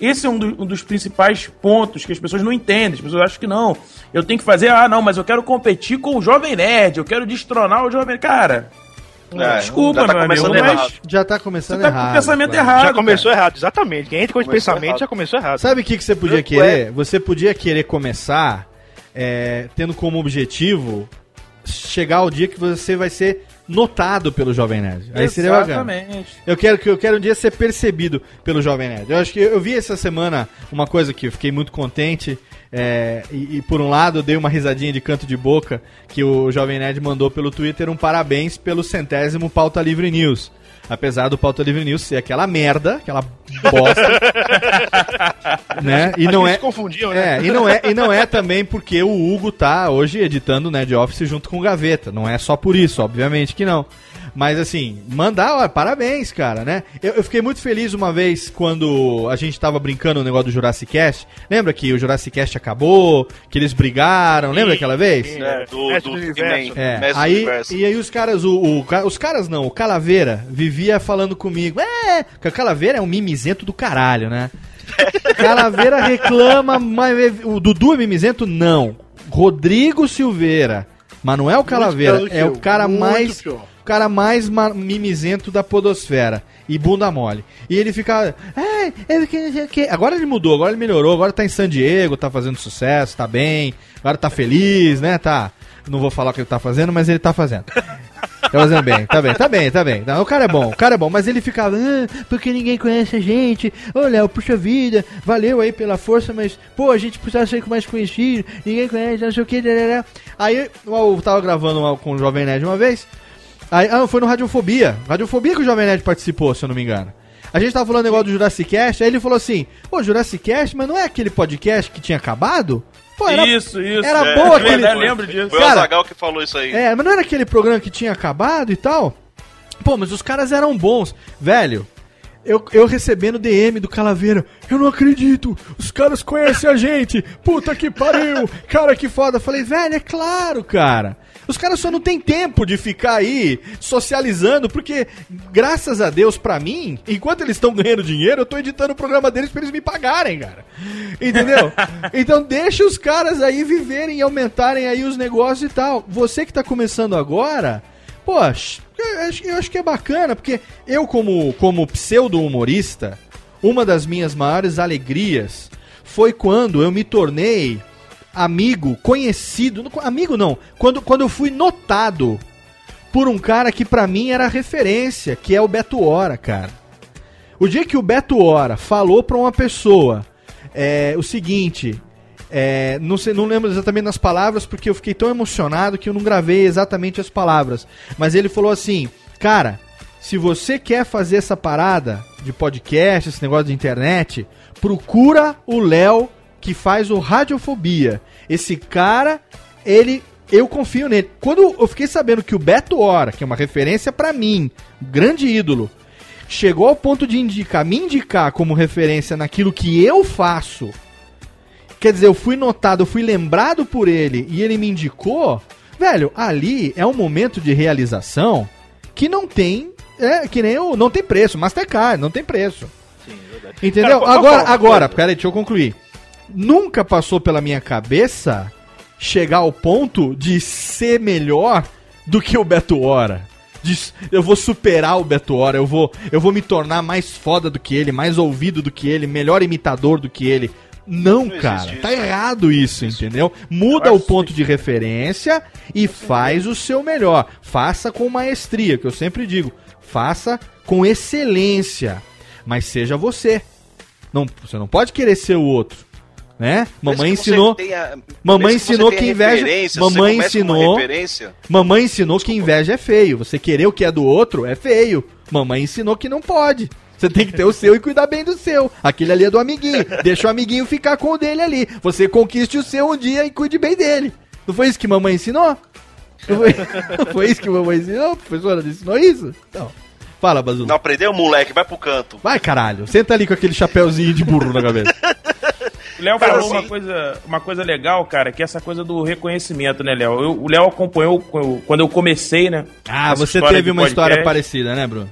esse é um, do- um dos principais pontos que as pessoas não entendem. As pessoas acham que não. Eu tenho que fazer, ah, não, mas eu quero competir com o Jovem Nerd, eu quero destronar o Jovem Cara. É, desculpa, já tá meu amigo, começando mas errado. Já tá começando Você tá com errado. o pensamento claro. errado. Já começou cara. errado, exatamente. Quem entra com esse Começou pensamento errado. já começou errado. Sabe o que, que você podia querer? Você podia querer começar é, tendo como objetivo chegar ao dia que você vai ser notado pelo Jovem Nerd. Aí seria bacana. Exatamente. Eu quero que eu quero um dia ser percebido pelo Jovem Nerd. Eu acho que eu vi essa semana uma coisa que eu fiquei muito contente. É, e, e por um lado eu dei uma risadinha de canto de boca que o Jovem Nerd mandou pelo Twitter um parabéns pelo centésimo Pauta Livre News. Apesar do Pauta Livre News ser aquela merda, aquela bosta. né? E não é. se confundiam, né? É, e não é, e não é também porque o Hugo tá hoje editando o Nerd Office junto com o Gaveta. Não é só por isso, obviamente que não. Mas assim, mandar, ó, parabéns, cara, né? Eu, eu fiquei muito feliz uma vez quando a gente tava brincando no negócio do Jurassic Cast. Lembra que o Jurassic Cast acabou, que eles brigaram, lembra aquela vez? É, do, Mestre do do He-Man, Universo. É, Mestre do aí, Universo. e aí os caras, o, o os caras não, o Calaveira vivia falando comigo, é, que o Calaveira é um mimizento do caralho, né? Calaveira reclama, mas o Dudu é mimizento? Não. Rodrigo Silveira, Manuel Calaveira, é o cara mais, pior. Cara mais ma- mimizento da podosfera. E bunda mole. E ele fica. Agora ele mudou, agora ele melhorou, agora tá em San Diego, tá fazendo sucesso, tá bem, agora tá feliz, né? Tá. Não vou falar o que ele tá fazendo, mas ele tá fazendo. Tá fazendo bem, tá bem, tá bem, tá bem. Não, o cara é bom, o cara é bom, mas ele ficava, ah, porque ninguém conhece a gente. Ô, Léo, puxa vida, valeu aí pela força, mas, pô, a gente precisava ser mais conhecido, ninguém conhece, não sei o que. Aí eu tava gravando uma- com o Jovem Nerd uma vez. Aí, ah, foi no Radiofobia. Radiofobia que o Jovem Nerd participou, se eu não me engano. A gente tava falando negócio do Jurassic Cast, aí ele falou assim: Pô, Jurassic Cast, mas não é aquele podcast que tinha acabado? Pô, era, Isso, isso. era é. boa Eu aquele- ainda lembro disso. Foi Cara, o Azagal que falou isso aí. é, mas não era aquele programa que tinha acabado e tal? Pô, mas os caras eram bons. Velho, eu, eu recebendo DM do Calaveira. Eu não acredito. Os caras conhecem a gente. Puta que pariu. Cara, que foda. Falei, velho, é claro, cara. Os caras só não tem tempo de ficar aí socializando, porque, graças a Deus, pra mim, enquanto eles estão ganhando dinheiro, eu tô editando o programa deles pra eles me pagarem, cara. Entendeu? então deixa os caras aí viverem e aumentarem aí os negócios e tal. Você que tá começando agora, poxa, eu acho, eu acho que é bacana, porque eu, como, como pseudo-humorista, uma das minhas maiores alegrias foi quando eu me tornei amigo, conhecido, amigo não, quando, quando eu fui notado por um cara que pra mim era referência, que é o Beto Hora, cara. O dia que o Beto Hora falou pra uma pessoa é, o seguinte, é, não, sei, não lembro exatamente das palavras porque eu fiquei tão emocionado que eu não gravei exatamente as palavras, mas ele falou assim, cara, se você quer fazer essa parada de podcast, esse negócio de internet, procura o Léo que faz o Radiofobia. Esse cara, ele. Eu confio nele. Quando eu fiquei sabendo que o Beto Hora, que é uma referência pra mim, grande ídolo, chegou ao ponto de indicar, me indicar como referência naquilo que eu faço. Quer dizer, eu fui notado, eu fui lembrado por ele e ele me indicou. Velho, ali é um momento de realização que não tem. É, que nem o. Não tem preço. Mastercard, não tem preço. Entendeu? Cara, agora, qual- agora, peraí, deixa eu concluir. Nunca passou pela minha cabeça chegar ao ponto de ser melhor do que o Beto Hora. De eu vou superar o Beto Hora, eu vou, eu vou me tornar mais foda do que ele, mais ouvido do que ele, melhor imitador do que ele. Não, existe cara, isso. tá errado isso, entendeu? Muda o ponto de referência e faz o seu melhor. Faça com maestria, que eu sempre digo. Faça com excelência, mas seja você. Não, você não pode querer ser o outro, né? Mamãe ensinou, tenha- mamãe ensinou que inveja, mamãe ensinou, mamãe ensinou que inveja é feio. Você querer o que é do outro é feio. Mamãe ensinou que não pode. Você tem que ter o seu e cuidar bem do seu. Aquele ali é do amiguinho. Deixa o amiguinho ficar com o dele ali. Você conquiste o seu um dia e cuide bem dele. Não foi isso que mamãe ensinou? Não foi, não foi isso que mamãe ensinou? Professora, não ensinou isso? Então, fala, Bazu. Não aprendeu, moleque? Vai pro canto. Vai, caralho. Senta ali com aquele chapéuzinho de burro na cabeça. O Léo falou assim- uma, coisa, uma coisa legal, cara, que é essa coisa do reconhecimento, né, Léo? O Léo acompanhou quando- quando eu comecei, né? Ah, você história teve uma história podcast. parecida, né, Bruno?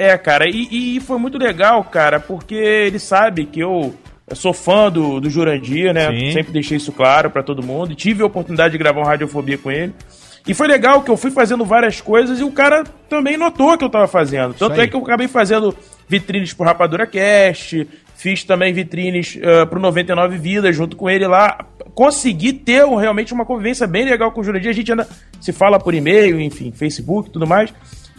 É, cara, e, e foi muito legal, cara, porque ele sabe que eu, eu sou fã do, do Jurandir, né? Sim. Sempre deixei isso claro pra todo mundo. E tive a oportunidade de gravar um Radiofobia com ele. E foi legal que eu fui fazendo várias coisas e o cara também notou que eu tava fazendo. Tanto é que eu acabei fazendo vitrines pro Rapadura Cast, fiz também vitrines uh, pro 99 Vidas junto com ele lá. Consegui ter um- realmente uma convivência bem legal com o Jurandir. A gente ainda se fala por e-mail, enfim, Facebook e tudo mais.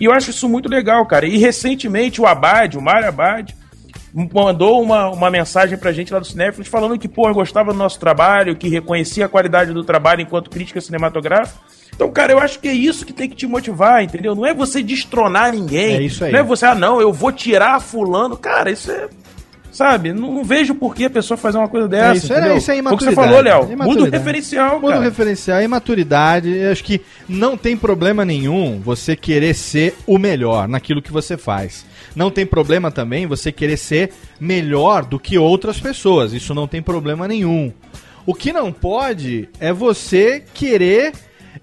E eu acho isso muito legal, cara. E recentemente o Abad, o Mário Abad, mandou uma, uma mensagem pra gente lá do Cinéfilos falando que, pô, gostava do nosso trabalho, que reconhecia a qualidade do trabalho enquanto crítica cinematográfica. Então, cara, eu acho que é isso que tem que te motivar, entendeu? Não é você destronar ninguém. É isso aí. Não é você, ah, não, eu vou tirar fulano. Cara, isso é. Sabe? Não, não vejo por que a pessoa fazer uma coisa dessa. É, isso, é, entendeu? isso é Foi o que imaturidade. você falou, Léo. Muda o Imaturidade. referencial, Muda o referencial, é imaturidade. Eu acho que não tem problema nenhum você querer ser o melhor naquilo que você faz. Não tem problema também você querer ser melhor do que outras pessoas. Isso não tem problema nenhum. O que não pode é você querer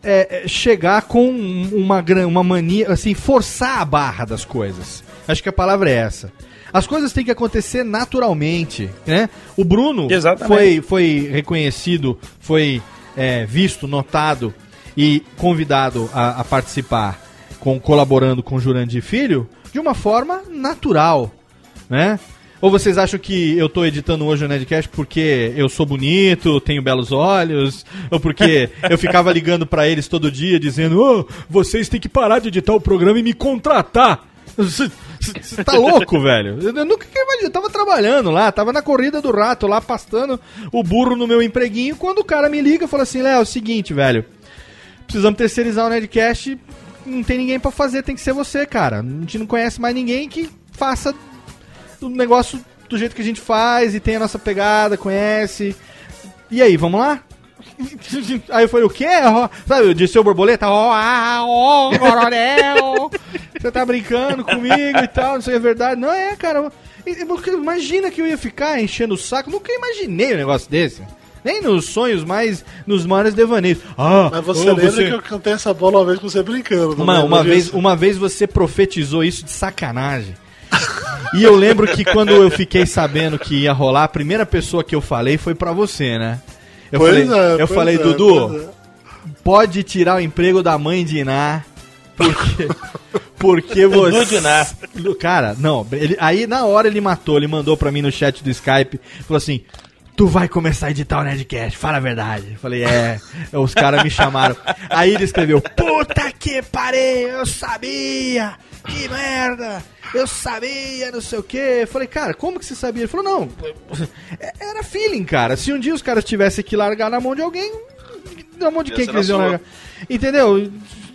é, é, chegar com um- uma, uma mania, assim, forçar a barra das coisas. Acho que a palavra é essa. As coisas têm que acontecer naturalmente, né? O Bruno Exatamente. foi, foi reconhecido, foi é, visto, notado e convidado a, a participar, com, colaborando com o Jurandir Filho, de uma forma natural, né? Ou vocês acham que eu tô editando hoje o Nedcast porque eu sou bonito, tenho belos olhos, ou porque eu ficava ligando pra eles todo dia dizendo: "Ô, vocês têm que parar de editar o programa e me contratar". Você tá louco, velho? Eu nunca que imaginar. Eu tava trabalhando lá, tava na corrida do rato lá, pastando o burro no meu empreguinho. Quando o cara me liga e fala assim: Léo, é o seguinte, velho. Precisamos terceirizar o Nedcast. Não tem ninguém pra fazer, tem que ser você, cara. A gente não conhece mais ninguém que faça o negócio do jeito que a gente faz e tem a nossa pegada, conhece. E aí, vamos lá? Aí eu falei, o quê? Ó, Sabe, eu disse o borboleta, ó, ah, ó, coronel, você tá brincando comigo e tal, não sei se é verdade. Não é, cara. Imagina que eu ia ficar enchendo o saco, nunca imaginei um negócio desse. Nem nos sonhos mais, nos maiores devaneios. Ah, Mas você ô, lembra você- que eu cantei essa bola uma vez com você brincando. uma, uma, vez, disso? uma vez você profetizou isso de sacanagem. E eu lembro que quando eu fiquei sabendo que ia rolar, a primeira pessoa que eu falei foi pra você, né? Eu Pois falei, é, eu falei é, Dudu, é. pode tirar o emprego da mãe de Iná, porque, porque você... Cara, não, ele- aí na hora ele matou, ele mandou pra mim no chat do Skype, falou assim... Tu vai começar a editar o Nerdcast, fala a verdade. Eu falei, é. Os caras me chamaram. Aí ele escreveu: Puta que pariu, eu sabia! Que merda! Eu sabia, não sei o quê. Eu falei, cara, como que você sabia? Ele falou, não, é- era feeling, cara. Se um dia os caras tivessem que largar na mão de alguém, na mão de quem que eles iam largar? Entendeu?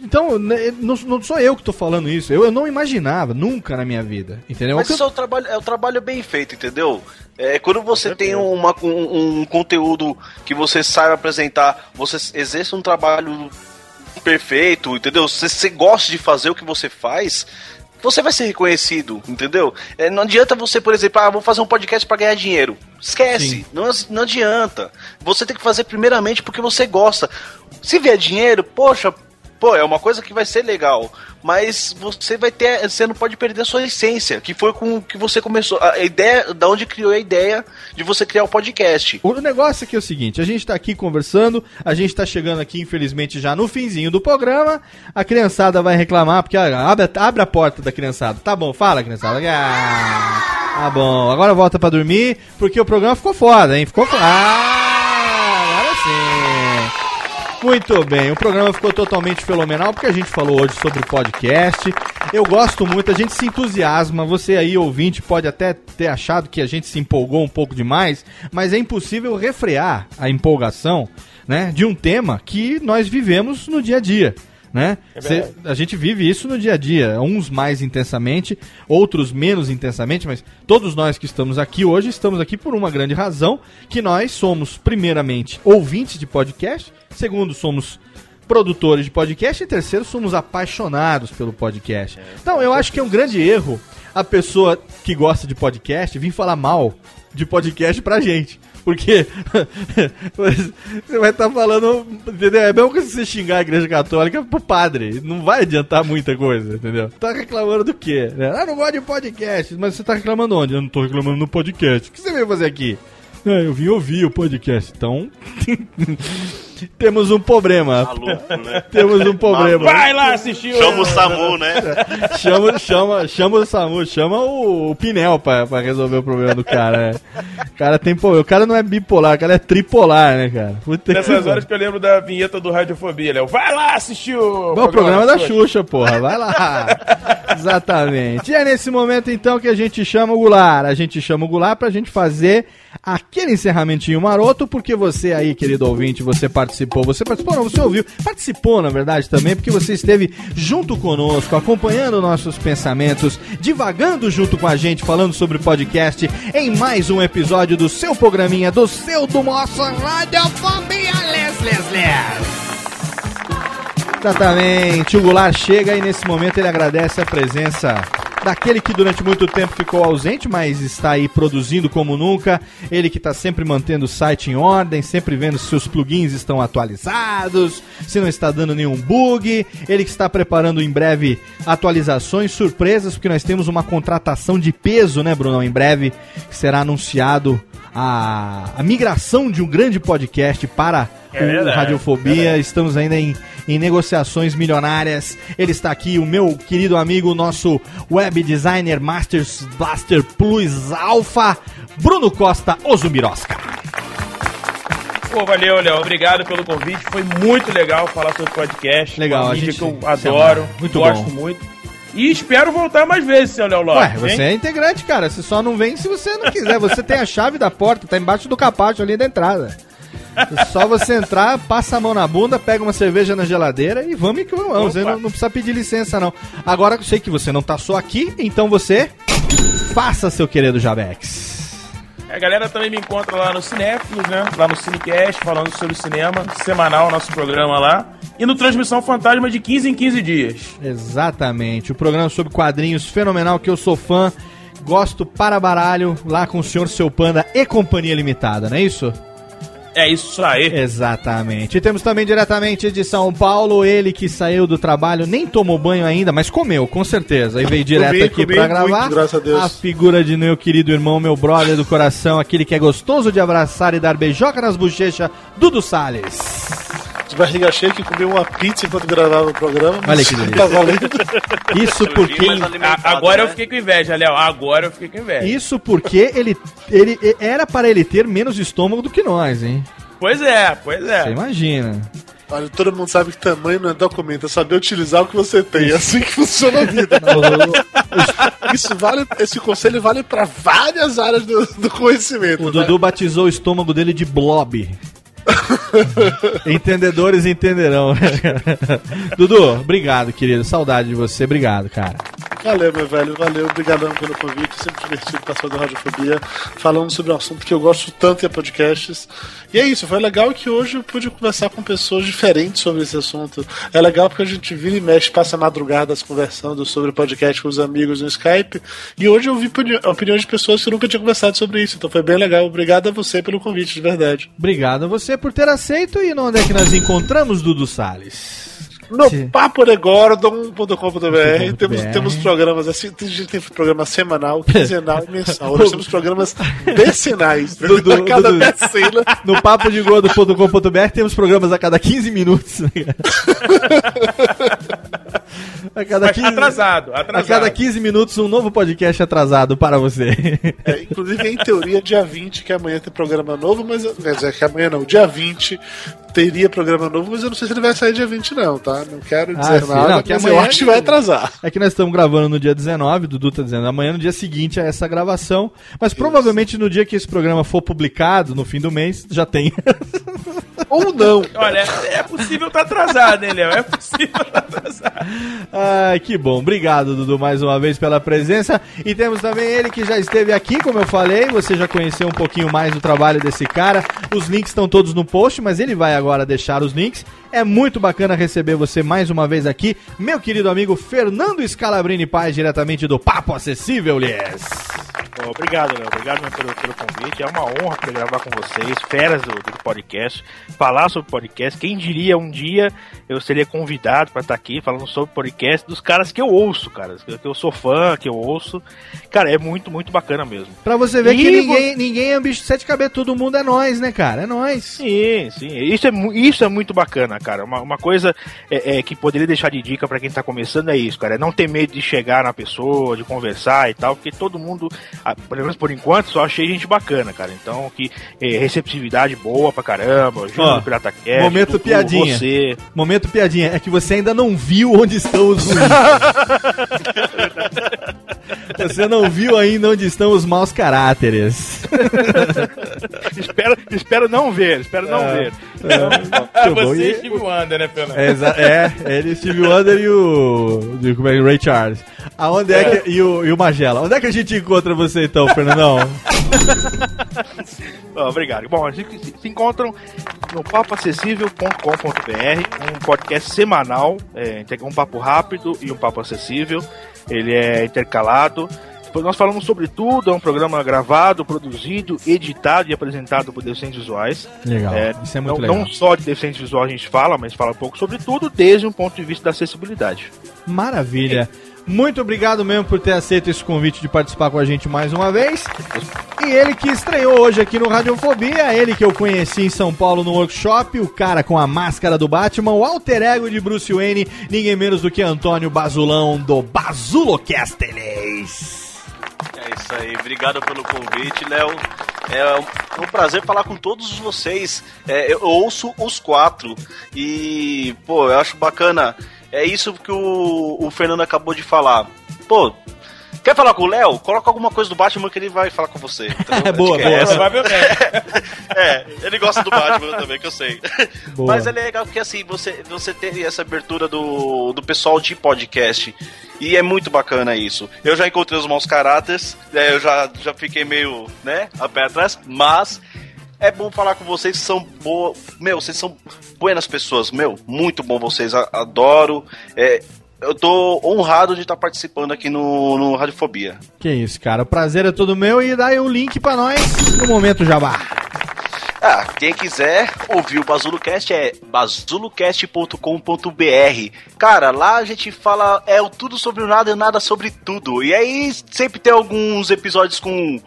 Então, né, não, não sou eu que tô falando isso. Eu, eu não imaginava, nunca na minha vida. Entendeu? Mas isso é o trabalho, é o trabalho bem feito, entendeu? É quando você tem uma, um, um conteúdo que você sabe apresentar, você exerce um trabalho perfeito, entendeu? Se você gosta de fazer o que você faz, você vai ser reconhecido, entendeu? É, não adianta você, por exemplo, ah, vou fazer um podcast pra ganhar dinheiro. Esquece, não, não adianta. Você tem que fazer primeiramente porque você gosta. Se vier dinheiro, poxa, pô, é uma coisa que vai ser legal. Mas você vai ter. Você não pode perder a sua essência, que foi com que você começou. A ideia, da onde criou a ideia de você criar o podcast. O negócio aqui é o seguinte, a gente tá aqui conversando, a gente tá chegando aqui, infelizmente, já no finzinho do programa. A criançada vai reclamar, porque abre, abre a porta da criançada. Tá bom, fala, criançada. Ah, tá bom, agora volta pra dormir, porque o programa ficou foda, hein? Ficou foda. Ah. Muito bem, o programa ficou totalmente fenomenal porque a gente falou hoje sobre podcast. Eu gosto muito, a gente se entusiasma. Você aí, ouvinte, pode até ter achado que a gente se empolgou um pouco demais, mas é impossível refrear a empolgação né, de um tema que nós vivemos no dia a dia. Né? Cê- a gente vive isso no dia a dia, uns mais intensamente, outros menos intensamente, mas todos nós que estamos aqui hoje estamos aqui por uma grande razão, que nós somos primeiramente ouvintes de podcast, segundo somos produtores de podcast, em terceiro, somos apaixonados pelo podcast. Então, eu acho que é um grande erro a pessoa que gosta de podcast vir falar mal de podcast pra gente. Porque você vai estar falando, entendeu? É mesmo que você xingar a igreja católica pro padre. Não vai adiantar muita coisa, entendeu? Tá reclamando do quê? né? Ah, não gosto de podcast. Mas você tá reclamando onde? Eu não tô reclamando no podcast. O que você veio fazer aqui? Ah, eu vim ouvir o podcast. Então, temos um problema. Temos um problema. Vai lá assistir Chama o Samu, né? chama, chama, chama o Samu, chama o, o Pinel pra, pra resolver o problema do cara. né? O cara tem problema. O cara não é bipolar, o cara é tripolar, né, cara? Puta Nessas horas que eu lembro da vinheta do Radiofobia, Léo. Vai lá assistir o. Bom, o programa da Xuxa, porra. Vai lá. Exatamente. E é nesse momento, então, que a gente chama o Goulart. A gente chama o Goulart pra gente fazer aquele encerramentinho maroto, porque você aí, querido ouvinte, você participou. Você participou, não, você ouviu. Participou, na verdade, também, porque você esteve junto conosco, acompanhando nossos pensamentos, divagando junto com a gente, falando sobre podcast, em mais um episódio do seu programinha, do seu, do nosso Les Les Les. Exatamente, o Goulart chega e nesse momento ele agradece a presença daquele que durante muito tempo ficou ausente, mas está aí produzindo como nunca. Ele que está sempre mantendo o site em ordem, sempre vendo se os plugins estão atualizados, se não está dando nenhum bug. Ele que está preparando em breve atualizações, surpresas, porque nós temos uma contratação de peso, né, Brunão? Em breve será anunciado a, a migração de um grande podcast para É o Radiofobia. Estamos ainda em, em negociações milionárias. Ele está aqui, o meu querido amigo, nosso web designer Masters Blaster Plus Alpha, Bruno Costa Ozumirosca. Pô, valeu, Léo. Obrigado pelo convite. Foi muito legal falar sobre podcast. Legal, uma a gente que eu adoro. Muito gosto bom. muito. E espero voltar mais vezes, seu Léo Lopes. Ué, você hein? é integrante, cara. Você só não vem se você não quiser. Você tem a chave da porta, tá embaixo do capacho ali da entrada. É só você entrar, passa a mão na bunda, pega uma cerveja na geladeira e vamos que vamos. Você não, não precisa pedir licença, não. Agora eu sei que você não tá só aqui, então você faça seu querido Jabex. A galera também me encontra lá no Cinéfilos, né? Lá no Cinecast, falando sobre cinema, semanal, nosso programa lá. E no Transmissão Fantasma de 15 em 15 dias. Exatamente. O programa sobre quadrinhos fenomenal que eu sou fã. Gosto para baralho lá com o senhor Seu Panda e Companhia Limitada, não é isso? É isso aí. Exatamente. E temos também diretamente de São Paulo, ele que saiu do trabalho, nem tomou banho ainda, mas comeu, com certeza. E veio direto Comi, aqui comi pra gravar. muito, graças a Deus. figura de meu querido irmão, meu brother do coração, aquele que é gostoso de abraçar e dar beijoca nas bochechas, Dudu Salles. De barriga cheia que comeu uma pizza enquanto gravava o programa. Olha que delícia. Tá valendo. Isso porque. A- agora eu fiquei com inveja, Léo. Agora eu fiquei com inveja. Isso porque ele, ele era para ele ter menos estômago do que nós, hein? Pois é, pois Você é. imagina. Olha, todo mundo sabe que tamanho não é documento, é saber utilizar o que você tem. É assim que funciona a vida. Isso vale, esse conselho vale pra várias áreas do, do conhecimento. O né? Dudu batizou o estômago dele de blob. Entendedores entenderão. Dudu, obrigado, querido. Saudade de você. Obrigado, cara. Valeu, meu velho, valeu, obrigadão pelo convite, sempre divertido participar da Radiofobia, falando sobre um assunto que eu gosto tanto que é podcasts. E é isso, foi legal que hoje eu pude conversar com pessoas diferentes sobre esse assunto. É legal porque a gente vira e mexe, passa madrugadas conversando sobre podcast com os amigos no Skype, e hoje eu vi opini- opiniões de pessoas que nunca tinha conversado sobre isso, então foi bem legal. Obrigado a você pelo convite, de verdade. Obrigado a você por ter aceito. E onde é que nós encontramos Dudu Salles? No Se- paporegordon.com.br temos, temos programas assim, a gente tem programa semanal, quinzenal e mensal. Nós temos programas decenais. Dudu, a cada Dudu. decena. No papodegodo.com.br temos programas a cada 15 minutos. né, a cada Mas atrasado, A atrasado. cada 15 minutos, um novo podcast atrasado para você. É, inclusive, em teoria, dia 20, que amanhã tem programa novo, mas. Quer dizer, que amanhã não, dia 20 teria programa novo, mas eu não sei se ele vai sair dia 20, não, tá? Não quero dizer Ah, sim. nada, Não, que mas amanhã eu acho que vai atrasar. É que nós estamos gravando no dia 19, o Dudu tá dizendo, amanhã no dia seguinte a essa gravação, mas provavelmente no dia que esse programa for publicado, no fim do mês, já tem. Ou não. Olha, é possível estar atrasado, hein, Léo? É possível estar atrasado. Ai, que bom. Obrigado, Dudu, mais uma vez pela presença. E temos também ele que já esteve aqui, como eu falei. Você já conheceu um pouquinho mais do trabalho desse cara. Os links estão todos no post, mas ele vai agora deixar os links. É muito bacana receber você mais uma vez aqui, meu querido amigo Fernando Scalabrini Paz, diretamente do Papo Acessível, Lies. Bom, Obrigado, Léo. Obrigado mesmo pelo, pelo convite. É uma honra poder gravar com vocês, feras do, do podcast, falar sobre podcast. Quem diria um dia eu seria convidado para estar aqui falando sobre podcast dos caras que eu ouço, cara. Que eu sou fã, que eu ouço. Cara, é muito, muito bacana mesmo. Pra você ver E que vo- ninguém, ninguém é um bicho de sete cabeças, todo mundo é nós, né, cara? É nós. Sim, sim. Isso é, isso é muito bacana, cara. Uma, uma coisa é, é, que poderia deixar de dica pra quem tá começando é isso, cara. É não ter medo de chegar na pessoa, de conversar e tal, porque todo mundo, pelo menos por enquanto, só achei gente bacana, cara. Então, que é, receptividade boa pra caramba, Júnior do Pirata Cast, Momento Dudu, piadinha. Você. Momento piadinha. É que você ainda não viu onde estão os ruins. você não viu ainda onde estão os maus caráteres. espero, espero não ver, espero não É. ver. É, muito bom. Você E- Steve Wonder, né, Fernando? É, é, ele, Steve Wonder e o. Como é, Ray Charles. Aonde é, que. E o, e o Magela. Onde é que a gente encontra você então, Fernandão? Ah, obrigado. Bom, a gente se, se encontram no papoacessível.com.br, um podcast semanal, é, um papo rápido e um papo acessível. Ele é intercalado. Nós falamos sobre tudo, é um programa gravado, produzido, editado e apresentado por deficientes visuais. Legal, isso é muito não, legal. não só de deficientes visuais a gente fala, mas fala um pouco sobre tudo, desde um ponto de vista da acessibilidade. Maravilha. Muito obrigado mesmo por ter aceito esse convite de participar com a gente mais uma vez. E ele que estreou hoje aqui no Radiofobia, ele que eu conheci em São Paulo no workshop, o cara com a máscara do Batman, o alter ego de Bruce Wayne, ninguém menos do que Antônio Basulão do Bazulocasteles. É isso aí, obrigado pelo convite, Léo. É um prazer falar com todos vocês. É, eu ouço os quatro e, pô, eu acho bacana. É isso que o, o Fernando acabou de falar. Pô, quer falar com o Léo? Coloca alguma coisa do Batman que ele vai falar com você. É boa, boa. essa. É, ele gosta do Batman também, que eu sei. Boa. Mas é legal porque assim, você, você teve essa abertura do, do pessoal de podcast. E é muito bacana isso. Eu já encontrei os maus caráteres, né, eu já, já fiquei meio, né, a pé atrás, mas é bom falar com vocês são boas. Meu, vocês são buenas pessoas, meu, muito bom vocês, adoro. É, eu tô honrado de estar participando aqui no, no Radiofobia. Que isso, cara. O prazer é todo meu e dá aí o link pra nós no momento jabá. Ah, quem quiser ouvir o BazuloCast é bazulocast.com.br. Cara, lá a gente fala é o tudo sobre o nada e o nada sobre tudo. E aí sempre tem alguns episódios com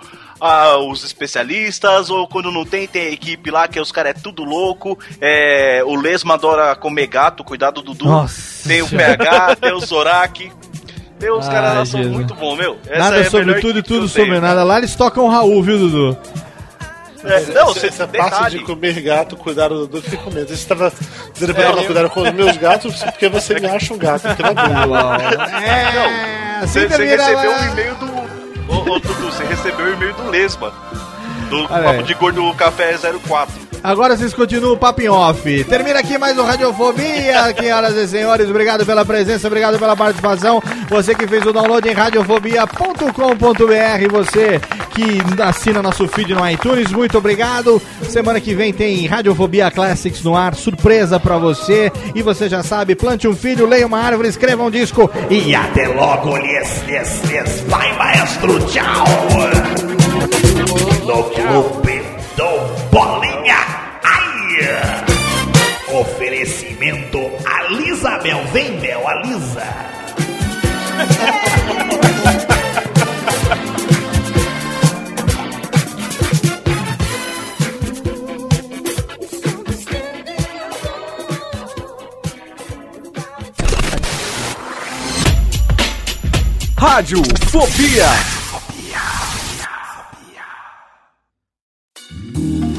ah, os especialistas, ou quando não tem, tem a equipe lá que os caras é tudo louco. É, o Lesma adora comer gato, cuidado do Dudu. Nossa Tem o. PH, tem o Zorak. Tem os caras lá são Jesus. muito bons, meu. Essa Nada é sobre tudo e que tudo sobre tenho. nada. Lá eles tocam Raul, viu, Dudu? É, não, você Essa parte detalhe. de comer gato, cuidar do Dudu, fica com medo. Você estava dizendo pra ela cuidar com os meus gatos, porque você me acha um gato. Boa. É, assim Você, você termina recebeu lá. o e-mail do. Ô, ô Dudu, você recebeu o e-mail do Lesma. Do Olha Papo aí. de Gordo Café 04. Agora vocês continuam o papo em off. Termina aqui mais um Radiofobia, senhoras e senhores. Obrigado pela presença, obrigado pela participação. Você que fez o download em radiofobia.com.br, você que assina nosso feed no iTunes, muito obrigado. Semana que vem tem Radiofobia Classics no ar, surpresa pra você. E você já sabe, plante um filho, leia uma árvore, escreva um disco e até logo, lhes, lhes, lhes. Vai, maestro, tchau! No clube do Bolinha. Oferecimento Alisa Mel. Vem, Mel, Alisa. Rádio Fobia.